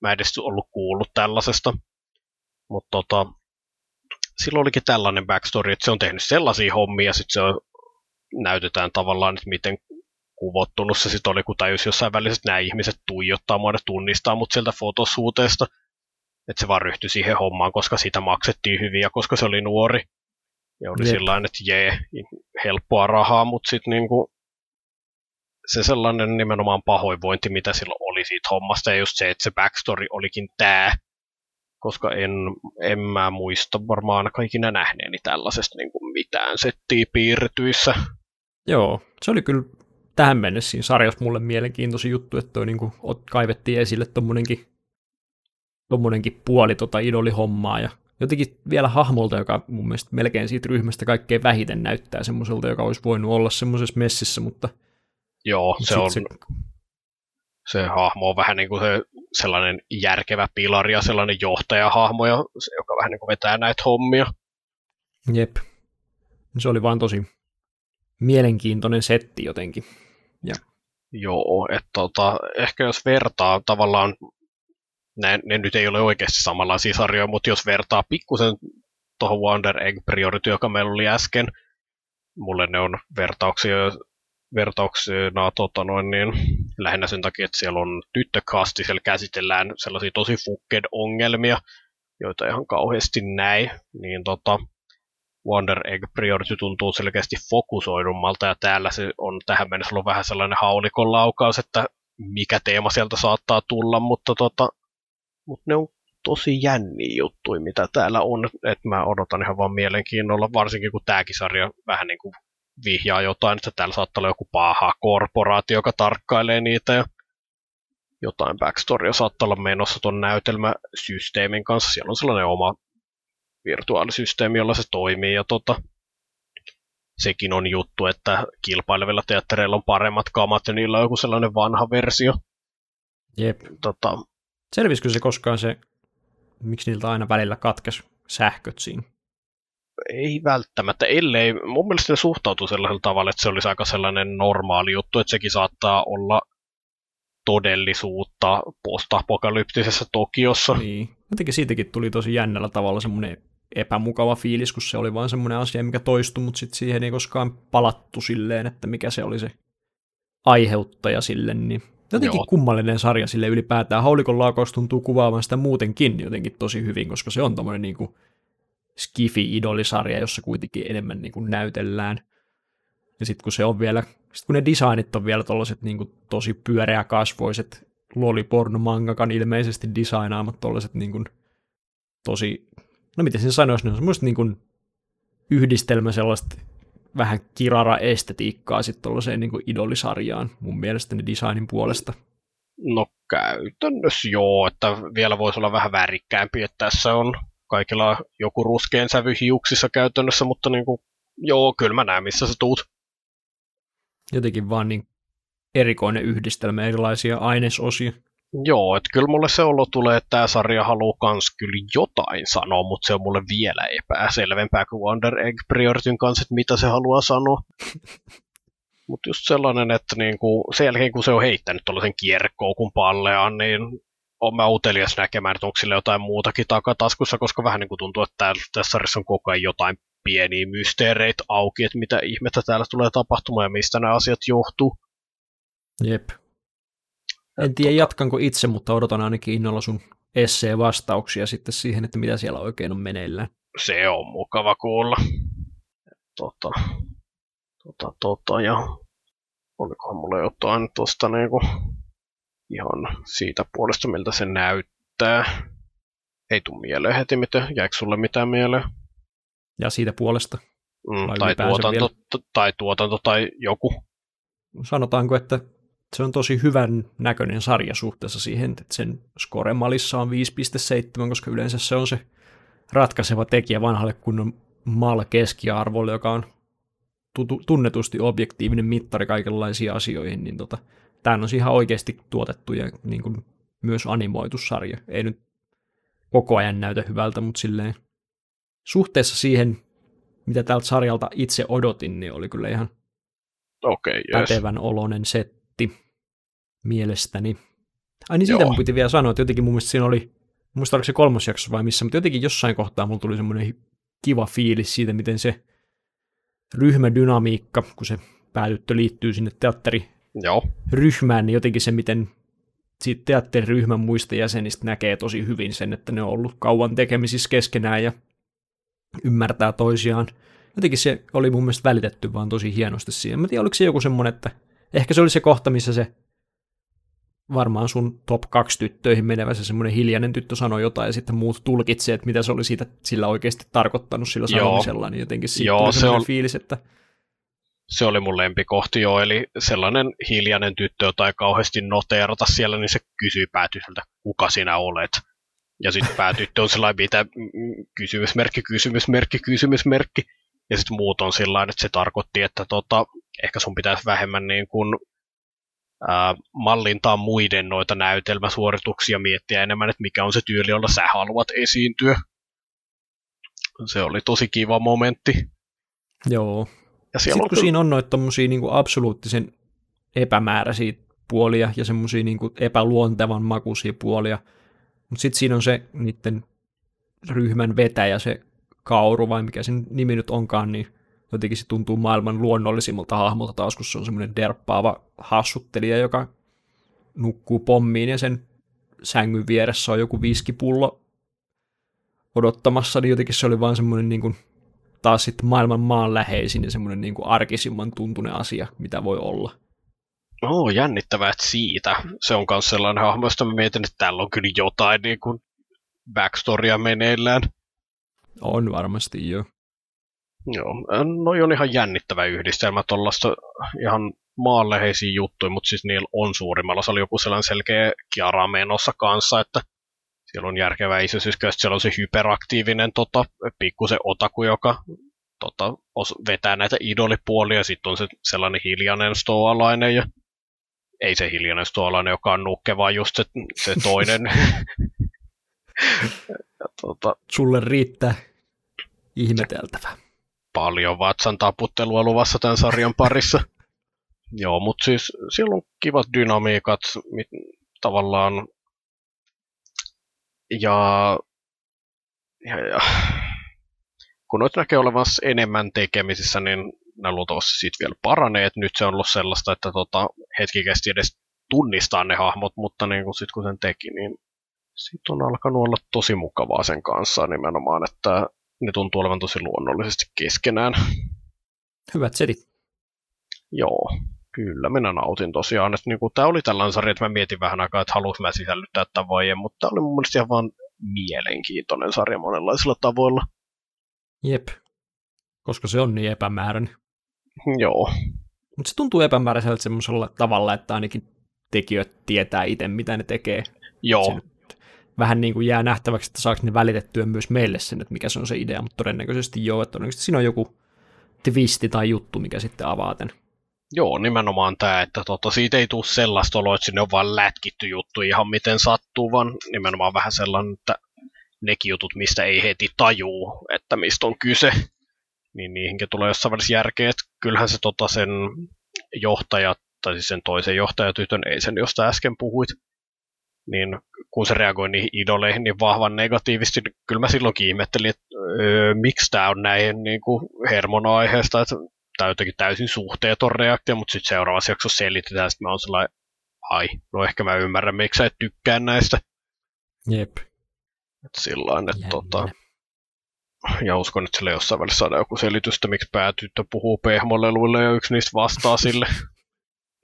B: Mä en edes ollut kuullut tällaisesta. Mutta tota, silloin olikin tällainen backstory, että se on tehnyt sellaisia hommia, sitten se on, näytetään tavallaan, että miten kuvottunut se sitten oli, kun tajus jossain välissä, että nämä ihmiset tuijottaa mua, tunnistaa mut sieltä fotosuuteesta. Että se vaan ryhtyi siihen hommaan, koska sitä maksettiin hyvin ja koska se oli nuori. Ja oli sillä että jee, helppoa rahaa, mutta sitten niinku, se sellainen nimenomaan pahoinvointi, mitä silloin oli siitä hommasta, ja just se, että se backstory olikin tämä, koska en, en mä muista varmaan kaikina nähneeni tällaisesta niin kuin mitään settiä piirretyissä.
A: Joo, se oli kyllä tähän mennessä siinä sarjassa mulle mielenkiintoisin juttu, että toi niin kuin, kaivettiin esille tommonenkin, tommonenkin puoli tota idolihommaa ja jotenkin vielä hahmolta, joka mun mielestä melkein siitä ryhmästä kaikkein vähiten näyttää semmoiselta, joka olisi voinut olla semmoisessa messissä, mutta
B: Joo, se on, se... se hahmo on vähän niin kuin se sellainen järkevä pilari ja sellainen johtajahahmo, ja se, joka vähän niin kuin vetää näitä hommia.
A: Jep. Se oli vaan tosi mielenkiintoinen setti jotenkin. Ja.
B: Joo, että tota, ehkä jos vertaa tavallaan, ne, ne nyt ei ole oikeasti samanlaisia sarjoja, mutta jos vertaa pikkusen tuohon Wonder Egg Priority, joka meillä oli äsken, mulle ne on vertauksia, vertauksena tota noin, niin, lähinnä sen takia, että siellä on tyttökasti, siellä käsitellään sellaisia tosi fukked-ongelmia, joita ihan kauheasti näin, niin tota, Wonder Egg Priority tuntuu selkeästi fokusoidummalta, ja täällä se on tähän mennessä ollut vähän sellainen haulikon laukaus, että mikä teema sieltä saattaa tulla, mutta, tota, mutta ne on tosi jänniä juttuja, mitä täällä on, että mä odotan ihan vaan mielenkiinnolla, varsinkin kun tämäkin sarja vähän niin kuin vihjaa jotain, että täällä saattaa olla joku paha korporaatio, joka tarkkailee niitä ja jotain backstorya saattaa olla menossa tuon näytelmäsysteemin kanssa. Siellä on sellainen oma virtuaalisysteemi, jolla se toimii ja tota, sekin on juttu, että kilpailevilla teattereilla on paremmat kamat ja niillä on joku sellainen vanha versio.
A: Jep. Tota, Selvisikö se koskaan se, miksi niiltä aina välillä katkes sähköt siinä?
B: ei välttämättä, ellei, mun mielestä ne suhtautuu sellaisella tavalla, että se olisi aika sellainen normaali juttu, että sekin saattaa olla todellisuutta postapokalyptisessa Tokiossa.
A: Niin. Jotenkin siitäkin tuli tosi jännällä tavalla semmoinen epämukava fiilis, kun se oli vain semmoinen asia, mikä toistui, mutta sitten siihen ei koskaan palattu silleen, että mikä se oli se aiheuttaja sille, niin jotenkin Joo. kummallinen sarja sille ylipäätään. Haulikon laukaus tuntuu kuvaamaan sitä muutenkin jotenkin tosi hyvin, koska se on tommoinen niin skifi-idolisarja, jossa kuitenkin enemmän niin kuin näytellään. Ja sitten kun se on vielä, sit kun ne designit on vielä tollaset niin kuin tosi pyöreäkasvoiset, loliporno mangakan ilmeisesti designaamat tollaset niin kuin tosi, no miten sen sanoisi, ne on semmoista niin kuin yhdistelmä sellaista vähän kirara-estetiikkaa sitten tuollaiseen niin idolisarjaan mun mielestäni designin puolesta.
B: No käytännössä joo, että vielä voisi olla vähän värikkäämpi, että tässä on kaikilla joku ruskean sävy hiuksissa käytännössä, mutta niin kuin, joo, kyllä mä näen, missä sä tuut.
A: Jotenkin vaan niin erikoinen yhdistelmä erilaisia ainesosia.
B: Joo, että kyllä mulle se olo tulee, että tämä sarja haluaa kans kyllä jotain sanoa, mutta se on mulle vielä epäselvempää kuin Wonder Egg Priorityn kanssa, että mitä se haluaa sanoa. mutta just sellainen, että niinku, sen jälkeen kun se on heittänyt tuollaisen kierkkoukun palleaan, niin on mä utelias näkemään, että onko sillä jotain muutakin takataskussa, koska vähän niin kuin tuntuu, että täällä, tässä sarjassa on koko ajan jotain pieniä mysteereitä auki, että mitä ihmettä täällä tulee tapahtumaan ja mistä nämä asiat johtuu.
A: Jep. En tiedä, jatkanko itse, mutta odotan ainakin innolla sun essee-vastauksia sitten siihen, että mitä siellä oikein on meneillään.
B: Se on mukava kuulla. Tota, tota, tota, ja olikohan mulla jotain tuosta niinku ihan siitä puolesta, miltä se näyttää. Ei tule mieleen heti mitään. Jääkö sulle mitään mieleen?
A: Ja siitä puolesta?
B: Mm, tai, tuotanto, tai tuotanto tai joku.
A: Sanotaanko, että se on tosi hyvän näköinen sarja suhteessa siihen, että sen scoremalissa on 5.7, koska yleensä se on se ratkaiseva tekijä vanhalle kunnon mal keskiarvolle, joka on tunnetusti objektiivinen mittari kaikenlaisiin asioihin, niin tota, tämä on ihan oikeasti tuotettu ja niin kuin myös animoitu sarja. Ei nyt koko ajan näytä hyvältä, mutta silleen suhteessa siihen, mitä tältä sarjalta itse odotin, niin oli kyllä ihan
B: okay, yes.
A: pätevän olonen setti mielestäni. Ai niin siitä mun piti vielä sanoa, että jotenkin mun mielestä siinä oli, muista oliko se kolmas jakso vai missä, mutta jotenkin jossain kohtaa mulla tuli semmoinen kiva fiilis siitä, miten se ryhmädynamiikka, kun se päätyttö liittyy sinne teatteri
B: Joo.
A: ryhmään, niin jotenkin se, miten siitä teatteriryhmän muista jäsenistä näkee tosi hyvin sen, että ne on ollut kauan tekemisissä keskenään ja ymmärtää toisiaan. Jotenkin se oli mun mielestä välitetty vaan tosi hienosti siihen. Mä tiedän, oliko se joku semmoinen, että Ehkä se oli se kohta, missä se varmaan sun top 2 tyttöihin menevä se semmoinen hiljainen tyttö sanoi jotain ja sitten muut tulkitsi, että mitä se oli siitä sillä oikeasti tarkoittanut sillä sanomisella, niin jotenkin siitä joo, se on... fiilis, että
B: se oli mun lempikohti jo, eli sellainen hiljainen tyttö, jota ei kauheasti noteerata siellä, niin se kysyy päätyseltä, kuka sinä olet. Ja sitten päätyttö on sellainen, mitä kysymysmerkki, kysymysmerkki, kysymysmerkki. Ja sitten muut on sillä että se tarkoitti, että tota, ehkä sun pitäisi vähemmän niin kuin, ää, mallintaa muiden noita näytelmäsuorituksia, miettiä enemmän, että mikä on se tyyli, jolla sä haluat esiintyä. Se oli tosi kiva momentti.
A: Joo, ja Sitten on kun kyllä... siinä on noita tommosia niin absoluuttisen epämääräisiä puolia ja semmoisia niin epäluontevan makuisia puolia, mutta sitten siinä on se niiden ryhmän vetäjä, se Kauru, vai mikä sen nimi nyt onkaan, niin jotenkin se tuntuu maailman luonnollisimmalta hahmolta taas, kun se on semmoinen derppaava hassuttelija, joka nukkuu pommiin ja sen sängyn vieressä on joku viskipullo odottamassa, niin jotenkin se oli vaan semmoinen niin kuin taas sitten maailman maanläheisin ja semmoinen niin kuin arkisimman tuntunen asia, mitä voi olla.
B: Oo, jännittävää, että siitä. Se on myös sellainen hahmo, josta mä mietin, että täällä on kyllä jotain niin kuin backstorya meneillään.
A: On varmasti, jo.
B: Joo, no on ihan jännittävä yhdistelmä tuollaista ihan maanläheisiä juttuja, mutta siis niillä on suurimmalla osalla joku sellainen selkeä kiara menossa kanssa, että siellä on järkevä isäsyskö, siellä on se hyperaktiivinen tota, pikkusen otaku, joka tota, os, vetää näitä idolipuolia, sitten on se sellainen hiljainen stoalainen, ja ei se hiljainen stoalainen, joka on nukke, vaan just se, se toinen.
A: ja, tota, Sulle riittää ihmeteltävä.
B: Paljon vatsan taputtelua luvassa tämän sarjan parissa. Joo, mutta siis siellä on kivat dynamiikat, mit, tavallaan ja, ja, ja kun noita näkee olevan enemmän tekemisissä, niin nämä luultavasti siitä vielä paranee. Et nyt se on ollut sellaista, että tota, hetki kesti edes tunnistaa ne hahmot, mutta niin kun, sit kun sen teki, niin sitten on alkanut olla tosi mukavaa sen kanssa nimenomaan, että ne tuntuu olevan tosi luonnollisesti keskenään.
A: Hyvät setit.
B: Joo. Kyllä, minä nautin tosiaan. Että niinku, tämä oli tällainen sarja, että mä mietin vähän aikaa, että haluaisin mä sisällyttää tämän vai en, mutta tämä oli mun mielestä ihan vaan mielenkiintoinen sarja monenlaisilla tavoilla.
A: Jep, koska se on niin epämääräinen.
B: Joo.
A: Mutta se tuntuu epämääräiseltä semmoisella tavalla, että ainakin tekijät tietää itse, mitä ne tekee.
B: Joo.
A: Vähän niin kuin jää nähtäväksi, että saako ne välitettyä myös meille sen, että mikä se on se idea, mutta todennäköisesti joo, että todennäköisesti siinä on joku twisti tai juttu, mikä sitten avaa tämän
B: Joo, nimenomaan tämä, että tota, siitä ei tule sellaista oloa, että sinne on vain lätkitty juttu ihan miten sattuu, vaan nimenomaan vähän sellainen, että nekin jutut, mistä ei heti tajuu, että mistä on kyse, niin niihinkin tulee jossain välissä järkeä, että kyllähän se tota, sen johtaja, tai siis sen toisen johtajatytön, ei sen, josta äsken puhuit, niin kun se reagoi niihin idoleihin niin vahvan negatiivisesti, niin kyllä mä silloinkin ihmettelin, että öö, miksi tämä on näin niin kuin hermon aiheesta, että tai jotenkin täysin suhteeton reaktio, mutta sitten seuraavassa jaksossa selitetään, että mä oon sellainen, ai, no ehkä mä ymmärrän, miksi sä et tykkää näistä.
A: Jep.
B: Et sillain, että tota, ja uskon, että sille jossain välissä saadaan joku selitystä, miksi päätyttö puhuu pehmoleluille ja yksi niistä vastaa sille.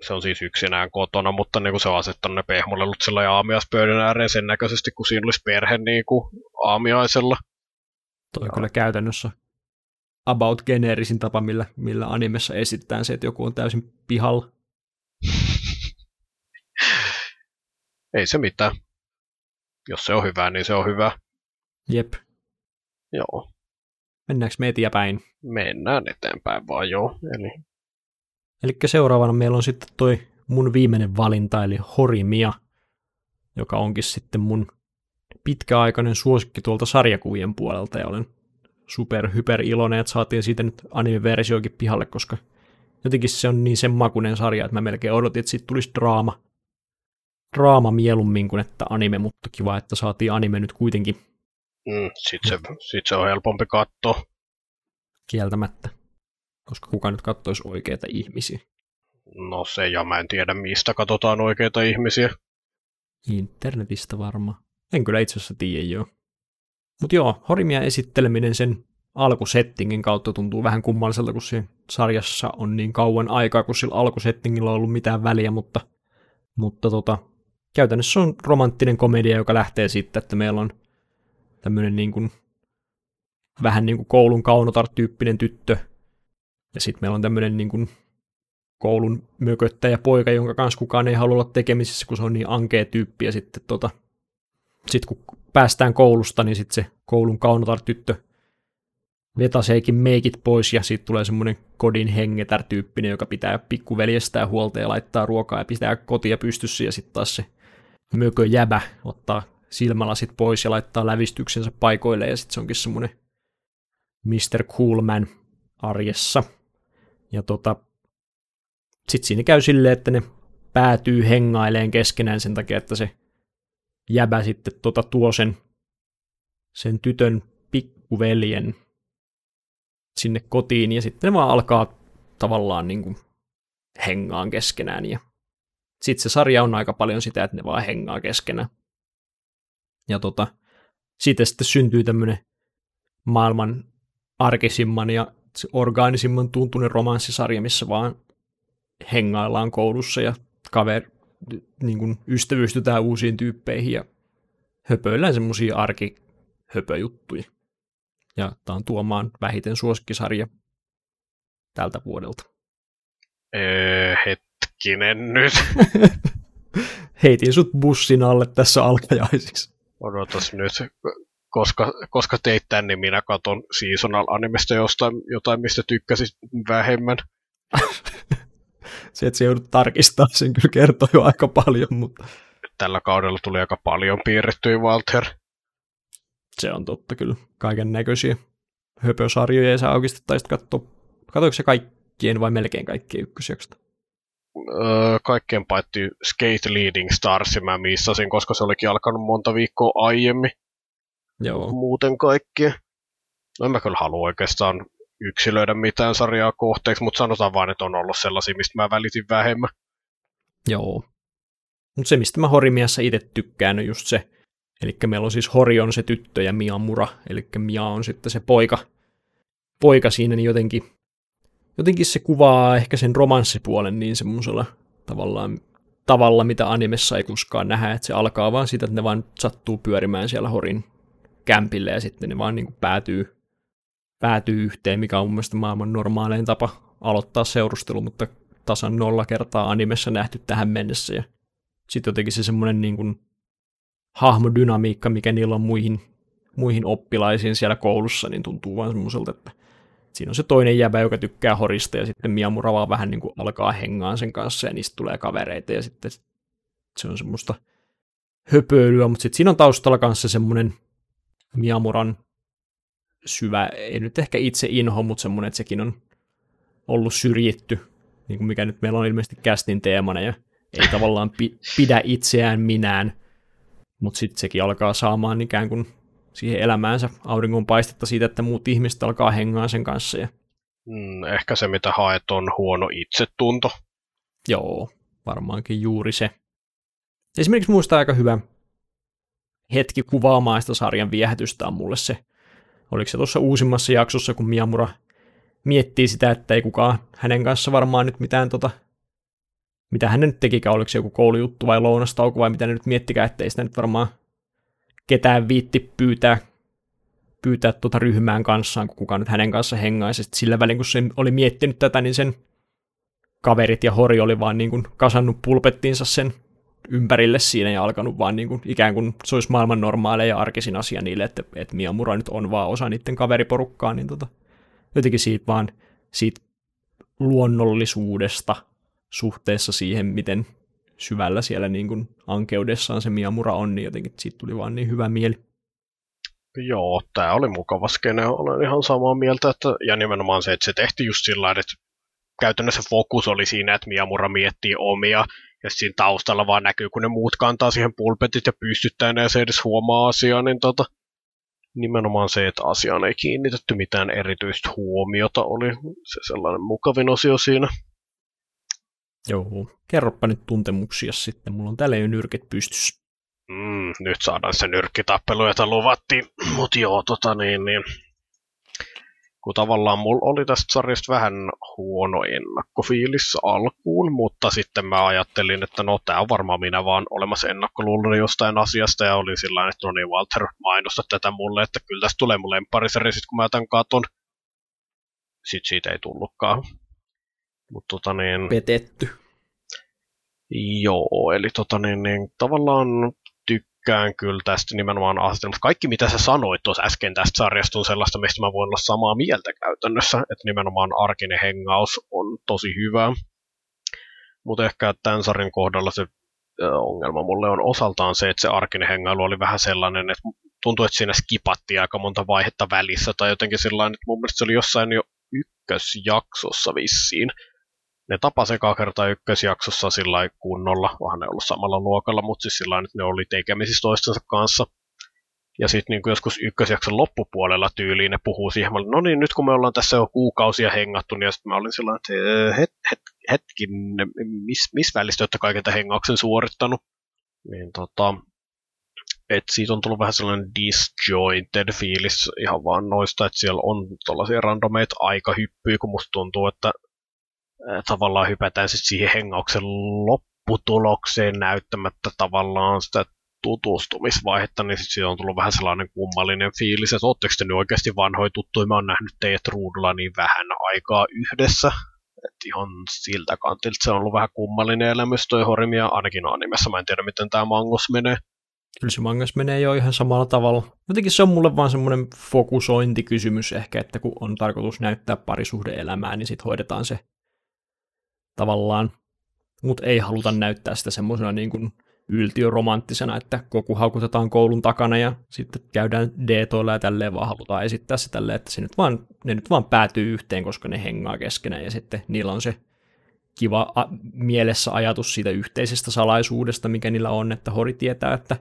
B: Se on siis yksinään kotona, mutta niin kuin se on asettanut ne pehmolelut sillä aamiaispöydän ääreen sen näköisesti, kun siinä olisi perhe niin kuin aamiaisella.
A: Toi ja. kyllä käytännössä about geneerisin tapa, millä, millä animessa esitetään se, että joku on täysin pihalla.
B: Ei se mitään. Jos se on hyvä, niin se on hyvä.
A: Jep.
B: Joo.
A: Mennäänkö me eteenpäin?
B: Mennään eteenpäin vaan, joo. Eli...
A: Eli seuraavana meillä on sitten toi mun viimeinen valinta, eli Horimia, joka onkin sitten mun pitkäaikainen suosikki tuolta sarjakuvien puolelta, ja olen super hyper iloinen, että saatiin siitä nyt anime-versioikin pihalle, koska jotenkin se on niin sen makunen sarja, että mä melkein odotin, että siitä tulisi draama. Draama mieluummin kuin että anime, mutta kiva, että saatiin anime nyt kuitenkin.
B: Mm, sit, se, sit se on helpompi katsoa.
A: Kieltämättä. Koska kuka nyt katsoisi oikeita ihmisiä?
B: No se, ja mä en tiedä mistä katsotaan oikeita ihmisiä.
A: Internetistä varmaan. En kyllä itse asiassa tiedä joo. Mutta joo, Horimia esitteleminen sen alkusettingin kautta tuntuu vähän kummalliselta, kun siinä sarjassa on niin kauan aikaa, kun sillä alkusettingillä on ollut mitään väliä, mutta, mutta tota, käytännössä on romanttinen komedia, joka lähtee siitä, että meillä on tämmöinen niin kuin, vähän niin kuin koulun kaunotar-tyyppinen tyttö, ja sitten meillä on tämmöinen niin kuin koulun mököttäjä poika, jonka kanssa kukaan ei halua olla tekemisissä, kun se on niin ankea tyyppi, ja sitten tota, sit kun päästään koulusta, niin sitten se koulun kaunotar-tyttö vetaseikin meikit pois, ja sitten tulee semmoinen kodin hengetär-tyyppinen, joka pitää pikkuveljestää huolta ja laittaa ruokaa ja pitää kotia pystyssä, ja sitten taas se mökö jäbä ottaa silmälasit pois ja laittaa lävistyksensä paikoille, ja sitten se onkin semmoinen Mr. Coolman arjessa. Ja tota, sitten siinä käy silleen, että ne päätyy hengaileen keskenään sen takia, että se jäbä sitten tota tuo sen, sen tytön pikkuveljen sinne kotiin ja sitten ne vaan alkaa tavallaan niin kuin hengaan keskenään ja sitten se sarja on aika paljon sitä, että ne vaan hengaa keskenään. Ja tota, siitä sitten syntyy tämmöinen maailman arkisimman ja orgaanisimman tuntunen romanssisarja, missä vaan hengaillaan koulussa ja kaver, niin kuin ystävystytään uusiin tyyppeihin ja höpöillään semmoisia arkihöpöjuttuja. Ja tämä on Tuomaan vähiten suosikkisarja tältä vuodelta.
B: Öö, hetkinen nyt.
A: Heitin sut bussin alle tässä alkajaisiksi.
B: Odotas nyt, koska, koska teit tän, niin minä katon seasonal animesta jostain, jotain, mistä tykkäsit vähemmän.
A: se, että se joudut tarkistaa, sen kyllä kertoo jo aika paljon, mutta...
B: Tällä kaudella tuli aika paljon piirrettyä Walter.
A: Se on totta kyllä. Kaiken näköisiä höpösarjoja ja sä oikeasti taisit katsoa. Katoiko se kaikkien vai melkein kaikkien ykkösjaksosta?
B: Öö, kaikkien paitsi Skate Leading Stars mä missasin, koska se olikin alkanut monta viikkoa aiemmin.
A: Joo.
B: Muuten kaikkia. No en mä kyllä halua oikeastaan yksilöidä mitään sarjaa kohteeksi, mutta sanotaan vaan, että on ollut sellaisia, mistä mä välitin vähemmän.
A: Joo. Mutta se, mistä mä Horimiassa itse tykkään, on just se, eli meillä on siis Hori on se tyttö ja Mia Mura, eli Mia on sitten se poika, poika siinä, niin jotenkin, jotenkin se kuvaa ehkä sen romanssipuolen niin semmoisella tavallaan tavalla, mitä animessa ei koskaan nähdä, että se alkaa vaan siitä, että ne vaan sattuu pyörimään siellä Horin kämpille ja sitten ne vaan niin kuin päätyy päätyy yhteen, mikä on mun mielestä maailman normaalein tapa aloittaa seurustelu, mutta tasan nolla kertaa animessa nähty tähän mennessä. Ja sitten jotenkin se semmoinen niin kuin hahmodynamiikka, mikä niillä on muihin, muihin oppilaisiin siellä koulussa, niin tuntuu vaan semmoiselta, että siinä on se toinen jäbä, joka tykkää horista, ja sitten Miamura vaan vähän niin kuin alkaa hengaan sen kanssa, ja niistä tulee kavereita, ja sitten se on semmoista höpöilyä, mutta sitten siinä on taustalla kanssa semmoinen Miamuran syvä, ei nyt ehkä itse inho, mutta semmoinen, että sekin on ollut syrjitty, niin kuin mikä nyt meillä on ilmeisesti kästin teemana, ja ei tavallaan pi- pidä itseään minään, mutta sitten sekin alkaa saamaan ikään kuin siihen elämäänsä auringon paistetta siitä, että muut ihmiset alkaa hengaa sen kanssa. Ja...
B: Mm, ehkä se, mitä haet, on huono itsetunto.
A: Joo, varmaankin juuri se. Esimerkiksi muista aika hyvä hetki kuvaamaan sitä sarjan viehätystä on mulle se oliko se tuossa uusimmassa jaksossa, kun Miamura miettii sitä, että ei kukaan hänen kanssa varmaan nyt mitään tota, mitä hän nyt tekikään, oliko se joku koulujuttu vai lounastauko vai mitä ne nyt miettikää, että ei sitä nyt varmaan ketään viitti pyytää, pyytää tuota ryhmään kanssaan, kun kukaan nyt hänen kanssa hengaisi. Sillä välin, kun se oli miettinyt tätä, niin sen kaverit ja Hori oli vaan niin kuin kasannut pulpettiinsa sen ympärille siinä ja alkanut vaan niin kuin, ikään kuin se olisi maailman normaaleja ja arkisin asia niille, että, että Miyamura nyt on vaan osa niiden kaveriporukkaa, niin tota, jotenkin siitä vaan siitä luonnollisuudesta suhteessa siihen, miten syvällä siellä niin kuin ankeudessaan se Miyamura on, niin jotenkin siitä tuli vaan niin hyvä mieli.
B: Joo, tämä oli mukava skene, olen ihan samaa mieltä, että, ja nimenomaan se, että se tehtiin just sillä että käytännössä fokus oli siinä, että Miyamura miettii omia ja siinä taustalla vaan näkyy, kun ne muut kantaa siihen pulpetit ja pystyttää ne ja se edes huomaa asiaa, niin tota, nimenomaan se, että asiaan ei kiinnitetty mitään erityistä huomiota, oli se sellainen mukavin osio siinä.
A: Joo, kerropa nyt tuntemuksia sitten, mulla on täällä jo nyrkit pystyssä.
B: Mm, nyt saadaan se nyrkkitappelu, jota luvattiin, mutta joo, tota niin, niin kun tavallaan mulla oli tästä sarjasta vähän huono ennakkofiilis alkuun, mutta sitten mä ajattelin, että no tää on varmaan minä vaan olemassa ennakkoluuloni jostain asiasta, ja olin sillä että no niin Walter, mainosta tätä mulle, että kyllä tästä tulee mun lempariseri sit kun mä tämän katon. Sitten siitä ei tullutkaan. Mut tota niin...
A: Petetty.
B: Joo, eli tota niin, niin tavallaan tykkään kyllä tästä nimenomaan asetelmasta. Kaikki mitä sä sanoit tuossa äsken tästä sarjasta on sellaista, mistä mä voin olla samaa mieltä käytännössä, että nimenomaan arkinen hengaus on tosi hyvä. Mutta ehkä tämän sarjan kohdalla se ongelma mulle on osaltaan se, että se arkinen hengailu oli vähän sellainen, että tuntuu, että siinä skipattiin aika monta vaihetta välissä, tai jotenkin sellainen, että mun mielestä se oli jossain jo ykkösjaksossa vissiin, ne tapas eka kertaa ykkösjaksossa sillä kunnolla, vähän ne ollut samalla luokalla, mutta siis sillä että ne oli tekemisissä toistensa kanssa. Ja sitten niin joskus ykkösjakson loppupuolella tyyliin ne puhuu siihen, no niin, nyt kun me ollaan tässä jo kuukausia hengattu, niin sitten mä olin sillä että het, het, hetkin, miss, miss välistä olette kaiken tämän hengauksen suorittanut. Niin tota, et siitä on tullut vähän sellainen disjointed fiilis ihan vaan noista, että siellä on tällaisia randomeita aikahyppyjä, kun musta tuntuu, että tavallaan hypätään sitten siihen hengauksen lopputulokseen näyttämättä tavallaan sitä tutustumisvaihetta, niin sitten on tullut vähän sellainen kummallinen fiilis, että ootteko te nyt oikeasti vanhoja tuttuja, mä oon nähnyt teidät ruudulla niin vähän aikaa yhdessä, että ihan siltä kantilta se on ollut vähän kummallinen elämys toi Horimia, ainakin animessa, mä en tiedä miten tämä mangos menee.
A: Kyllä se mangas menee jo ihan samalla tavalla. Jotenkin se on mulle vaan semmoinen fokusointikysymys ehkä, että kun on tarkoitus näyttää parisuhdeelämää, niin sitten hoidetaan se tavallaan, mutta ei haluta näyttää sitä semmoisena niin kuin yltiöromanttisena, että koko haukutetaan koulun takana ja sitten käydään deetoilla ja tälleen vaan halutaan esittää se tälleen, että se nyt vaan, ne nyt vaan päätyy yhteen, koska ne hengaa keskenään ja sitten niillä on se kiva a- mielessä ajatus siitä yhteisestä salaisuudesta, mikä niillä on, että Hori tietää, että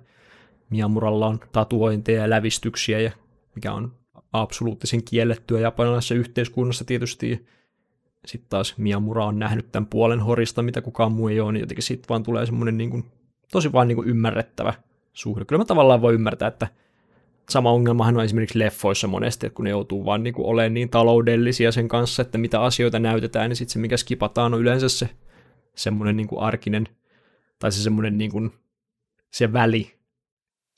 A: Miamuralla on tatuointeja ja lävistyksiä ja mikä on absoluuttisen kiellettyä japanilaisessa yhteiskunnassa tietysti sitten taas Miyamura on nähnyt tämän puolen horista, mitä kukaan muu ei ole, niin jotenkin siitä vaan tulee semmoinen niin kuin, tosi vaan niin kuin ymmärrettävä suhde. Kyllä mä tavallaan voi ymmärtää, että sama ongelmahan on esimerkiksi leffoissa monesti, että kun ne joutuu vaan niin kuin olemaan niin taloudellisia sen kanssa, että mitä asioita näytetään, niin sitten se mikä skipataan on yleensä se semmoinen niin kuin arkinen, tai se semmoinen niin kuin, se väli,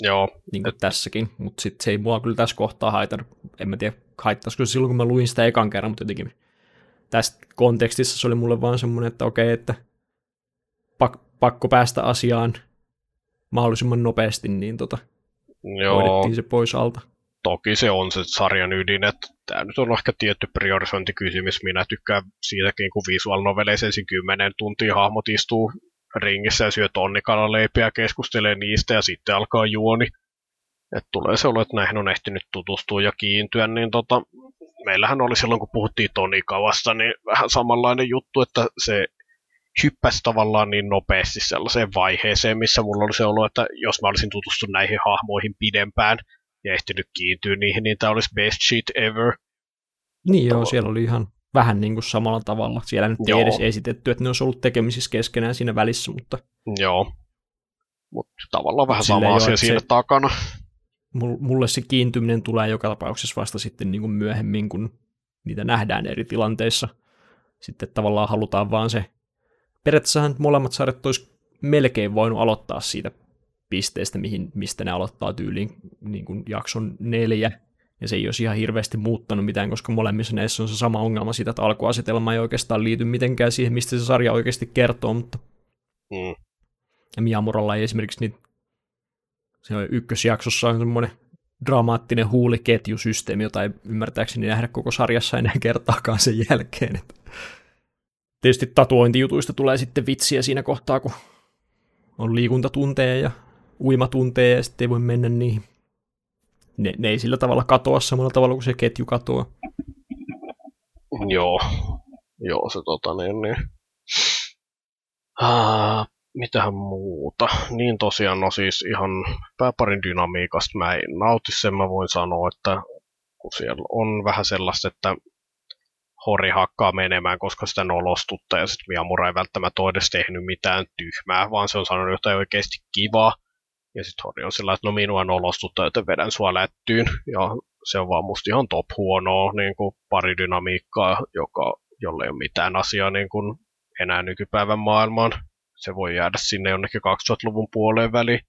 B: Joo.
A: Niin kuin tässäkin, mutta sitten se ei mua kyllä tässä kohtaa haitannut. En mä tiedä, haittaisiko se silloin, kun mä luin sitä ekan kerran, mutta jotenkin tässä kontekstissa se oli mulle vaan semmoinen, että okei, että pak, pakko päästä asiaan mahdollisimman nopeasti, niin tota, Joo. hoidettiin se pois alta.
B: Toki se on se sarjan ydin, että tämä nyt on ehkä tietty priorisointikysymys. Minä tykkään siitäkin, kun visual noveleissa ensin kymmenen tuntia hahmot istuu ringissä ja syö tonnikalaleipiä ja keskustelee niistä ja sitten alkaa juoni. Et tulee se olo, että näihin on ehtinyt tutustua ja kiintyä, niin tota, meillähän oli silloin, kun puhuttiin Tonikavasta, niin vähän samanlainen juttu, että se hyppäsi tavallaan niin nopeasti sellaiseen vaiheeseen, missä mulla oli se olo, että jos mä olisin tutustunut näihin hahmoihin pidempään ja ehtinyt kiintyä niihin, niin tämä olisi best shit ever.
A: Niin joo, siellä oli ihan vähän niin kuin samalla tavalla. Siellä nyt ei edes esitetty, että ne olisi ollut tekemisissä keskenään siinä välissä, mutta...
B: Joo, mutta tavallaan vähän sama asia siinä se... takana
A: mulle se kiintyminen tulee joka tapauksessa vasta sitten niin kuin myöhemmin, kun niitä nähdään eri tilanteissa. Sitten tavallaan halutaan vaan se, periaatteessahan molemmat sarjat olisi melkein voinut aloittaa siitä pisteestä, mihin, mistä ne aloittaa tyyliin niin kuin jakson neljä, ja se ei olisi ihan hirveästi muuttanut mitään, koska molemmissa näissä on se sama ongelma siitä, että alkuasetelma ei oikeastaan liity mitenkään siihen, mistä se sarja oikeasti kertoo, mutta mm. ja Miyamuralla ei esimerkiksi niitä se on ykkösjaksossa on semmoinen dramaattinen huuliketjusysteemi, jota ei ymmärtääkseni nähdä koko sarjassa enää kertaakaan sen jälkeen. Tietysti tatuointijutuista tulee sitten vitsiä siinä kohtaa, kun on liikuntatunteja ja uimatunteja ja sitten ei voi mennä niihin. Ne, ne ei sillä tavalla katoa samalla tavalla kuin se ketju katoaa.
B: Joo, joo se tota niin, niin. Ah, mitähän muuta. Niin tosiaan, no siis ihan pääparin dynamiikasta mä en nauti sen, mä voin sanoa, että kun siellä on vähän sellaista, että Hori hakkaa menemään, koska sitä nolostutta, ja sitten Miamura ei välttämättä ole edes tehnyt mitään tyhmää, vaan se on sanonut jotain oikeasti kivaa. Ja sitten Hori on sillä että no minua nolostutta, joten vedän sua lättyyn. Ja se on vaan musta ihan top huonoa niin kuin paridynamiikkaa, joka, jolle ei ole mitään asiaa niin kuin enää nykypäivän maailmaan. Se voi jäädä sinne jonnekin 2000-luvun puoleen väliin.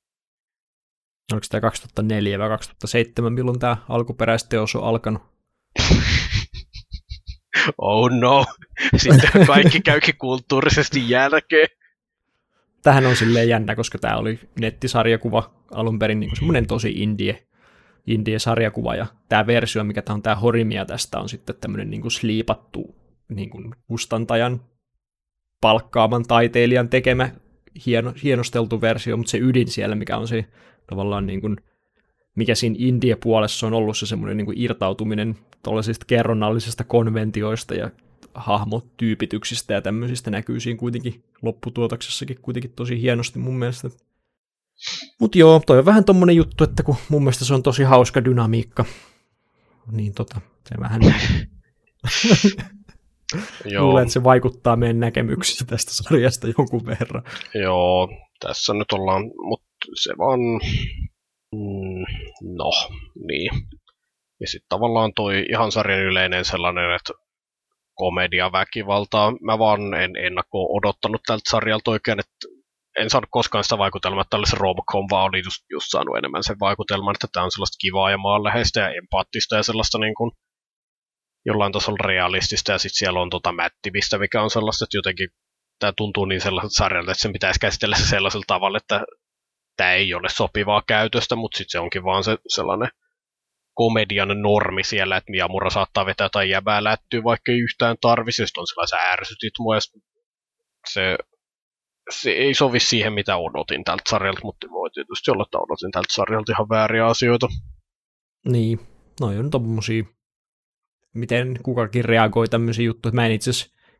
A: Oliko tämä 2004 vai 2007, milloin tämä alkuperäisteos on alkanut?
B: oh no, sitten kaikki käykin kulttuurisesti jälkeen.
A: Tähän on silleen jännä, koska tämä oli nettisarjakuva alun perin niin semmoinen tosi indie, indie-sarjakuva, ja tämä versio, mikä tämä on tämä Horimia tästä, on sitten tämmöinen niin kuin sliipattu niin kuin kustantajan palkkaaman taiteilijan tekemä hieno, hienosteltu versio, mutta se ydin siellä, mikä on se tavallaan niin kuin, mikä siinä India-puolessa on ollut se semmoinen niin irtautuminen tuollaisista kerronnallisista konventioista ja hahmotyypityksistä ja tämmöisistä näkyy siinä kuitenkin lopputuotoksessakin kuitenkin tosi hienosti mun mielestä. Mutta joo, toi on vähän tommonen juttu, että kun mun mielestä se on tosi hauska dynamiikka, niin tota, se vähän Joo. Luulen, että se vaikuttaa meidän näkemyksissä tästä sarjasta jonkun verran.
B: Joo, tässä nyt ollaan, mutta se vaan, mm, no, niin. Ja sitten tavallaan toi ihan sarjan yleinen sellainen, että komedia, väkivaltaa. Mä vaan en ennakko odottanut tältä sarjalta oikein, että en saanut koskaan sitä vaikutelmaa, että olisi romcom, vaan oli just, just saanut enemmän sen vaikutelman, että tämä on sellaista kivaa ja maanläheistä ja empaattista ja sellaista niin kuin, jollain tasolla realistista, ja sitten siellä on tota mättimistä, mikä on sellaista, että jotenkin tämä tuntuu niin sellaiselta sarjalta, että sen pitäisi käsitellä se sellaisella tavalla, että tämä ei ole sopivaa käytöstä, mutta sitten se onkin vaan se sellainen komedian normi siellä, että Miyamura saattaa vetää tai jäbää lättyä, vaikka ei yhtään tarvisi, on sellaisia ärsytit mua, se, se ei sovi siihen, mitä odotin tältä sarjalta, mutta voi tietysti olla, että odotin tältä sarjalta ihan vääriä asioita.
A: Niin, no on tommosia miten kukakin reagoi tämmöisiin juttuihin. Mä en itse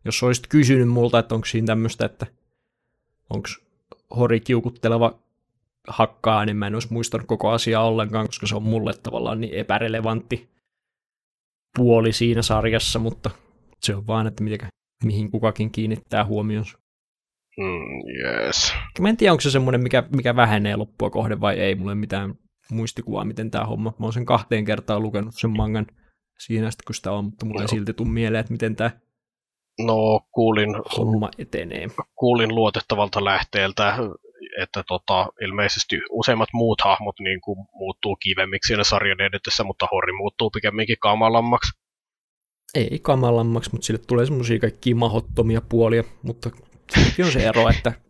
A: jos olisit kysynyt multa, että onko siinä tämmöistä, että onko hori kiukutteleva hakkaa, niin mä en olisi muistanut koko asiaa ollenkaan, koska se on mulle tavallaan niin epärelevantti puoli siinä sarjassa, mutta se on vaan, että miten, mihin kukakin kiinnittää huomionsa.
B: Mm, yes.
A: Mä en tiedä, onko se semmoinen, mikä, mikä vähenee loppua kohden vai ei. Mulla ei mitään muistikuvaa, miten tämä homma. Mä oon sen kahteen kertaan lukenut sen mangan siinä sitten, kun sitä on, mutta mulla ei silti tule mieleen, että miten tämä
B: no, kuulin,
A: homma etenee.
B: Kuulin luotettavalta lähteeltä, että tota, ilmeisesti useimmat muut hahmot niin kuin, muuttuu kivemmiksi siinä sarjan edetessä, mutta Horri muuttuu pikemminkin kamalammaksi.
A: Ei kamalammaksi, mutta sille tulee semmoisia kaikkia mahottomia puolia, mutta sekin on se ero, että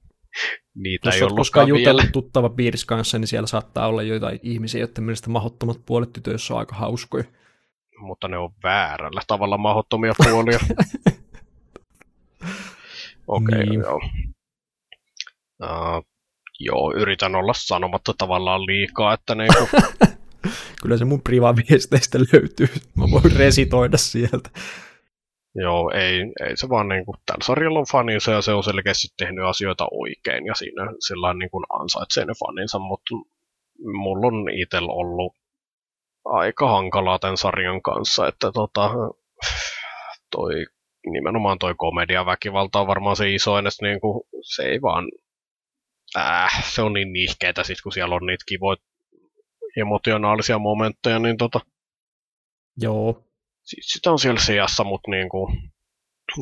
B: Niitä jos
A: ei ollut koskaan jutellut tuttava piirissä kanssa, niin siellä saattaa olla joitain ihmisiä, joiden mielestä mahdottomat puolet tytöissä on aika hauskoja
B: mutta ne on väärällä tavalla mahdottomia puolia. Okei, okay, niin. joo. Uh, joo, yritän olla sanomatta tavallaan liikaa, että niinku...
A: Kyllä se mun privaviesteistä löytyy. Mä voin resitoida sieltä.
B: Joo, ei, ei se vaan niinku, tällä sarjalla on faninsa ja se on selkeästi tehnyt asioita oikein ja siinä sillä niinku ansaitsee ne faninsa, mutta mulla on itsellä ollut aika hankalaa tämän sarjan kanssa, että tota, toi, nimenomaan toi komediaväkivalta on varmaan se isoin, että niinku, se ei vaan, äh, se on niin nihkeetä sit, kun siellä on niitä kivoja emotionaalisia momentteja, niin tota,
A: Joo.
B: Siis sitä on siellä sijassa, mutta niinku,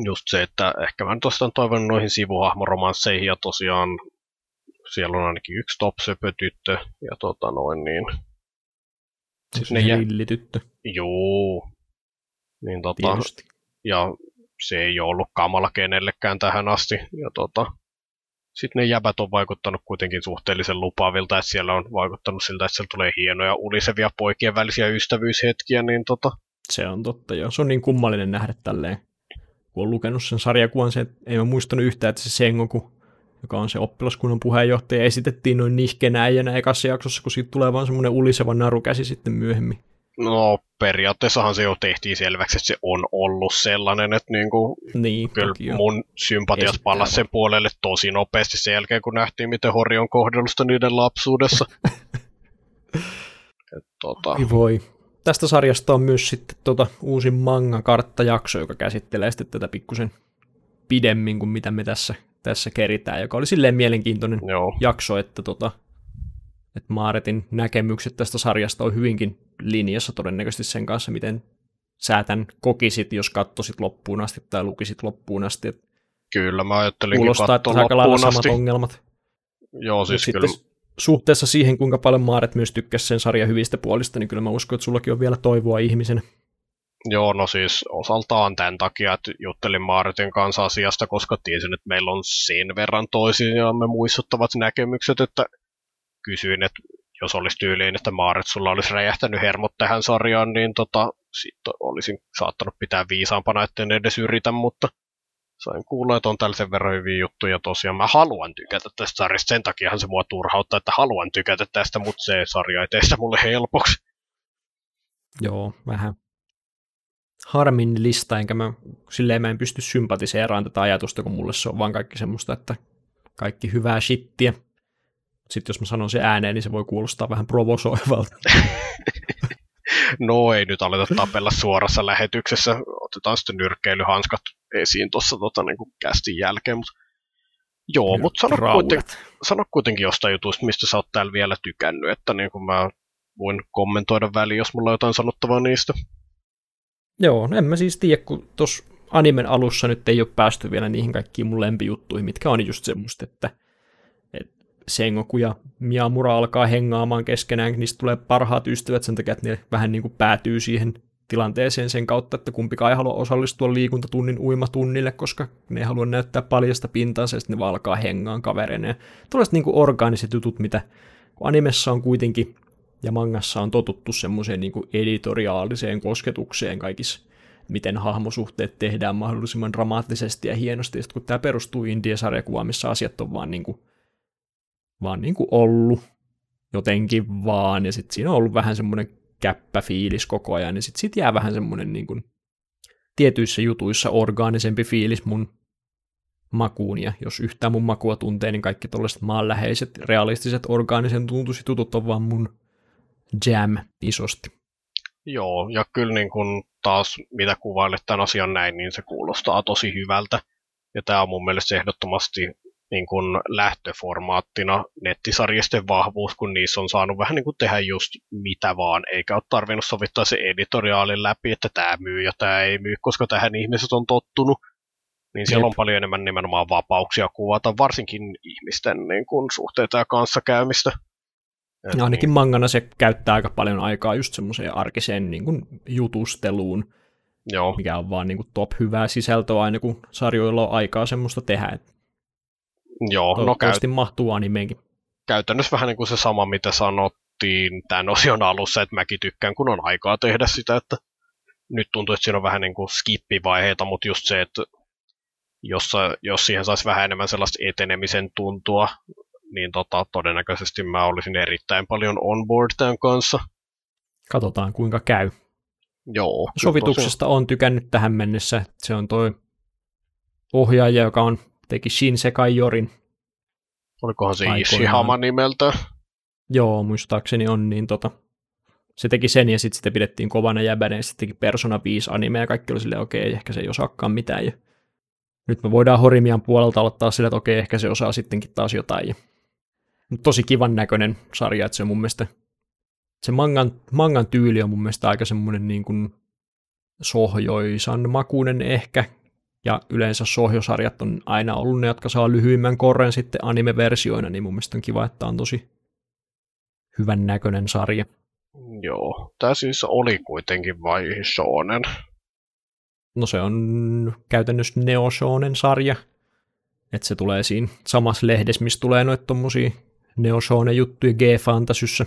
B: just se, että ehkä mä nyt ostan toivon noihin sivuhahmoromansseihin ja tosiaan siellä on ainakin yksi topsöpötyttö ja tota noin niin
A: Siis ne jä... villityttö.
B: Joo. Niin tota, Tietysti. ja se ei ole ollut kamala kenellekään tähän asti. Ja tota, sitten ne jäbät on vaikuttanut kuitenkin suhteellisen lupaavilta, että siellä on vaikuttanut siltä, että siellä tulee hienoja ulisevia poikien välisiä ystävyyshetkiä, niin tota...
A: Se on totta, joo. Se on niin kummallinen nähdä tälleen, kun on lukenut sen sarjakuvan, se, ei mä muistanut yhtään, että se Sengoku joka on se oppilaskunnan puheenjohtaja, esitettiin noin nihkenä äijänä ekassa jaksossa, kun siitä tulee vaan semmoinen uliseva narukäsi sitten myöhemmin.
B: No periaatteessahan se jo tehtiin selväksi, että se on ollut sellainen, että niinku,
A: niin,
B: kyllä mun sympatiat palasi sen puolelle tosi nopeasti sen jälkeen, kun nähtiin, miten Hori on kohdellusta niiden lapsuudessa.
A: Et, tota... Ei voi. Tästä sarjasta on myös sitten tota uusi manga-karttajakso, joka käsittelee sitten tätä pikkusen pidemmin kuin mitä me tässä tässä keritään, joka oli silleen mielenkiintoinen Joo. jakso, että tota, että Maaretin näkemykset tästä sarjasta on hyvinkin linjassa todennäköisesti sen kanssa, miten sä tämän kokisit, jos kattosit loppuun asti tai lukisit loppuun asti. Et
B: Kyllä, mä ajattelin
A: kuulostaa, että aika lailla samat ongelmat.
B: Joo, siis kyllä.
A: suhteessa siihen, kuinka paljon Maaret myös tykkäsi sen sarjan hyvistä puolista, niin kyllä mä uskon, että sullakin on vielä toivoa ihmisen.
B: Joo, no siis osaltaan tämän takia, että juttelin Maaretin kanssa asiasta, koska tiesin, että meillä on sen verran toisiamme muistuttavat näkemykset, että kysyin, että jos olisi tyyliin, että Maaret sulla olisi räjähtänyt hermot tähän sarjaan, niin tota, sitten olisin saattanut pitää viisaampana, etten edes yritä, mutta sain kuulla, että on tällä sen verran hyviä juttuja. Tosiaan mä haluan tykätä tästä sarjasta, sen takiahan se mua turhauttaa, että haluan tykätä tästä, mutta se sarja ei tee sitä mulle helpoksi.
A: Joo, vähän harmin lista, enkä mä, silleen mä en pysty sympatiseeraan tätä ajatusta, kun mulle se on vaan kaikki semmoista, että kaikki hyvää shittiä. Sitten jos mä sanon se ääneen, niin se voi kuulostaa vähän provosoivalta.
B: no ei nyt aleta tapella suorassa lähetyksessä. Otetaan sitten nyrkkeilyhanskat esiin tuossa tota, niin kästin jälkeen. Mutta joo, mutta sano, kuiten, sano kuitenkin jostain jutusta, mistä sä oot täällä vielä tykännyt, että niin kuin mä voin kommentoida väliin, jos mulla on jotain sanottavaa niistä.
A: Joo, en mä siis tiedä, kun tuossa animen alussa nyt ei ole päästy vielä niihin kaikkiin mun lempijuttuihin, mitkä on just semmoista, että, että Sengoku ja Miyamura alkaa hengaamaan keskenään, niistä tulee parhaat ystävät sen takia, että ne vähän niin kuin päätyy siihen tilanteeseen sen kautta, että kumpikaan ei halua osallistua liikuntatunnin uimatunnille, koska ne ei halua näyttää paljasta pintaansa, ja sitten ne vaan alkaa hengaan kavereina. Tuollaiset niin orgaaniset jutut, mitä animessa on kuitenkin ja mangassa on totuttu semmoiseen niin kuin editoriaaliseen kosketukseen kaikissa, miten hahmosuhteet tehdään mahdollisimman dramaattisesti ja hienosti, ja kun tämä perustuu India-sarjakuvaan, missä asiat on vaan, niin kuin, vaan niin kuin ollut jotenkin vaan, ja sitten siinä on ollut vähän semmoinen käppäfiilis koko ajan, niin sitten sit jää vähän semmoinen niin kuin, tietyissä jutuissa orgaanisempi fiilis mun makuun, ja jos yhtään mun makua tuntee, niin kaikki tuollaiset maanläheiset, realistiset, orgaanisen tuntuiset tutut on vaan mun jam isosti.
B: Joo, ja kyllä niin kun taas mitä kuvailet tämän asian näin, niin se kuulostaa tosi hyvältä. Ja tämä on mun mielestä ehdottomasti niin kun lähtöformaattina nettisarjisten vahvuus, kun niissä on saanut vähän niin kuin tehdä just mitä vaan, eikä ole tarvinnut sovittaa se editoriaalin läpi, että tämä myy ja tämä ei myy, koska tähän ihmiset on tottunut. Niin siellä Jep. on paljon enemmän nimenomaan vapauksia kuvata, varsinkin ihmisten niin kun, suhteita ja kanssakäymistä.
A: Et no ainakin niin. mangana se käyttää aika paljon aikaa just semmoiseen arkiseen niin kuin jutusteluun, Joo. mikä on vaan niin kuin top hyvää sisältöä aina, kun sarjoilla on aikaa semmoista tehdä. Et
B: Joo, no
A: käy... mahtuu animeenkin.
B: Käytännössä vähän niin kuin se sama, mitä sanottiin tämän osion alussa, että mäkin tykkään, kun on aikaa tehdä sitä, että nyt tuntuu, että siinä on vähän niin kuin skippivaiheita, mutta just se, että jos, jos siihen saisi vähän enemmän sellaista etenemisen tuntua, niin tota, todennäköisesti mä olisin erittäin paljon on board tämän kanssa.
A: Katsotaan kuinka käy.
B: Joo.
A: Sovituksesta on tykännyt tähän mennessä. Se on toi ohjaaja, joka on teki Shinsekai Jorin.
B: Olikohan se Ishihama nimeltä?
A: Joo, muistaakseni on, niin tota, se teki sen ja sitten sitä pidettiin kovana jäbänä ja sitten teki Persona 5 anime ja kaikki oli silleen, okei, okay, ehkä se ei osaakaan mitään. Ja nyt me voidaan Horimian puolelta aloittaa sillä, että okei, okay, ehkä se osaa sittenkin taas jotain. Ja tosi kivan näköinen sarja, että se mun mielestä, se mangan, mangan tyyli on mun mielestä aika semmoinen niin kuin sohjoisan makuinen ehkä, ja yleensä sohjosarjat on aina ollut ne, jotka saa lyhyimmän korren sitten anime-versioina, niin mun mielestä on kiva, että on tosi hyvän näköinen sarja.
B: Joo, tämä siis oli kuitenkin vai shonen?
A: No se on käytännössä Neo sarja, että se tulee siinä samassa lehdessä, missä tulee noita tommosia Neoshonen juttuja G-Fantasyssä.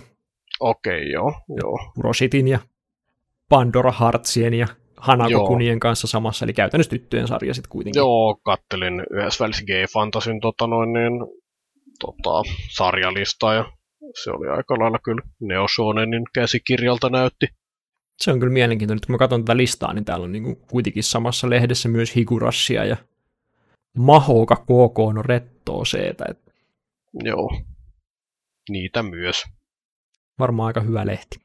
B: Okei, okay, joo, joo.
A: Rositin ja Pandora Heartsien ja Hanakokunien kanssa samassa, eli käytännössä tyttöjen sarja sitten kuitenkin.
B: Joo, kattelin yhdessä välissä G-Fantasyn tota noin, niin, tota, sarjalistaa ja se oli aika lailla kyllä Neo Shonenin käsikirjalta näytti.
A: Se on kyllä mielenkiintoinen. Kun mä katson tätä listaa, niin täällä on niin kuitenkin samassa lehdessä myös Higurassia ja Mahoka KK no Seetä.
B: Joo, niitä myös.
A: Varmaan aika hyvä lehti.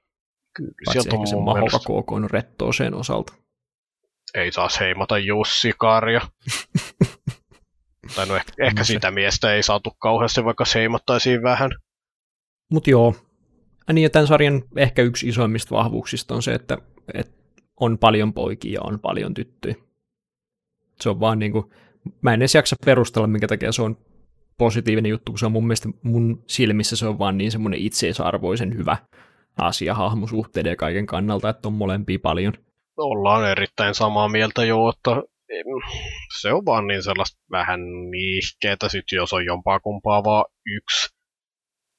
B: Kyllä, Paitsi sieltä on
A: se Mahoka KK no Rettoo sen osalta.
B: Ei taas heimata Jussi Karja. tai no ehkä, ehkä sitä miestä ei saatu kauheasti, vaikka se heimattaisiin vähän.
A: Mutta joo, niin ja tämän sarjan ehkä yksi isoimmista vahvuuksista on se, että, että on paljon poikia ja on paljon tyttöjä. Se on vaan niin kuin, mä en edes jaksa perustella, minkä takia se on positiivinen juttu, kun se on mun mielestä mun silmissä se on vaan niin semmoinen itseisarvoisen hyvä asia hahmosuhteiden ja kaiken kannalta, että on molempia paljon.
B: Ollaan erittäin samaa mieltä jo, että se on vaan niin sellaista vähän niihkeetä, sit jos on jompaa kumpaa vaan yksi.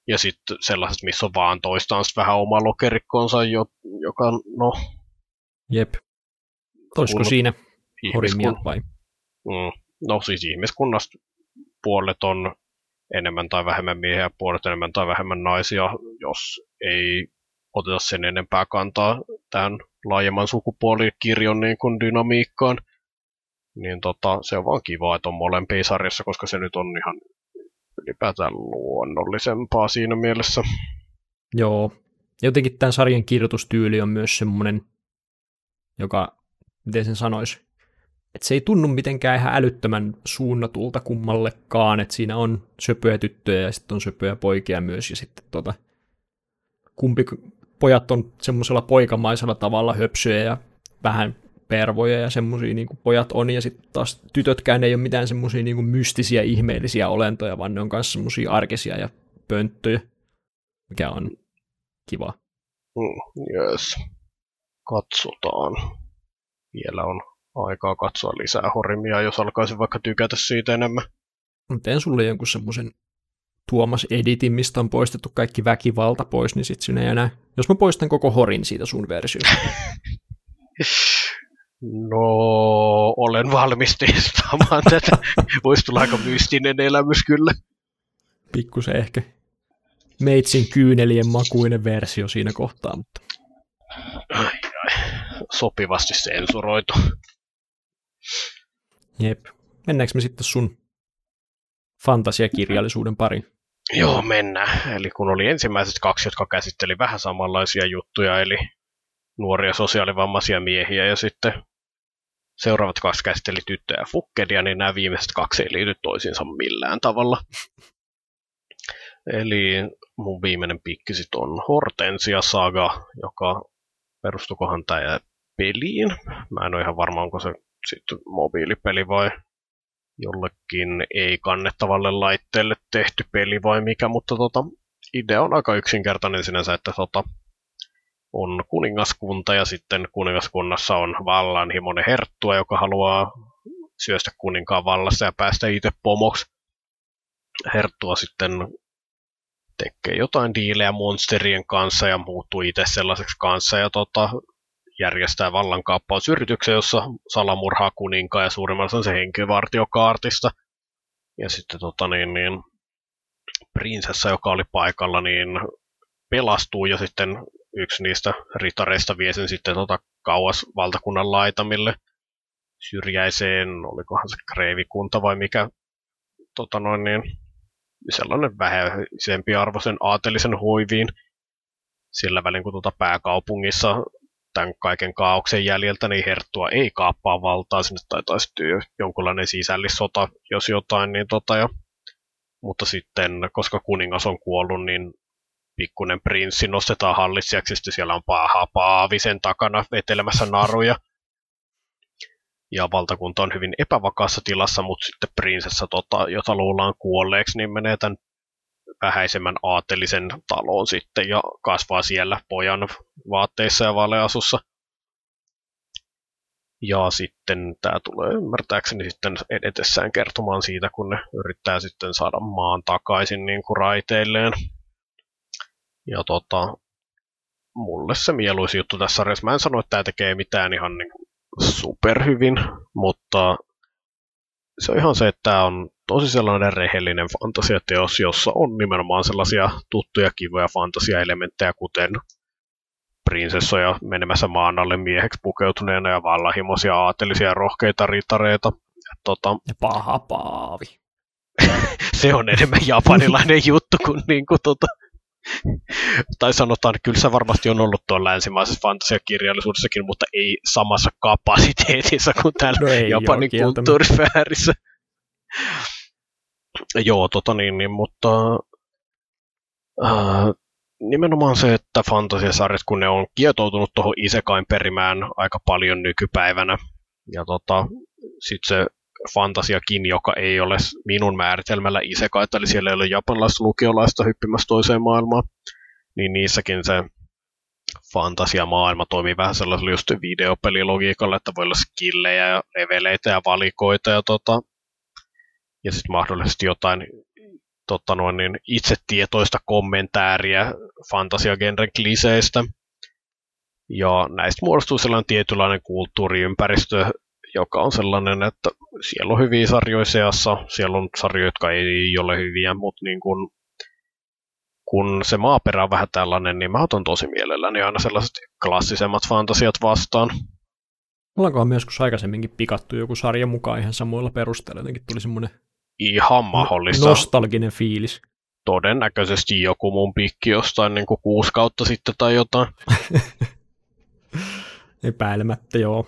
B: Ja sitten sellaiset, missä on vaan toistaan vähän oma lokerikkonsa, joka, no...
A: Jep. Olisiko siinä horimia vai?
B: Mm, no siis ihmiskunnasta puolet on enemmän tai vähemmän miehiä, puolet enemmän tai vähemmän naisia, jos ei oteta sen enempää kantaa tähän laajemman sukupuolikirjon niin kuin dynamiikkaan. Niin tota, se on vaan kiva, että on molempia sarjassa, koska se nyt on ihan ylipäätään luonnollisempaa siinä mielessä.
A: Joo. Jotenkin tämän sarjan kirjoitustyyli on myös semmoinen, joka, miten sen sanoisi, että se ei tunnu mitenkään ihan älyttömän suunnatulta kummallekaan, että siinä on söpöjä tyttöjä ja sitten on söpöjä poikia myös, ja sitten tota, kumpi pojat on semmoisella poikamaisella tavalla höpsyjä ja vähän pervoja ja semmoisia niin pojat on, ja sitten taas tytötkään ei ole mitään semmoisia niin mystisiä, ihmeellisiä olentoja, vaan ne on myös semmoisia arkisia ja pönttöjä, mikä on kiva.
B: Mm, yes. Katsotaan. Vielä on aikaa katsoa lisää horimia, jos alkaisin vaikka tykätä siitä enemmän.
A: Teen sulle jonkun semmoisen Tuomas Editin, mistä on poistettu kaikki väkivalta pois, niin sit sinne ei enää... Jos mä poistan koko horin siitä sun versiosta.
B: No, olen valmis testaamaan tätä. Voisi tulla aika mystinen elämys kyllä.
A: Pikkusen ehkä meitsin kyynelien makuinen versio siinä kohtaa, mutta...
B: Ai, ai. Sopivasti sensuroitu.
A: Jep. Mennäänkö me sitten sun fantasiakirjallisuuden pari?
B: Joo, mennään. Eli kun oli ensimmäiset kaksi, jotka käsitteli vähän samanlaisia juttuja, eli nuoria sosiaalivammaisia miehiä, ja sitten seuraavat kaksi käsitteli tyttöjä ja fukkelia, niin nämä viimeiset kaksi ei liity toisiinsa millään tavalla. Eli mun viimeinen pikki sit on Hortensia Saga, joka perustukohan tämä peliin. Mä en ole ihan varma, onko se sitten mobiilipeli vai jollekin ei-kannettavalle laitteelle tehty peli vai mikä, mutta tota, idea on aika yksinkertainen sinänsä, että tota, on kuningaskunta ja sitten kuningaskunnassa on vallanhimoinen herttua, joka haluaa syöstä kuninkaan vallassa ja päästä itse pomoksi. Herttua sitten tekee jotain diilejä monsterien kanssa ja muuttuu itse sellaiseksi kanssa ja tota, järjestää vallankaappausyrityksen, jossa salamurhaa kuninkaan ja suurimmassa on se henkilövartiokaartista. Ja sitten tota, niin, niin, prinsessa, joka oli paikalla, niin pelastuu ja sitten yksi niistä ritareista vie sen sitten tota kauas valtakunnan laitamille syrjäiseen, olikohan se kreivikunta vai mikä, tota noin niin, sellainen vähäisempi arvoisen aatelisen hoiviin. Sillä välin kun tuota pääkaupungissa tämän kaiken kaauksen jäljiltä, niin Herttua ei kaappaa valtaa, sinne taitaa syttyä jonkunlainen sisällissota, jos jotain, niin tota jo. Mutta sitten, koska kuningas on kuollut, niin pikkunen prinssi nostetaan hallitsijaksi, sitten siellä on paha paavi sen takana vetelemässä naruja. Ja valtakunta on hyvin epävakaassa tilassa, mutta sitten prinsessa, tota, jota luullaan kuolleeksi, niin menee tämän vähäisemmän aatelisen taloon sitten ja kasvaa siellä pojan vaatteissa ja valeasussa. Ja sitten tämä tulee ymmärtääkseni sitten edetessään kertomaan siitä, kun ne yrittää sitten saada maan takaisin niin kuin raiteilleen. Ja tota, mulle se mieluisi juttu tässä sarjassa. Mä en sano, että tämä tekee mitään ihan niin superhyvin, mutta se on ihan se, että tämä on tosi sellainen rehellinen fantasiateos, jossa on nimenomaan sellaisia tuttuja kivoja fantasiaelementtejä, kuten prinsessoja menemässä maan alle mieheksi pukeutuneena ja vallahimoisia aatelisia rohkeita ritareita. Ja, tota,
A: ja paha paavi.
B: se on enemmän japanilainen juttu kuin, niin kuin tota, tai sanotaan, että kyllä se varmasti on ollut tuolla länsimaisessa fantasiakirjallisuudessakin, mutta ei samassa kapasiteetissa kuin täällä no Japanin kulttuurisfäärissä. Joo, tota niin, niin mutta äh, nimenomaan se, että fantasiasarjat, kun ne on kietoutunut tuohon Isekain perimään aika paljon nykypäivänä, ja tota, sitten se fantasiakin, joka ei ole minun määritelmällä isekaita, eli siellä ei ole japanilaista lukiolaista hyppimässä toiseen maailmaan, niin niissäkin se fantasiamaailma toimii vähän sellaisella just videopelilogiikalla, että voi olla skillejä ja leveleitä ja valikoita ja, tota, ja sitten mahdollisesti jotain tota noin, niin itsetietoista kommentääriä fantasiagenren kliseistä. Ja näistä muodostuu sellainen tietynlainen kulttuuriympäristö, joka on sellainen, että siellä on hyviä sarjoja seassa, siellä on sarjoja, jotka ei ole hyviä, mutta niin kun, kun se maaperä on vähän tällainen, niin mä otan tosi mielelläni aina sellaiset klassisemmat fantasiat vastaan.
A: On myös joskus aikaisemminkin pikattu joku sarja mukaan ihan samoilla perusteilla, jotenkin tuli semmoinen
B: ihan mahdollista.
A: Nostalginen fiilis.
B: Todennäköisesti joku mun pikki jostain niin kuin kuusi kautta sitten tai jotain.
A: Epäilemättä, joo.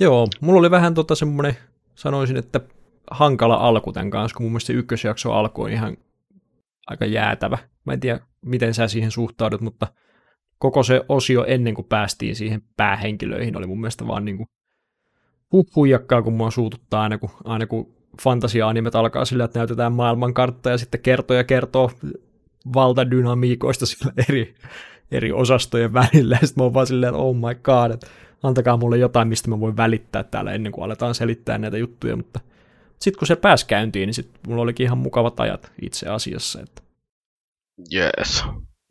A: Joo, mulla oli vähän tota semmoinen, sanoisin, että hankala alku tämän kanssa, kun mun mielestä se ykkösjakso alku on ihan aika jäätävä. Mä en tiedä, miten sä siihen suhtaudut, mutta koko se osio ennen kuin päästiin siihen päähenkilöihin oli mun mielestä vaan niin kuin huijakkaa, kun mua suututtaa aina, kun, aina kun fantasia-animet alkaa sillä, että näytetään maailmankartta ja sitten kertoo ja kertoo valtadynamiikoista sillä eri, eri osastojen välillä. Ja sitten mä oon vaan silleen, että oh my god, että antakaa mulle jotain, mistä mä voin välittää täällä ennen kuin aletaan selittää näitä juttuja, mutta sitten kun se pääsi käyntiin, niin sitten mulla olikin ihan mukavat ajat itse asiassa. Että...
B: Jees.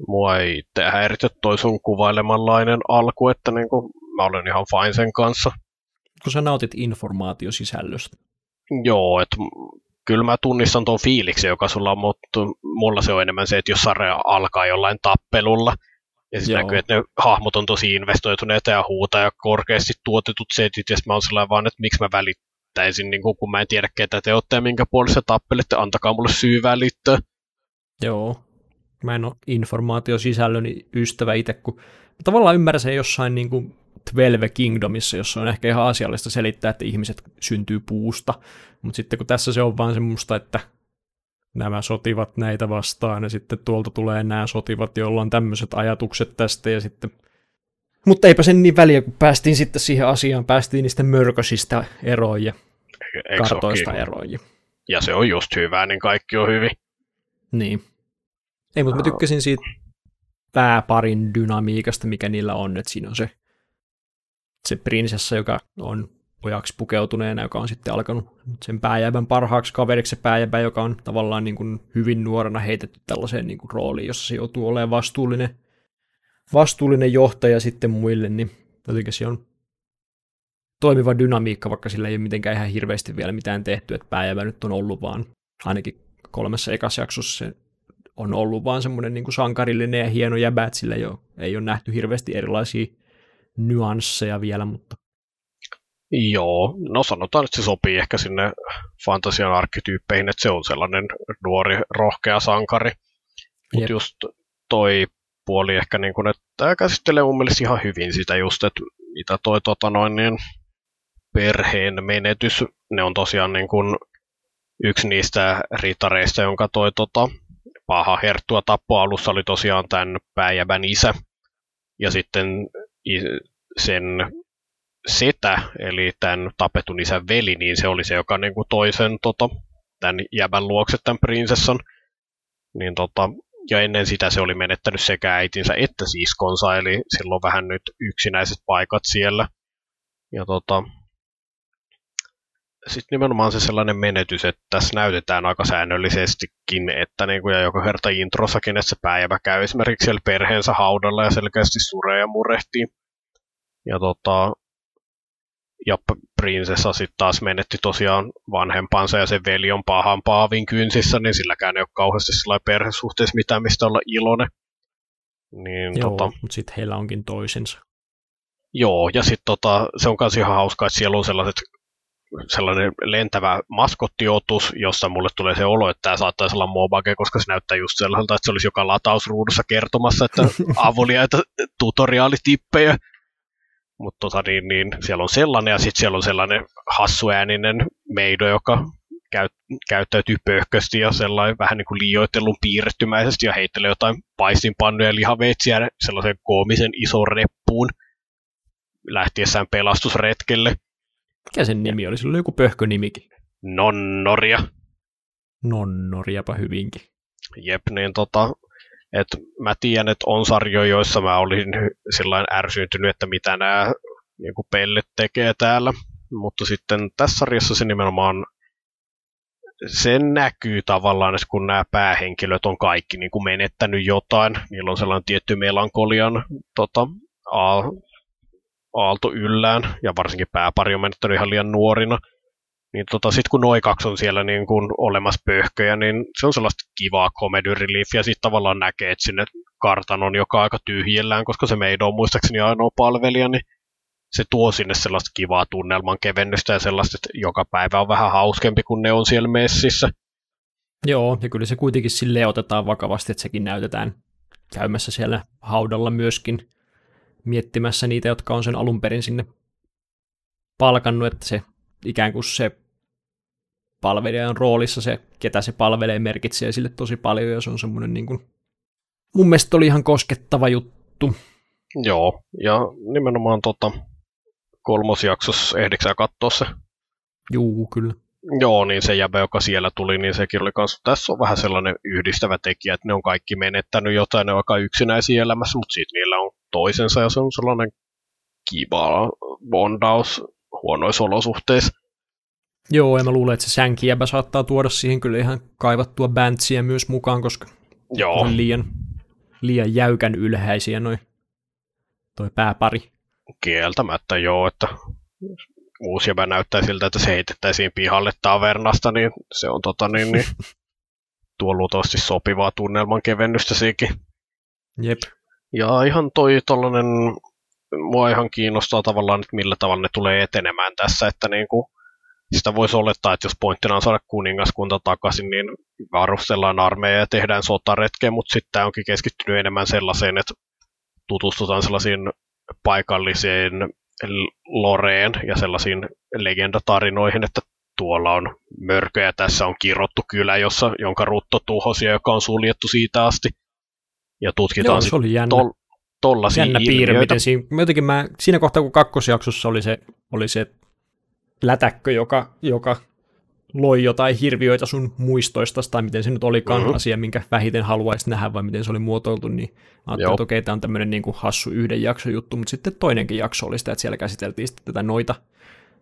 B: Mua ei itse häiritä toi sun kuvailemanlainen alku, että niinku, mä olen ihan fine sen kanssa.
A: Kun sä nautit informaatiosisällöstä.
B: Joo, että kyllä mä tunnistan tuon fiiliksi, joka sulla on, mutta mulla se on enemmän se, että jos sarja alkaa jollain tappelulla, ja sitten näkyy, että ne hahmot on tosi investoituneita ja huuta ja korkeasti tuotetut setit, ja mä oon sellainen vaan, että miksi mä välittäisin, niin kun mä en tiedä ketä te olette ja minkä puolesta tappelette, antakaa mulle syy välittää.
A: Joo, mä en ole informaatiosisällön ystävä itse, kun tavallaan ymmärrän sen jossain niin kuin 12 Kingdomissa, jossa on ehkä ihan asiallista selittää, että ihmiset syntyy puusta, mutta sitten kun tässä se on vaan semmoista, että nämä sotivat näitä vastaan, ja sitten tuolta tulee nämä sotivat, joilla on tämmöiset ajatukset tästä, ja sitten... Mutta eipä sen niin väliä, kun päästiin sitten siihen asiaan, päästiin niistä mörkösistä eroon ja Eikö kartoista eroon.
B: Ja se on just hyvää, niin kaikki on hyvin.
A: Niin. Ei, mutta mä tykkäsin siitä pääparin dynamiikasta, mikä niillä on, että siinä on se, se prinsessa, joka on pojaksi pukeutuneena, joka on sitten alkanut sen pääjävän parhaaksi kaveriksi se pääjävä, joka on tavallaan niin kuin hyvin nuorena heitetty tällaiseen niin kuin rooliin, jossa se joutuu olemaan vastuullinen, vastuullinen johtaja sitten muille, niin jotenkin se on toimiva dynamiikka, vaikka sillä ei ole mitenkään ihan hirveästi vielä mitään tehty, että pääjävä nyt on ollut vaan, ainakin kolmessa ekassa jaksossa se on ollut vaan semmoinen niin sankarillinen ja hieno jäbä, että sillä ei ole, ei ole nähty hirveästi erilaisia nyansseja vielä, mutta
B: Joo, no sanotaan, että se sopii ehkä sinne fantasian arkkityyppeihin, että se on sellainen nuori, rohkea sankari. Mutta just toi puoli ehkä, niin kun, että tämä käsittelee mun mielestä ihan hyvin sitä just, että mitä toi tota noin, niin perheen menetys, ne on tosiaan niin kun yksi niistä ritareista, jonka toi tota, paha herttua tappo alussa oli tosiaan tämän pääjävän isä. Ja sitten sen setä, eli tämän tapetun isän veli, niin se oli se, joka niin kuin toisen tota, tämän jäbän luokse tämän prinsessan. Niin tota, ja ennen sitä se oli menettänyt sekä äitinsä että siskonsa, eli silloin vähän nyt yksinäiset paikat siellä. Ja tota, sitten nimenomaan se sellainen menetys, että tässä näytetään aika säännöllisestikin, että niin kuin, ja joka kerta introssakin, että se päivä käy esimerkiksi siellä perheensä haudalla ja selkeästi suree ja murehtii. Ja tota, ja prinsessa sitten taas menetti tosiaan vanhempansa ja sen veli on pahan paavin kynsissä, niin silläkään ei ole kauheasti perhesuhteessa mitään, mistä olla iloinen. Niin,
A: Joo, tota, mutta sitten heillä onkin toisensa.
B: Joo, ja sitten tota, se on myös ihan hauskaa, että siellä on sellaiset sellainen lentävä maskottiotus, jossa mulle tulee se olo, että tämä saattaisi olla Mobage, koska se näyttää just sellaiselta, että se olisi joka latausruudussa kertomassa, että avuliaita tutoriaalitippejä. Mutta tota, niin, niin, siellä on sellainen ja sitten siellä on sellainen hassuääninen meido, joka käy, käyttäytyy pöhkösti ja sellainen vähän niin kuin liioitellun piirrettymäisesti ja heittelee jotain paistinpannuja ja lihaveitsiä sellaisen koomisen ison reppuun lähtiessään pelastusretkelle.
A: Mikä sen nimi oli? Sillä oli joku pöhkönimikin.
B: Nonnoria.
A: Nonnoriapa hyvinkin.
B: Jep, niin tota, et mä tiedän, että on sarjoja, joissa mä olin sillain ärsyyntynyt, että mitä nämä niin pellet tekee täällä. Mutta sitten tässä sarjassa se nimenomaan se näkyy tavallaan, että kun nämä päähenkilöt on kaikki niin kuin menettänyt jotain, niillä on sellainen tietty melankolian tota, aalto yllään, ja varsinkin pääpari on menettänyt ihan liian nuorina, niin tota, sitten kun noi kaksi on siellä niin kun olemassa pöhköjä, niin se on sellaista kivaa comedy reliefia. Sitten tavallaan näkee, että sinne kartan on joka aika tyhjellään, koska se meidän on muistaakseni ainoa palvelija, niin se tuo sinne sellaista kivaa tunnelman kevennystä ja sellaista, että joka päivä on vähän hauskempi, kun ne on siellä messissä.
A: Joo, ja kyllä se kuitenkin sille otetaan vakavasti, että sekin näytetään käymässä siellä haudalla myöskin miettimässä niitä, jotka on sen alun perin sinne palkannut, että se ikään kuin se palvelijan roolissa se, ketä se palvelee, merkitsee sille tosi paljon, ja se on semmoinen niin kuin, mun mielestä oli ihan koskettava juttu.
B: Joo, ja nimenomaan tota, kolmosjaksossa ehdiksä katsoa se?
A: Juu, kyllä.
B: Joo, niin se jäbä, joka siellä tuli, niin sekin oli kanssa, tässä on vähän sellainen yhdistävä tekijä, että ne on kaikki menettänyt jotain, ne on aika yksinäisiä elämässä, mutta sitten niillä on toisensa, ja se on sellainen kiva bondaus huonoissa olosuhteissa.
A: Joo, ja mä luulen, että se sänkiäbä saattaa tuoda siihen kyllä ihan kaivattua bäntsiä myös mukaan, koska
B: Joo.
A: on liian, liian jäykän ylhäisiä noin toi pääpari.
B: Kieltämättä joo, että uusi jäbä näyttää siltä, että se heitettäisiin pihalle tavernasta, niin se on tota niin, niin tuo luultavasti sopivaa tunnelman kevennystä siikin.
A: Jep.
B: Ja ihan toi tollanen mua ihan kiinnostaa tavallaan, että millä tavalla ne tulee etenemään tässä, että niin kuin, sitä voisi olettaa, että jos pointtina on saada kuningaskunta takaisin, niin varustellaan armeija ja tehdään sotaretkeä, mutta sitten tämä onkin keskittynyt enemmän sellaiseen, että tutustutaan sellaisiin paikallisiin loreen ja sellaisiin legendatarinoihin, että tuolla on mörkö ja tässä on kirottu kylä, jossa, jonka rutto tuhosi ja joka on suljettu siitä asti. Ja tutkitaan
A: Joo, se oli jännä. Tol,
B: tollaisia
A: Jännä piirre, miten siinä, jotenkin mä, siinä kohtaa, kun kakkosjaksossa oli se, oli se lätäkkö, joka, joka loi jotain hirviöitä sun muistoista, tai miten se nyt olikaan mm-hmm. asia, minkä vähiten haluaisit nähdä, vai miten se oli muotoiltu, niin ajattelin, että okei, tämä on tämmöinen niin kuin hassu yhden jakson juttu, mutta sitten toinenkin jakso oli sitä, että siellä käsiteltiin sitten tätä noita,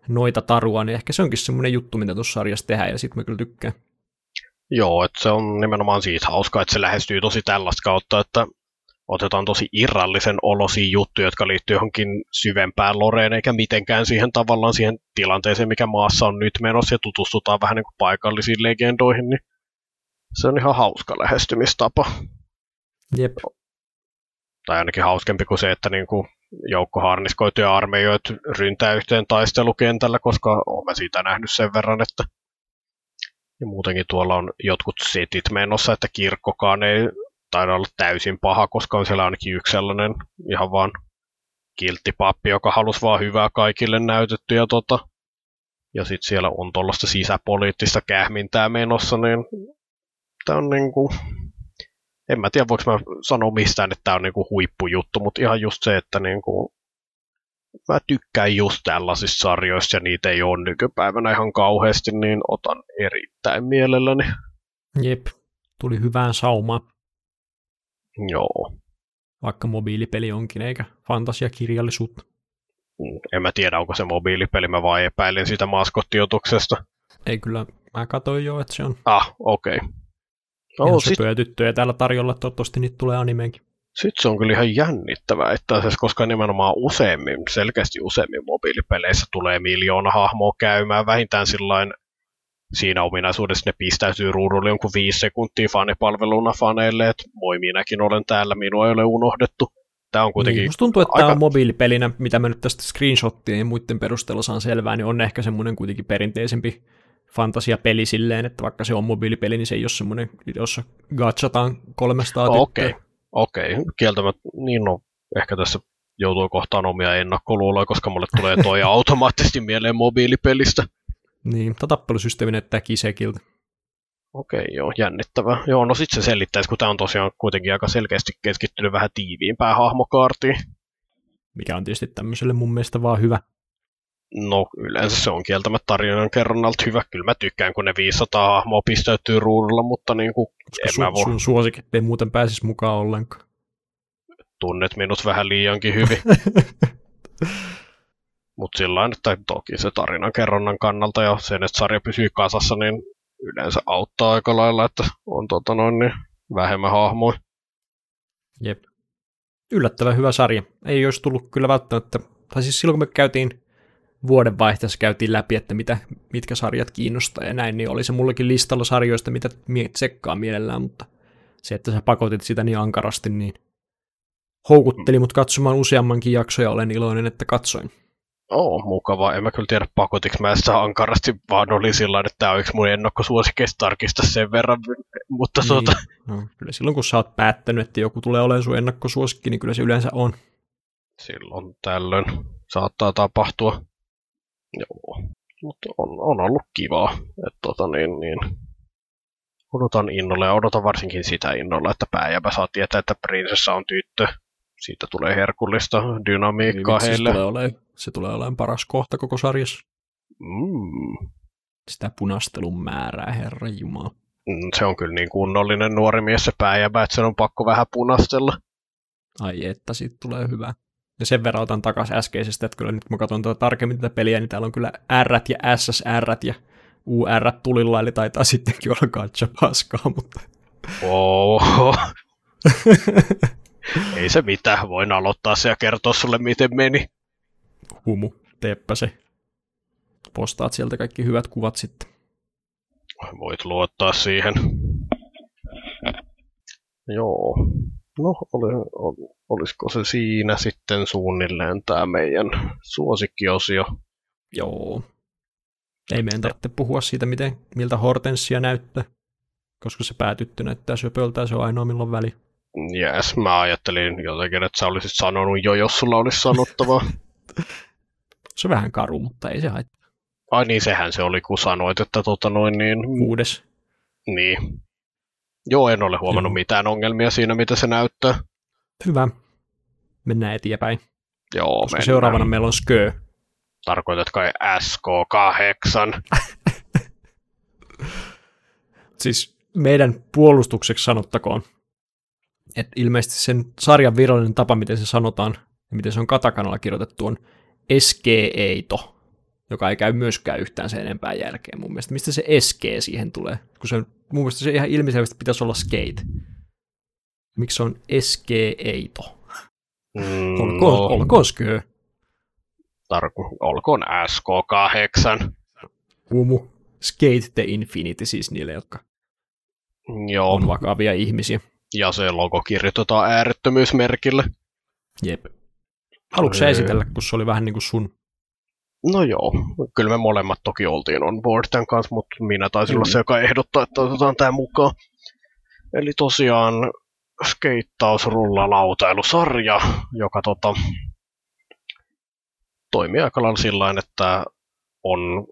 A: noita tarua, niin ehkä se onkin semmoinen juttu, mitä tuossa sarjassa tehdään, ja sitten mä kyllä tykkään.
B: Joo, että se on nimenomaan siitä hauskaa, että se lähestyy tosi tällaista kautta, että otetaan tosi irrallisen olosia juttuja, jotka liittyy johonkin syvempään loreen, eikä mitenkään siihen tavallaan siihen tilanteeseen, mikä maassa on nyt menossa, ja tutustutaan vähän niin kuin paikallisiin legendoihin, niin se on ihan hauska lähestymistapa.
A: Jep.
B: Tai ainakin hauskempi kuin se, että niin kuin joukko harniskoituja armeijoita ryntää yhteen taistelukentällä, koska olen siitä nähnyt sen verran, että ja muutenkin tuolla on jotkut setit menossa, että kirkkokaan ei taida olla täysin paha, koska on siellä ainakin yksi sellainen ihan vaan kilttipappi, joka halusi vaan hyvää kaikille näytetty. Ja, tota, ja sitten siellä on tuollaista sisäpoliittista kähmintää menossa, niin tämä on niinku, en mä tiedä voiko mä sanoa mistään, että tämä on niinku huippujuttu, mutta ihan just se, että niinku, mä tykkään just tällaisista sarjoista ja niitä ei ole nykypäivänä ihan kauheasti, niin otan erittäin mielelläni.
A: Jep, tuli hyvään saumaan.
B: Joo.
A: Vaikka mobiilipeli onkin, eikä fantasiakirjallisuutta.
B: Mm, en mä tiedä, onko se mobiilipeli, mä vaan epäilen sitä maskottiotuksesta.
A: Ei kyllä, mä katsoin jo, että se on.
B: Ah, okei. Okay.
A: No, sit... tyttöjä täällä tarjolla, toivottavasti niitä tulee animeenkin.
B: Sitten se on kyllä ihan jännittävää, että asiassa, koska nimenomaan useimmin, selkeästi useimmin mobiilipeleissä tulee miljoona hahmoa käymään vähintään sillain siinä ominaisuudessa ne pistäytyy ruudulle jonkun viisi sekuntia fanipalveluna faneille, että moi minäkin olen täällä, minua ei ole unohdettu. Tämä on kuitenkin
A: niin, tuntuu, että aika... tämä on mobiilipelinä, mitä mä nyt tästä screenshottien ja muiden perusteella saan selvää, niin on ehkä semmoinen kuitenkin perinteisempi fantasiapeli silleen, että vaikka se on mobiilipeli, niin se ei ole semmoinen, jossa gatchataan 300
B: Okei, okay. okei. Okay. Kieltämättä, niin no, ehkä tässä joutuu kohtaan omia ennakkoluuloja, koska mulle tulee toi automaattisesti mieleen mobiilipelistä.
A: Niin, tämä tappelusysteemi näyttää kisekiltä.
B: Okei, joo, jännittävää. Joo, no sitten se selittäisi, kun tämä on tosiaan kuitenkin aika selkeästi keskittynyt vähän tiiviimpään hahmokaartiin.
A: Mikä on tietysti tämmöiselle mun mielestä vaan hyvä.
B: No, yleensä se on kieltämättä tarinan kerronnalta hyvä. Kyllä mä tykkään, kun ne 500 hahmoa pistäytyy ruudulla, mutta niin kuin,
A: Koska en sun, mä voi... sun suosikit ei muuten pääsisi mukaan ollenkaan.
B: Tunnet minut vähän liiankin hyvin. mutta sillä että toki se tarinan kerronnan kannalta ja sen, että sarja pysyy kasassa, niin yleensä auttaa aika lailla, että on tota noin, niin vähemmän hahmoja.
A: Jep. Yllättävän hyvä sarja. Ei olisi tullut kyllä välttämättä, tai siis silloin kun me käytiin vuodenvaihteessa käytiin läpi, että mitä, mitkä sarjat kiinnostaa ja näin, niin oli se mullekin listalla sarjoista, mitä tsekkaa mielellään, mutta se, että sä pakotit sitä niin ankarasti, niin houkutteli mut katsomaan useammankin jaksoja ja olen iloinen, että katsoin.
B: Oo, mukavaa. En mä kyllä tiedä pakotiksi mä sitä ankarasti, vaan oli sillä että tämä on yksi mun ennakkosuosikeista tarkista sen verran. Mutta niin. tuota...
A: no, kyllä silloin kun sä oot päättänyt, että joku tulee olemaan sun ennakkosuosikki, niin kyllä se yleensä on.
B: Silloin tällöin saattaa tapahtua. Joo, mutta on, on ollut kivaa. Että tota niin, niin, odotan innolla ja odotan varsinkin sitä innolla, että pääjäpä saa tietää, että prinsessa on tyttö. Siitä tulee herkullista dynamiikkaa niin, heille.
A: Tulee, olemaan, se tulee olemaan paras kohta koko sarjassa.
B: Mm.
A: Sitä punastelun määrää, herra Jumala.
B: Mm, se on kyllä niin kunnollinen nuori mies se pääjäpä, että sen on pakko vähän punastella.
A: Ai että, siitä tulee hyvä. Ja sen verran otan takaisin äskeisestä, että kyllä nyt kun mä katson tuota tarkemmin tätä peliä, niin täällä on kyllä R ja SSR ja UR tulilla, eli taitaa sittenkin olla katsa paskaa, mutta...
B: Oho. Ei se mitään, voin aloittaa se ja kertoa sulle, miten meni.
A: Humu, teepä se. Postaat sieltä kaikki hyvät kuvat sitten.
B: Voit luottaa siihen. Joo. No, oli, oli, olisiko se siinä sitten suunnilleen tämä meidän suosikkiosio?
A: Joo. Ei meidän tarvitse puhua siitä, miten, miltä Hortensia näyttää, koska se päätyttö näyttää söpöltä ja se on ainoa milloin väli.
B: Jes, mä ajattelin jotenkin, että sä olisit sanonut jo, jos sulla olisi sanottavaa.
A: se on vähän karu, mutta ei se haittaa.
B: Ai niin, sehän se oli, kun sanoit, että tota noin niin...
A: Kuudes.
B: Niin. Joo, en ole huomannut Joo. mitään ongelmia siinä, mitä se näyttää.
A: Hyvä. Mennään eteenpäin.
B: Joo,
A: Koska mennään. seuraavana meillä on Skö.
B: Tarkoitat kai SK8?
A: siis meidän puolustukseksi sanottakoon, että ilmeisesti sen sarjan virallinen tapa, miten se sanotaan, ja miten se on katakanalla kirjoitettu, on SG-eito, joka ei käy myöskään yhtään sen enempää jälkeen mun mielestä. Mistä se SG siihen tulee? Kun se on, mun mielestä se ihan ilmiselvästi pitäisi olla skate. Miksi se on SG-eito?
B: Mm,
A: olkoon, no. olkoon skö.
B: Tarko, olkoon SK8.
A: Humu. Skate the Infinity siis niille, jotka
B: Joo.
A: on vakavia ihmisiä.
B: Ja se logo kirjoitetaan äärettömyysmerkille.
A: Jep. Haluatko öö. esitellä, kun se oli vähän niin kuin sun?
B: No joo, kyllä me molemmat toki oltiin on board tämän kanssa, mutta minä taisin mm. olla se, joka ehdottaa, että otetaan tämä mukaan. Eli tosiaan skeittausrullalautailusarja, joka tota, toimii aika lailla sillä että on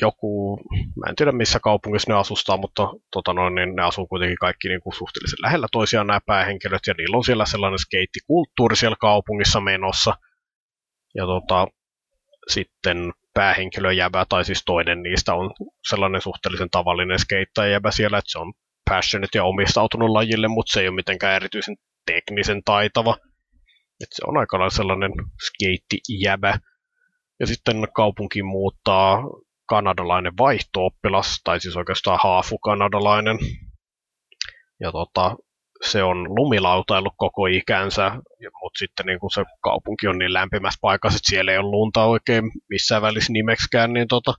B: joku, mä en tiedä missä kaupungissa ne asustaa, mutta tota noin, niin ne asuu kuitenkin kaikki niin kuin suhteellisen lähellä toisiaan nämä päähenkilöt, ja niillä on siellä sellainen skeittikulttuuri siellä kaupungissa menossa. Ja tota, sitten päähenkilöjäbä, tai siis toinen niistä on sellainen suhteellisen tavallinen skeittäjäbä siellä, että se on passionate ja omistautunut lajille, mutta se ei ole mitenkään erityisen teknisen taitava. Et se on aika sellainen skeittijäbä. Ja sitten kaupunki muuttaa kanadalainen vaihtooppilas, tai siis oikeastaan haafu kanadalainen. Ja tota, se on lumilautailu koko ikänsä, mutta sitten niin kun se kaupunki on niin lämpimässä paikassa, että siellä ei ole lunta oikein missään välissä nimeksikään, niin tota,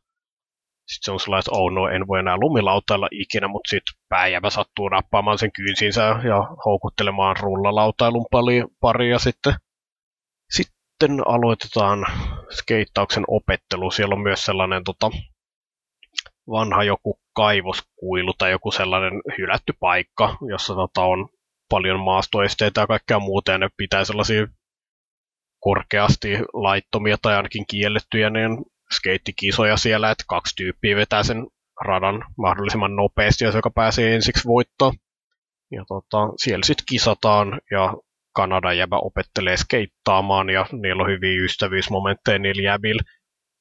B: sitten se on sellainen, että oh no, en voi enää lumilautailla ikinä, mutta sitten pääjävä sattuu nappaamaan sen kynsinsä ja houkuttelemaan rullalautailun paria sitten. Sitten aloitetaan skeittauksen opettelu. Siellä on myös sellainen tota, vanha joku kaivoskuilu tai joku sellainen hylätty paikka, jossa tota, on paljon maastoesteitä ja kaikkea muuta, ja ne pitää sellaisia korkeasti laittomia tai ainakin kiellettyjä niin skeittikisoja siellä, että kaksi tyyppiä vetää sen radan mahdollisimman nopeasti, jos joka pääsee ensiksi voittoon. Ja tota, siellä sitten kisataan ja Kanadan jäbä opettelee skeittaamaan ja niillä on hyviä ystävyysmomentteja niillä jäbillä.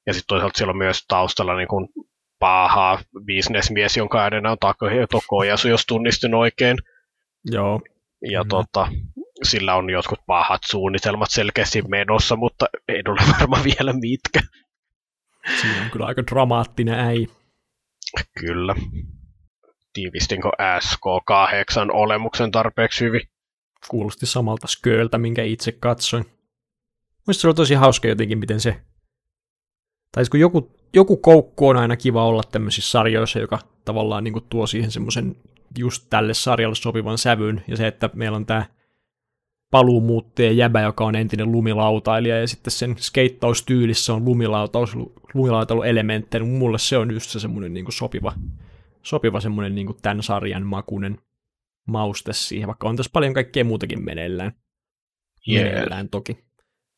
B: Ja sitten toisaalta siellä on myös taustalla niin kun paha bisnesmies, jonka äänenä on Takehiyo Kojasu, jos tunnistin oikein.
A: Joo.
B: Ja mm. tota, sillä on jotkut pahat suunnitelmat selkeästi menossa, mutta ei ole varmaan vielä mitkä.
A: Siinä on kyllä aika dramaattinen äi.
B: Kyllä. Tiivistinkö SK8 olemuksen tarpeeksi hyvin?
A: Kuulosti samalta Sköltä, minkä itse katsoin. Mielestäni se oli tosi hauska jotenkin, miten se... Tai siis kun joku, joku koukku on aina kiva olla tämmöisissä sarjoissa, joka tavallaan niin tuo siihen semmoisen just tälle sarjalle sopivan sävyn, ja se, että meillä on tämä paluumuuttaja jäbä, joka on entinen lumilautailija, ja sitten sen skeittaustyylissä on lumilautaus, lumilautailuelementtejä, niin mulle se on just se semmoinen niin sopiva, sopiva semmoinen niin tämän sarjan makunen mauste siihen, vaikka on tässä paljon kaikkea muutakin meneillään. Yeah. Meneillään toki.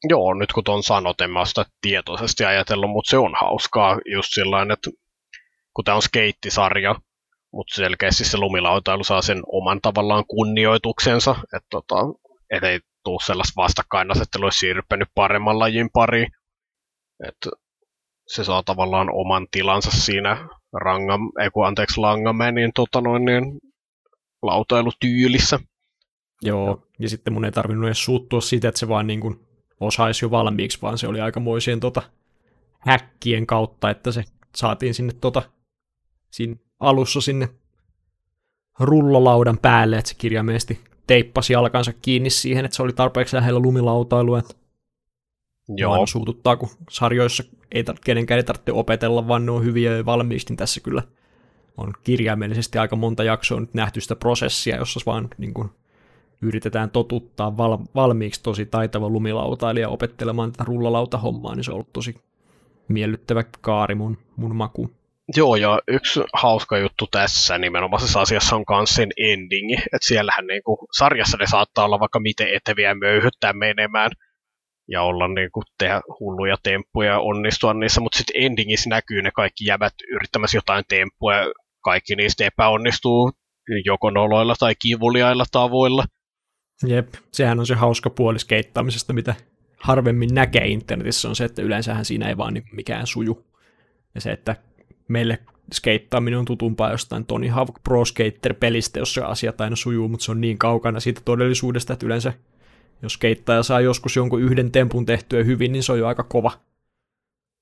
B: Joo, nyt kun tuon sanot, en mä sitä tietoisesti ajatellut, mutta se on hauskaa just sillä että kun tämä on skeittisarja, mutta selkeästi se lumilautailu saa sen oman tavallaan kunnioituksensa, että tota, et ei tule sellaista vastakkainasettelua siirrynyt paremman lajin pariin. Et se saa tavallaan oman tilansa siinä rangam, ei kun anteeksi, Langamenin tota noin, niin, lautailutyylissä.
A: Joo, ja sitten mun ei tarvinnut edes suuttua siitä, että se vaan niin kuin osaisi jo valmiiksi, vaan se oli aikamoisien tota häkkien kautta, että se saatiin sinne tota, siinä alussa sinne rullolaudan päälle, että se kirjaimellisesti teippasi jalkansa kiinni siihen, että se oli tarpeeksi lähellä lumilautailua. Joo. Aina suututtaa, kun sarjoissa ei tar- kenenkään ei tarvitse opetella, vaan ne on hyviä ja valmiiksi, niin tässä kyllä on kirjaimellisesti aika monta jaksoa nyt nähty sitä prosessia, jossa vaan niin kuin, yritetään totuttaa val- valmiiksi tosi taitava lumilautailija opettelemaan tätä rullalautahommaa, niin se on ollut tosi miellyttävä kaari mun, mun makuun.
B: Joo, ja yksi hauska juttu tässä nimenomaisessa asiassa on myös sen endingi, että siellähän niin kuin, sarjassa ne saattaa olla vaikka miten eteviä möyhyttää menemään ja olla niin kuin, tehdä hulluja temppuja ja onnistua niissä, mutta sitten endingissä näkyy ne kaikki jävät yrittämässä jotain temppuja ja kaikki niistä epäonnistuu joko noloilla tai kivuliailla tavoilla.
A: Jep, sehän on se hauska puoli skeittaamisesta, mitä harvemmin näkee internetissä, on se, että yleensähän siinä ei vaan niin mikään suju. Ja se, että meille skeittaaminen on tutumpaa jostain Tony Hawk Pro Skater-pelistä, jossa asiat aina sujuu, mutta se on niin kaukana siitä todellisuudesta, että yleensä jos skeittaja saa joskus jonkun yhden tempun tehtyä hyvin, niin se on jo aika kova.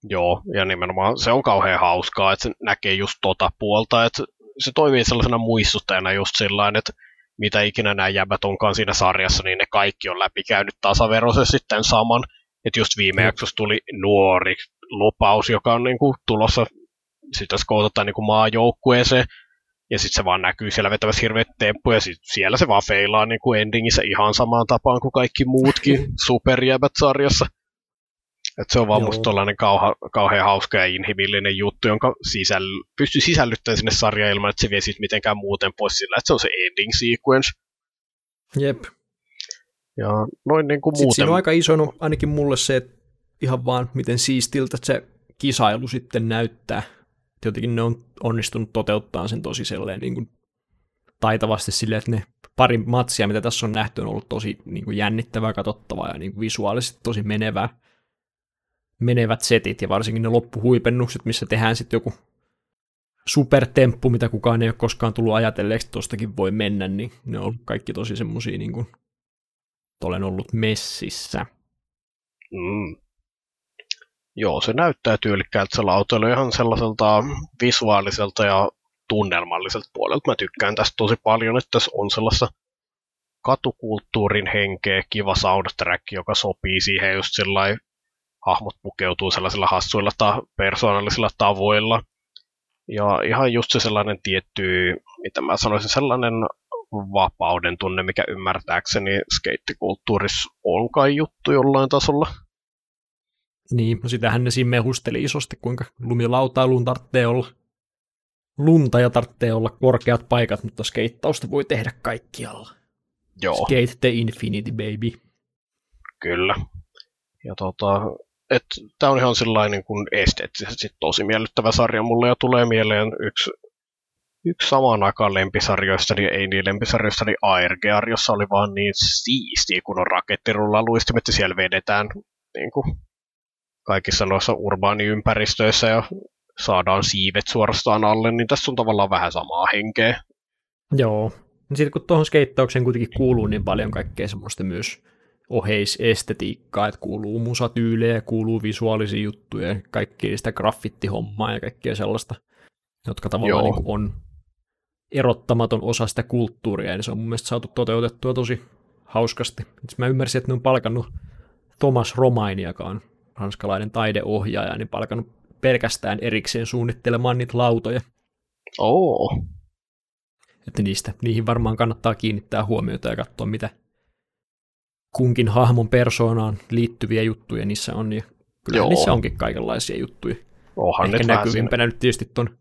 B: Joo, ja nimenomaan se on kauhean hauskaa, että se näkee just tota puolta, että se toimii sellaisena muistuttajana just sillä että mitä ikinä nämä jäbät onkaan siinä sarjassa, niin ne kaikki on läpikäynyt tasaveroisesti sitten saman. Että just viime jaksossa tuli nuori lupaus, joka on niin kuin tulossa sitten skoutetaan niin maajoukkueeseen, ja sitten se vaan näkyy siellä vetävässä hirveät temppuja, ja sit siellä se vaan feilaa niin kuin endingissä ihan samaan tapaan kuin kaikki muutkin superjäbät sarjassa. Et se on vaan Joo. musta tollainen kauha, kauhean hauska ja inhimillinen juttu, jonka sisäll, pystyy sisällyttämään sinne sarjaan ilman, että se vie siitä mitenkään muuten pois sillä, että se on se ending sequence.
A: Jep.
B: Ja noin niin kuin
A: muuten. Siinä on aika iso, no, ainakin mulle se, että ihan vaan miten siistiltä se kisailu sitten näyttää jotenkin ne on onnistunut toteuttaa sen tosi selleen niin kuin taitavasti silleen, että ne pari matsia, mitä tässä on nähty, on ollut tosi niin kuin jännittävää, katsottavaa ja niin kuin visuaalisesti tosi menevää, menevät setit ja varsinkin ne loppuhuipennukset, missä tehdään sitten joku supertemppu, mitä kukaan ei ole koskaan tullut ajatelleeksi, että tostakin voi mennä, niin ne on kaikki tosi semmosia niin kuin, olen ollut messissä.
B: Mm. Joo, se näyttää tyylikkäältä se lautailu ihan sellaiselta visuaaliselta ja tunnelmalliselta puolelta. Mä tykkään tästä tosi paljon, että tässä on sellaista katukulttuurin henkeä, kiva soundtrack, joka sopii siihen just sillä hahmot pukeutuu sellaisilla hassuilla ta- persoonallisilla tavoilla. Ja ihan just se sellainen tietty, mitä mä sanoisin, sellainen vapauden tunne, mikä ymmärtääkseni skeittikulttuurissa on kai juttu jollain tasolla.
A: Niin, no sitähän ne siinä mehusteli isosti, kuinka lumilautailuun tarvitsee olla lunta ja tarvitsee olla korkeat paikat, mutta skeittausta voi tehdä kaikkialla.
B: Joo.
A: Skate the infinity, baby.
B: Kyllä. Ja tota, tämä on ihan sellainen niin kuin esteettisesti tosi miellyttävä sarja mulle ja tulee mieleen yksi, yksi samaan aikaan lempisarjoistani ja ei niin lempisarjoistani Airgear, jossa oli vaan niin siistiä, kun on rakettirulla luistimet ja siellä vedetään niin kuin kaikissa noissa urbaaniympäristöissä ja saadaan siivet suorastaan alle, niin tässä on tavallaan vähän samaa henkeä.
A: Joo. Sitten kun tuohon skeittaukseen kuitenkin kuuluu niin paljon kaikkea semmoista myös oheisestetiikkaa, että kuuluu musatyylejä, kuuluu visuaalisia juttuja, kaikkea sitä graffittihommaa ja kaikkea sellaista, jotka tavallaan niin on erottamaton osa sitä kulttuuria, ja se on mun mielestä saatu toteutettua tosi hauskasti. Itse mä ymmärsin, että ne on palkannut Thomas Romainiakaan, ranskalainen taideohjaaja, niin palkannut pelkästään erikseen suunnittelemaan niitä lautoja.
B: Oo.
A: Että niistä, niihin varmaan kannattaa kiinnittää huomiota ja katsoa, mitä kunkin hahmon persoonaan liittyviä juttuja niissä on, ja kyllä Joo. niissä onkin kaikenlaisia juttuja.
B: Ohan
A: Ehkä näkyvimpänä nyt tietysti ton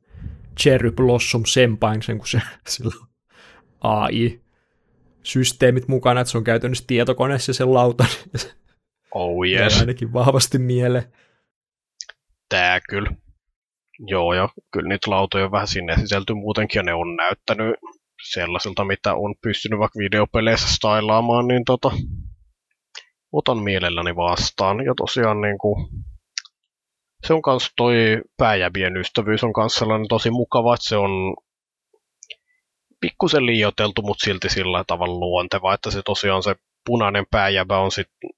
A: Cherry Blossom Sempain, sen kun se sillä AI-systeemit mukana, että se on käytännössä tietokoneessa se lauta.
B: Oh yes.
A: ainakin vahvasti mieleen.
B: Tää kyllä. Joo, ja kyllä niitä lautoja on vähän sinne sisälty muutenkin, ja ne on näyttänyt sellaisilta, mitä on pystynyt vaikka videopeleissä stylaamaan, niin tota, otan mielelläni vastaan. Ja tosiaan niin kuin, se on myös toi pääjävien ystävyys on myös sellainen tosi mukava, että se on pikkusen liioiteltu, mutta silti sillä tavalla luonteva, että se tosiaan se punainen pääjävä on sitten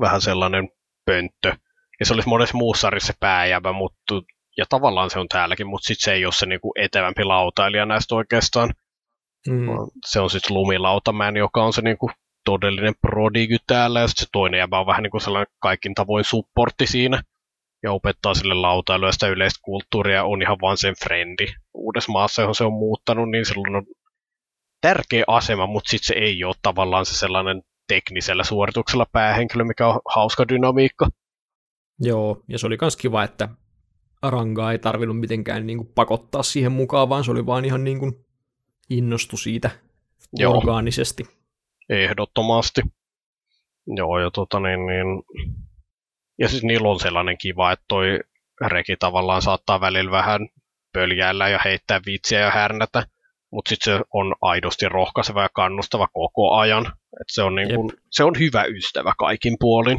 B: vähän sellainen pönttö. Ja se olisi monessa muussa sarjassa se pääjävä, mutta, ja tavallaan se on täälläkin, mutta sitten se ei ole se niinku etevämpi lautailija näistä oikeastaan. Mm. Se on sitten lumilautamäen, joka on se niinku todellinen prodigy täällä, ja sitten se toinen jäbä on vähän niin kuin sellainen kaikin tavoin supportti siinä, ja opettaa sille lautailua sitä yleistä kulttuuria, on ihan vaan sen frendi uudessa maassa, johon se on muuttanut, niin silloin on tärkeä asema, mutta sitten se ei ole tavallaan se sellainen teknisellä suorituksella päähenkilö, mikä on hauska dynamiikka.
A: Joo, ja se oli myös kiva, että Arangaa ei tarvinnut mitenkään niin kuin pakottaa siihen mukaan, vaan se oli vaan ihan niin kuin innostu siitä Joo. orgaanisesti.
B: Ehdottomasti. Joo, ja tota niin, niin... Ja siis niillä on sellainen kiva, että toi reki tavallaan saattaa välillä vähän pöljäillä ja heittää vitsiä ja härnätä, mutta sitten se on aidosti rohkaiseva ja kannustava koko ajan. Et se, on niin kun, se on hyvä ystävä kaikin puolin.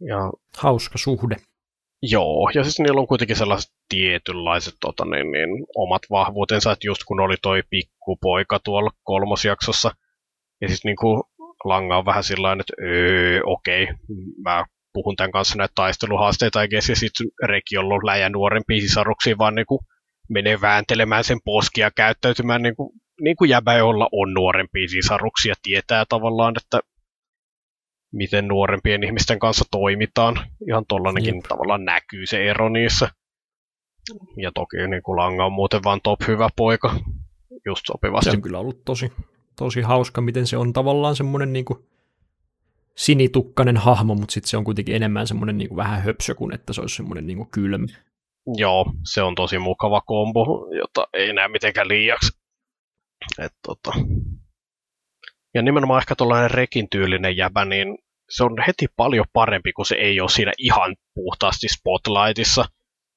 A: Ja, Hauska suhde.
B: Joo, ja siis niillä on kuitenkin sellaiset tietynlaiset tota, niin, niin, omat vahvuutensa, että just kun oli toi pikkupoika tuolla kolmosjaksossa, ja sitten niinku Langa on vähän sillä että öö, okei, mä puhun tämän kanssa näitä taisteluhaasteita, ja sitten Reki on ollut läjä nuorempiin sisaruksiin, vaan niinku menee vääntelemään sen poskia käyttäytymään niin kuin, niin kuin jäbä, jolla on nuorempia sisaruksia, tietää tavallaan, että miten nuorempien ihmisten kanssa toimitaan. Ihan tollainenkin tavallaan näkyy se ero niissä. Ja toki niin kuin Langa on muuten vaan top hyvä poika, just sopivasti.
A: Se on kyllä ollut tosi, tosi hauska, miten se on tavallaan semmoinen niin kuin sinitukkainen hahmo, mutta sitten se on kuitenkin enemmän semmoinen niin kuin vähän höpsö kuin että se olisi semmoinen niin kuin kylmä.
B: Joo, se on tosi mukava kombo, jota ei näe mitenkään liiaksi. Et, tota. Ja nimenomaan ehkä tuollainen rekin tyylinen jäbä, niin se on heti paljon parempi, kun se ei ole siinä ihan puhtaasti spotlightissa.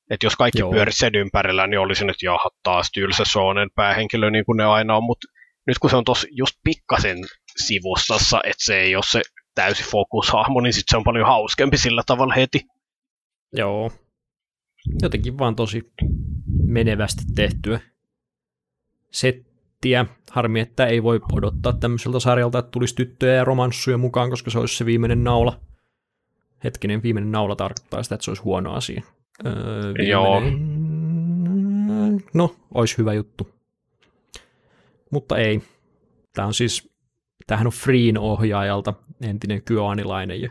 B: Että jos kaikki pyörisi sen ympärillä, niin olisi nyt jaha taas tylsä Soonen päähenkilö, niin kuin ne aina on, mutta nyt kun se on tosi just pikkasen sivustossa, että se ei ole se täysi fokushahmo, niin sitten se on paljon hauskempi sillä tavalla heti.
A: Joo, jotenkin vaan tosi menevästi tehtyä settiä. Harmi, että ei voi odottaa tämmöiseltä sarjalta, että tulisi tyttöjä ja romanssuja mukaan, koska se olisi se viimeinen naula. Hetkinen, viimeinen naula tarkoittaa sitä, että se olisi huono asia. Öö, viimeinen... Joo. No, olisi hyvä juttu. Mutta ei. Tämä on siis, tämähän on Freen ohjaajalta, entinen kyoanilainen. Ja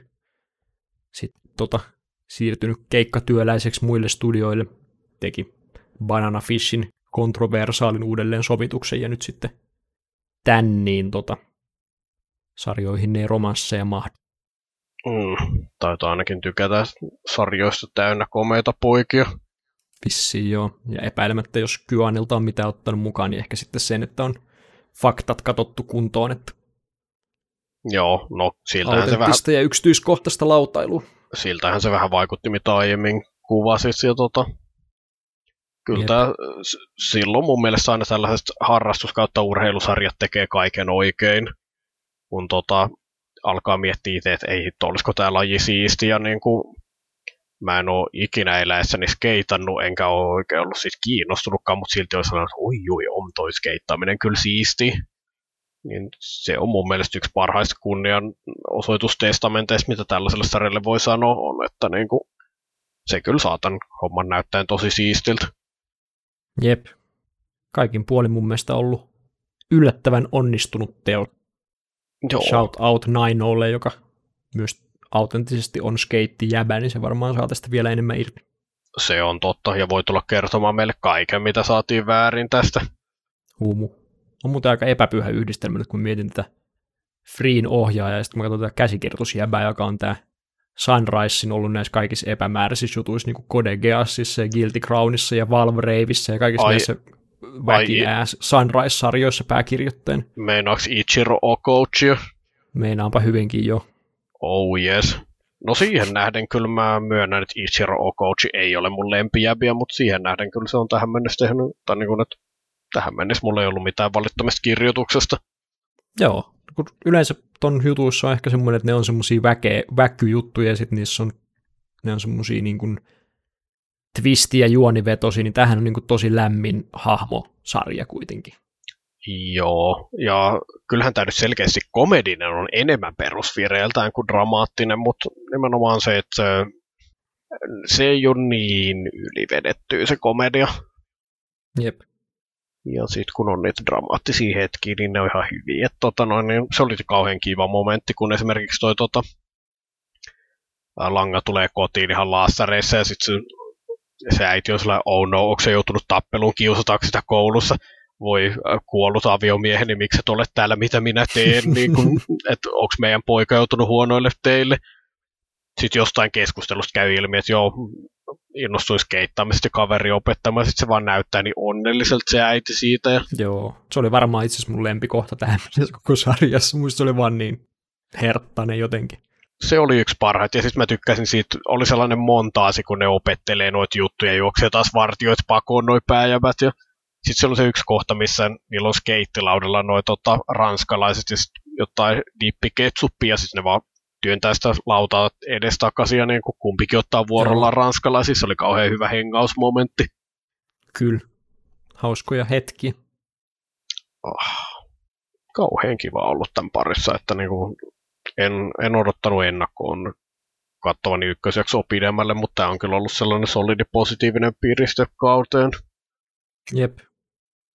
A: sitten tota, siirtynyt keikkatyöläiseksi muille studioille, teki Banana Fishin kontroversaalin uudelleen sovituksen ja nyt sitten tän niin tota, sarjoihin ne romansseja mahdu.
B: Mm, taitaa ainakin tykätä sarjoista täynnä komeita poikia.
A: Vissiin joo, ja epäilemättä jos Kyanilta on mitä ottanut mukaan, niin ehkä sitten sen, että on faktat katottu kuntoon, että
B: Joo, no siltähän se vähän...
A: ja yksityiskohtaista lautailua.
B: siltähän se vähän vaikutti, mitä aiemmin kuvasit. Ja tota, kyllä tää, silloin mun mielestä aina tällaiset harrastus- kautta urheilusarjat tekee kaiken oikein, kun tota, alkaa miettiä itse, että ei hitto, olisiko tämä laji siisti, ja niin kuin, mä en ole ikinä eläessäni skeitannut, enkä ole oikein ollut siitä kiinnostunutkaan, mutta silti olisi sanonut, että oi oi, on toi skeittaaminen kyllä siisti. Niin se on mun mielestä yksi parhaista kunnian osoitustestamenteista, mitä tällaiselle sarjalle voi sanoa, on, että niin kuin, se kyllä saatan homman näyttäen tosi siistiltä.
A: Jep. Kaikin puolin mun mielestä ollut yllättävän onnistunut teo. Joo. Shout out Nainolle, joka myös autenttisesti on skeitti jäbä, niin se varmaan saa tästä vielä enemmän irti.
B: Se on totta, ja voi tulla kertomaan meille kaiken, mitä saatiin väärin tästä.
A: Huumu. On muuten aika epäpyhä yhdistelmä nyt, kun mietin tätä Freen ohjaajaa, ja sitten kun mä katson tätä käsikirjoitusjäbää, joka on tämä Sunrisein ollut näissä kaikissa epämääräisissä jutuissa, niin kuin Code Geassissa ja Guilty Crownissa ja Valve Raveissa ja kaikissa Ai, näissä väki Sunrise-sarjoissa pääkirjoitteen.
B: Meinaaks Ichiro Okouchi?
A: Meinaanpa hyvinkin jo.
B: Oh yes. No siihen nähden kyllä mä myönnän, että Ichiro Okouchi ei ole mun lempijäbiä, mutta siihen nähden kyllä se on tähän mennessä tehnyt, tai niin kuin, että tähän mennessä mulla ei ollut mitään valittamista kirjoituksesta.
A: Joo, kun yleensä ton jutuissa on ehkä semmoinen, että ne on semmoisia väke, väkkyjuttuja ja sitten niissä on, ne on semmoisia niin kuin twisti- ja juonivetosi, niin tähän on niin kuin tosi lämmin hahmosarja kuitenkin.
B: Joo, ja kyllähän tämä nyt selkeästi komedinen on enemmän perusvireeltään kuin dramaattinen, mutta nimenomaan se, että se ei ole niin ylivedettyä se komedia.
A: Jep.
B: Ja sitten kun on niitä dramaattisia hetkiä, niin ne on ihan hyviä. Et, tota, noin, niin se oli kauhean kiva momentti, kun esimerkiksi toi tota, langa tulee kotiin ihan laassareissa ja sitten se, se äiti on sellainen, oh no, onko se joutunut tappeluun, kiusataanko sitä koulussa? Voi kuollut aviomieheni, niin miksi et ole täällä, mitä minä teen, niin kun, että onko meidän poika joutunut huonoille teille? Sitten jostain keskustelusta käy ilmi, että joo, innostuisi keittämistä kaveri opettamaan, sitten se vaan näyttää niin onnelliselta se äiti siitä. Ja...
A: Joo, se oli varmaan itse asiassa mun lempikohta tähän koko sarjassa. Muista se oli vaan niin herttainen jotenkin.
B: Se oli yksi parhaita, ja sitten mä tykkäsin siitä, oli sellainen montaasi, kun ne opettelee noita juttuja, juoksee taas vartioit pakoon noin pääjävät, ja sitten se on se yksi kohta, missä niillä on skeittilaudella noin tota, ranskalaiset ja jotain dippiketsuppia, ja sitten ne vaan työntää sitä lautaa edestakaisin ja niin kuin kumpikin ottaa vuorollaan ranskalaisissa. Se oli kauhean hyvä hengausmomentti.
A: Kyllä. Hauskoja hetki.
B: Oh, kauhean kiva ollut tämän parissa, että niin kuin en, en odottanut ennakkoon kattavani ykkösjaksoa pidemmälle, mutta tämä on kyllä ollut sellainen solidi positiivinen piiriste kauteen.
A: Jep.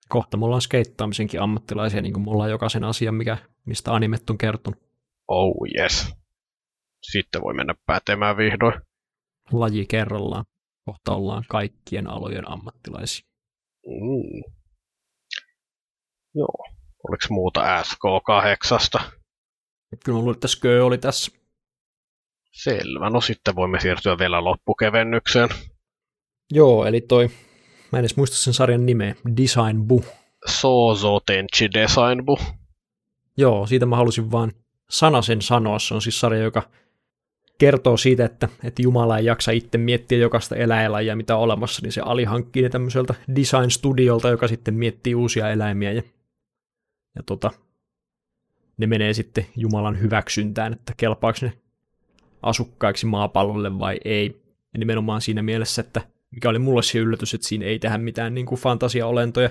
A: Kohta mulla on skeittaamisenkin ammattilaisia, niin kuin mulla on jokaisen asian, mikä, mistä animet on kertonut.
B: Oh yes sitten voi mennä pätemään vihdoin.
A: Laji kerrallaan. Kohta ollaan kaikkien alojen ammattilaisia.
B: Mm. Joo. Oliko muuta SK8?
A: Kyllä mulla että Skö oli tässä.
B: Selvä. No sitten voimme siirtyä vielä loppukevennykseen.
A: Joo, eli toi, mä en edes muista sen sarjan nimeä, Design Bu.
B: Sozo Tenchi Design Bu.
A: Joo, siitä mä halusin vaan sanasen sanoa. Se on siis sarja, joka kertoo siitä, että, että Jumala ei jaksa itse miettiä jokaista eläinlajia, mitä on olemassa, niin se alihankkii ne tämmöiseltä design-studiolta, joka sitten miettii uusia eläimiä ja, ja tota, ne menee sitten Jumalan hyväksyntään, että kelpaako ne asukkaiksi maapallolle vai ei. Ja nimenomaan siinä mielessä, että mikä oli mulle se yllätys, että siinä ei tehdä mitään niin kuin fantasiaolentoja,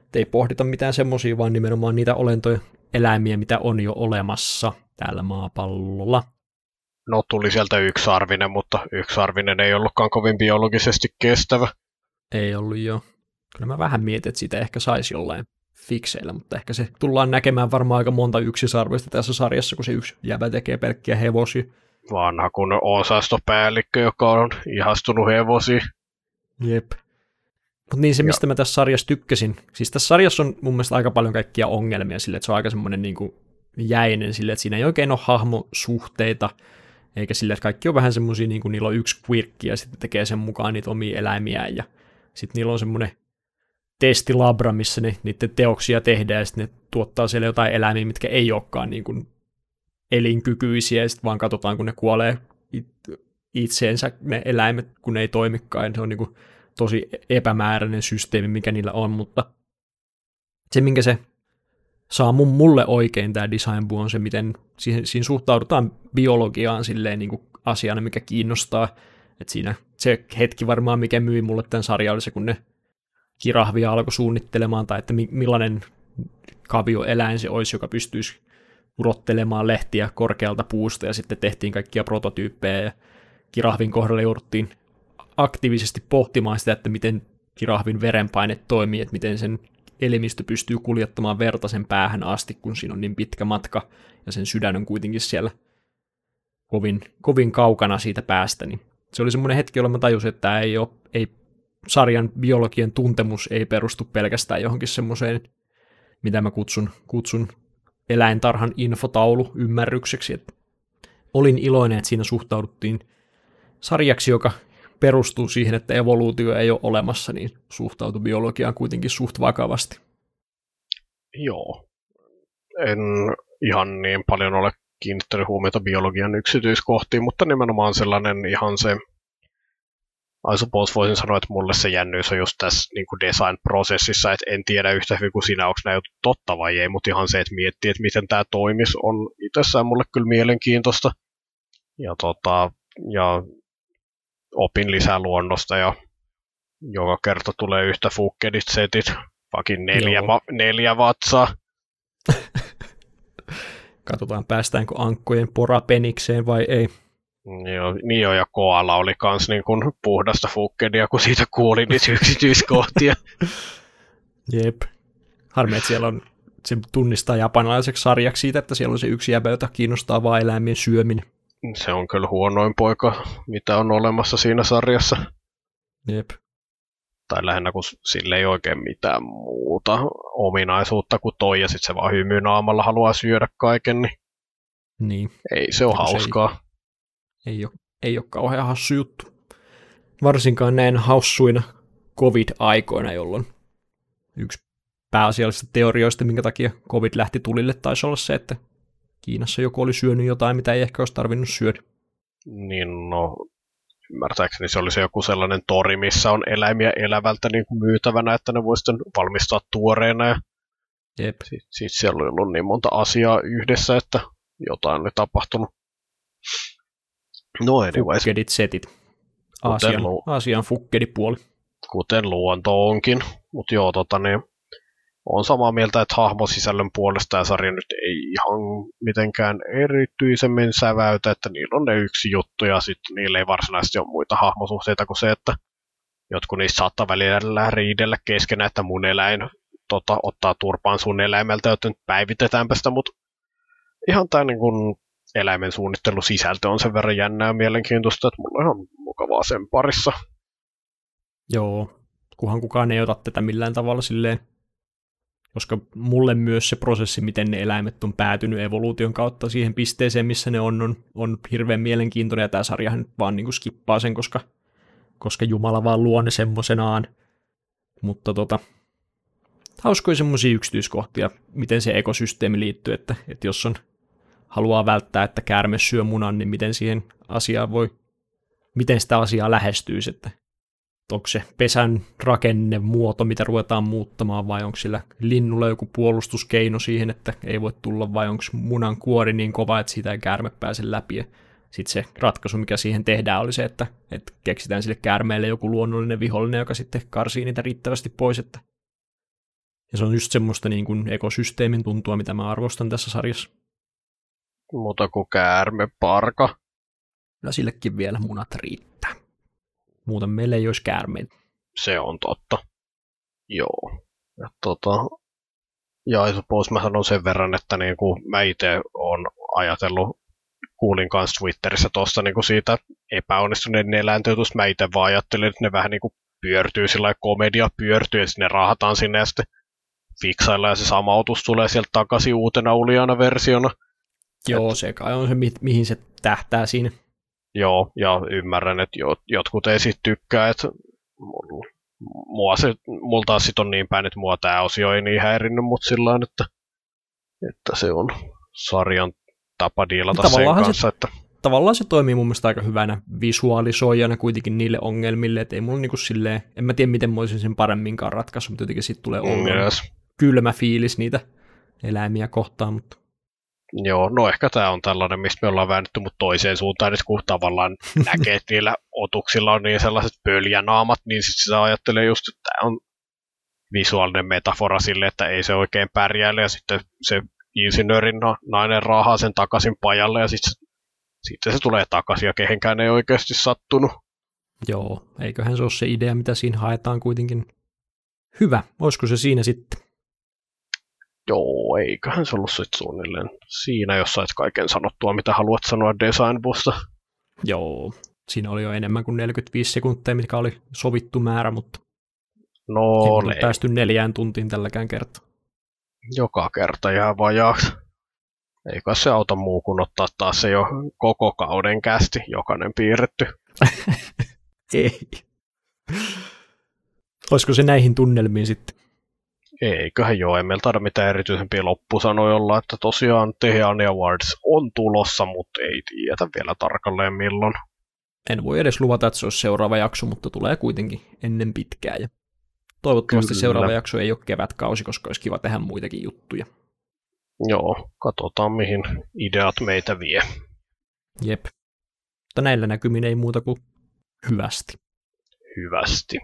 A: että ei pohdita mitään semmoisia, vaan nimenomaan niitä olentoja, eläimiä, mitä on jo olemassa täällä maapallolla
B: no tuli sieltä yksarvinen, mutta yksarvinen ei ollutkaan kovin biologisesti kestävä.
A: Ei ollut jo. Kyllä mä vähän mietin, että sitä ehkä saisi jollain fikseillä, mutta ehkä se tullaan näkemään varmaan aika monta yksisarvista tässä sarjassa, kun se yksi jäbä tekee pelkkiä hevosia.
B: Vanha kun osastopäällikkö, joka on ihastunut hevosi.
A: Jep. Mutta niin se, mistä ja. mä tässä sarjassa tykkäsin, siis tässä sarjassa on mun mielestä aika paljon kaikkia ongelmia sille, että se on aika semmoinen niin kuin jäinen sille, että siinä ei oikein ole hahmosuhteita, eikä sille, että kaikki on vähän semmoisia, niin kuin niillä on yksi quirkki ja sitten tekee sen mukaan niitä omia eläimiään ja sitten niillä on semmoinen testilabra, missä ne, niiden teoksia tehdään ja sitten ne tuottaa siellä jotain eläimiä, mitkä ei olekaan niin kuin elinkykyisiä ja sitten vaan katsotaan, kun ne kuolee itseensä ne eläimet, kun ne ei toimikaan. Se on niin kuin tosi epämääräinen systeemi, mikä niillä on, mutta se, minkä se saa mun, mulle oikein tämä design on se, miten siihen, siinä suhtaudutaan biologiaan silleen niin kuin asiana, mikä kiinnostaa. Et siinä se hetki varmaan, mikä myi mulle tämän sarjan, oli se, kun ne kirahvia alkoi suunnittelemaan, tai että millainen kavioeläin se olisi, joka pystyisi urottelemaan lehtiä korkealta puusta, ja sitten tehtiin kaikkia prototyyppejä, ja kirahvin kohdalla jouduttiin aktiivisesti pohtimaan sitä, että miten kirahvin verenpaine toimii, että miten sen elimistö pystyy kuljettamaan verta sen päähän asti, kun siinä on niin pitkä matka, ja sen sydän on kuitenkin siellä kovin, kovin kaukana siitä päästä, niin se oli semmoinen hetki, jolloin mä tajusin, että tämä ei, ole, ei sarjan biologian tuntemus ei perustu pelkästään johonkin semmoiseen, mitä mä kutsun, kutsun eläintarhan infotaulu ymmärrykseksi. Että olin iloinen, että siinä suhtauduttiin sarjaksi, joka perustuu siihen, että evoluutio ei ole olemassa, niin suhtautui biologiaan kuitenkin suht vakavasti.
B: Joo. En ihan niin paljon ole kiinnittänyt huomiota biologian yksityiskohtiin, mutta nimenomaan sellainen ihan se, I suppose voisin sanoa, että mulle se jännyys on just tässä niin kuin design-prosessissa, että en tiedä yhtä hyvin kuin sinä, onko nämä totta vai ei, mutta ihan se, että miettii, että miten tämä toimisi, on itsessään mulle kyllä mielenkiintoista. Ja, tota, ja opin lisää luonnosta ja joka kerta tulee yhtä fukkedit setit, vakin neljä, ma- neljä vatsaa.
A: Katsotaan, päästäänkö ankkojen porapenikseen vai ei.
B: Joo, niin jo, ja Koala oli kans niin kuin puhdasta fukkedia, kun siitä kuuli niitä yksityiskohtia.
A: Jep. Harmi, että siellä on, se tunnistaa japanilaiseksi sarjaksi siitä, että siellä on se yksi jäbä, jota kiinnostaa vaan eläimien syöminen.
B: Se on kyllä huonoin poika, mitä on olemassa siinä sarjassa.
A: Jep.
B: Tai lähinnä, kun sille ei oikein mitään muuta ominaisuutta kuin toi, ja sitten se vaan hymynaamalla haluaa syödä kaiken, niin,
A: niin.
B: ei se ole hauskaa.
A: Ei, ei, ole, ei ole kauhean hassu juttu. Varsinkaan näin haussuina covid-aikoina, jolloin yksi pääasiallisista teorioista, minkä takia covid lähti tulille, taisi olla se, että Kiinassa joku oli syönyt jotain, mitä ei ehkä olisi tarvinnut syödä.
B: Niin, no ymmärtääkseni se oli se joku sellainen tori, missä on eläimiä elävältä niin kuin myytävänä, että ne voisi valmistaa tuoreena. Ja
A: Jep.
B: Sitten sit siellä oli ollut niin monta asiaa yhdessä, että jotain oli tapahtunut. No anyways.
A: Fukkedit setit. Aasian, lu- Aasian fukkedipuoli.
B: Kuten luonto onkin. Mutta joo, tota niin, on samaa mieltä, että hahmosisällön puolesta ja sarja nyt ei ihan mitenkään erityisemmin säväytä, että niillä on ne yksi juttu ja sitten niillä ei varsinaisesti ole muita hahmosuhteita kuin se, että jotkut niistä saattaa välillä riidellä keskenään, että mun eläin tota, ottaa turpaan sun eläimeltä, joten päivitetäänpä sitä, mutta ihan tämä niin kun eläimen suunnittelu sisältö on sen verran jännää ja mielenkiintoista, että mulla on ihan mukavaa sen parissa.
A: Joo, kunhan kukaan ei ota tätä millään tavalla silleen koska mulle myös se prosessi, miten ne eläimet on päätynyt evoluution kautta siihen pisteeseen, missä ne on, on, on hirveän mielenkiintoinen, ja tämä sarja nyt vaan niin kuin skippaa sen, koska, koska Jumala vaan luo ne semmoisenaan. Mutta tota, hauskoja semmoisia yksityiskohtia, miten se ekosysteemi liittyy, että, että jos on haluaa välttää, että käärme syö munan, niin miten siihen asiaan voi, miten sitä asiaa lähestyisi, että onko se pesän rakenne, muoto, mitä ruvetaan muuttamaan, vai onko sillä linnulla joku puolustuskeino siihen, että ei voi tulla, vai onko munan kuori niin kova, että siitä ei käärme pääse läpi. Sitten se ratkaisu, mikä siihen tehdään, oli se, että, että keksitään sille käärmeelle joku luonnollinen vihollinen, joka sitten karsii niitä riittävästi pois. Että... Ja se on just semmoista niin kuin ekosysteemin tuntua, mitä mä arvostan tässä sarjassa.
B: Mutta kuin käärme parka.
A: No sillekin vielä munat riittää. Muuten meillä ei olisi käärmeitä.
B: Se on totta. Joo. Ja, tota, ja suppose mä sanon sen verran, että niin kuin mä itse olen ajatellut, kuulin kanssa Twitterissä tuosta niin siitä epäonnistuneiden eläintöitusta. Mä itse vaan ajattelin, että ne vähän niin kuin pyörtyy sillä komedia pyörtyy, että ne rahataan sinne ja sitten fiksailla ja se sama otus tulee sieltä takaisin uutena uliana versiona.
A: Joo, Et... se kai on se, mi- mihin se tähtää siinä.
B: Joo, ja ymmärrän, että jotkut ei sit tykkää, että mua se, mulla taas sit on niin päin, että mua tämä osio ei niin häirinnyt, mutta sillä että, että se on sarjan tapa diilata sen kanssa. Se, että...
A: tavallaan se toimii mun mielestä aika hyvänä visualisoijana kuitenkin niille ongelmille, että ei mulla niinku silleen, en mä tiedä miten mä olisin sen paremminkaan ratkaissut, mutta jotenkin siitä tulee ongelma. Yes. Kylmä fiilis niitä eläimiä kohtaan, mutta
B: Joo, no ehkä tämä on tällainen, mistä me ollaan väännetty mut toiseen suuntaan, että kun tavallaan näkee, että niillä otuksilla on niin sellaiset pöljänaamat, niin sitten sitä ajattelee just, että tämä on visuaalinen metafora sille, että ei se oikein pärjäile, ja sitten se insinöörin nainen raahaa sen takaisin pajalle, ja sitten sitten se tulee takaisin, ja kehenkään ei oikeasti sattunut.
A: Joo, eiköhän se ole se idea, mitä siinä haetaan kuitenkin. Hyvä, olisiko se siinä sitten?
B: Joo, eiköhän se ollut sitten suunnilleen siinä, jos sait kaiken sanottua, mitä haluat sanoa designbusta.
A: Joo, siinä oli jo enemmän kuin 45 sekuntia, mikä oli sovittu määrä, mutta
B: no,
A: ei le- päästy neljään tuntiin tälläkään kertaa.
B: Joka kerta jää vajaaksi. Eikä se auta muu kuin ottaa taas se jo koko kauden kästi, jokainen piirretty.
A: ei. Olisiko se näihin tunnelmiin sitten?
B: Eiköhän joo, ei meillä taida mitään erityisempiä loppusanoja olla, että tosiaan Tehean Awards on tulossa, mutta ei tiedä vielä tarkalleen milloin.
A: En voi edes luvata, että se olisi seuraava jakso, mutta tulee kuitenkin ennen pitkää. Ja toivottavasti Kyllä. seuraava jakso ei ole kevätkausi, koska olisi kiva tehdä muitakin juttuja.
B: Joo, katsotaan mihin ideat meitä vie.
A: Jep. Mutta näillä näkymin ei muuta kuin hyvästi.
B: Hyvästi.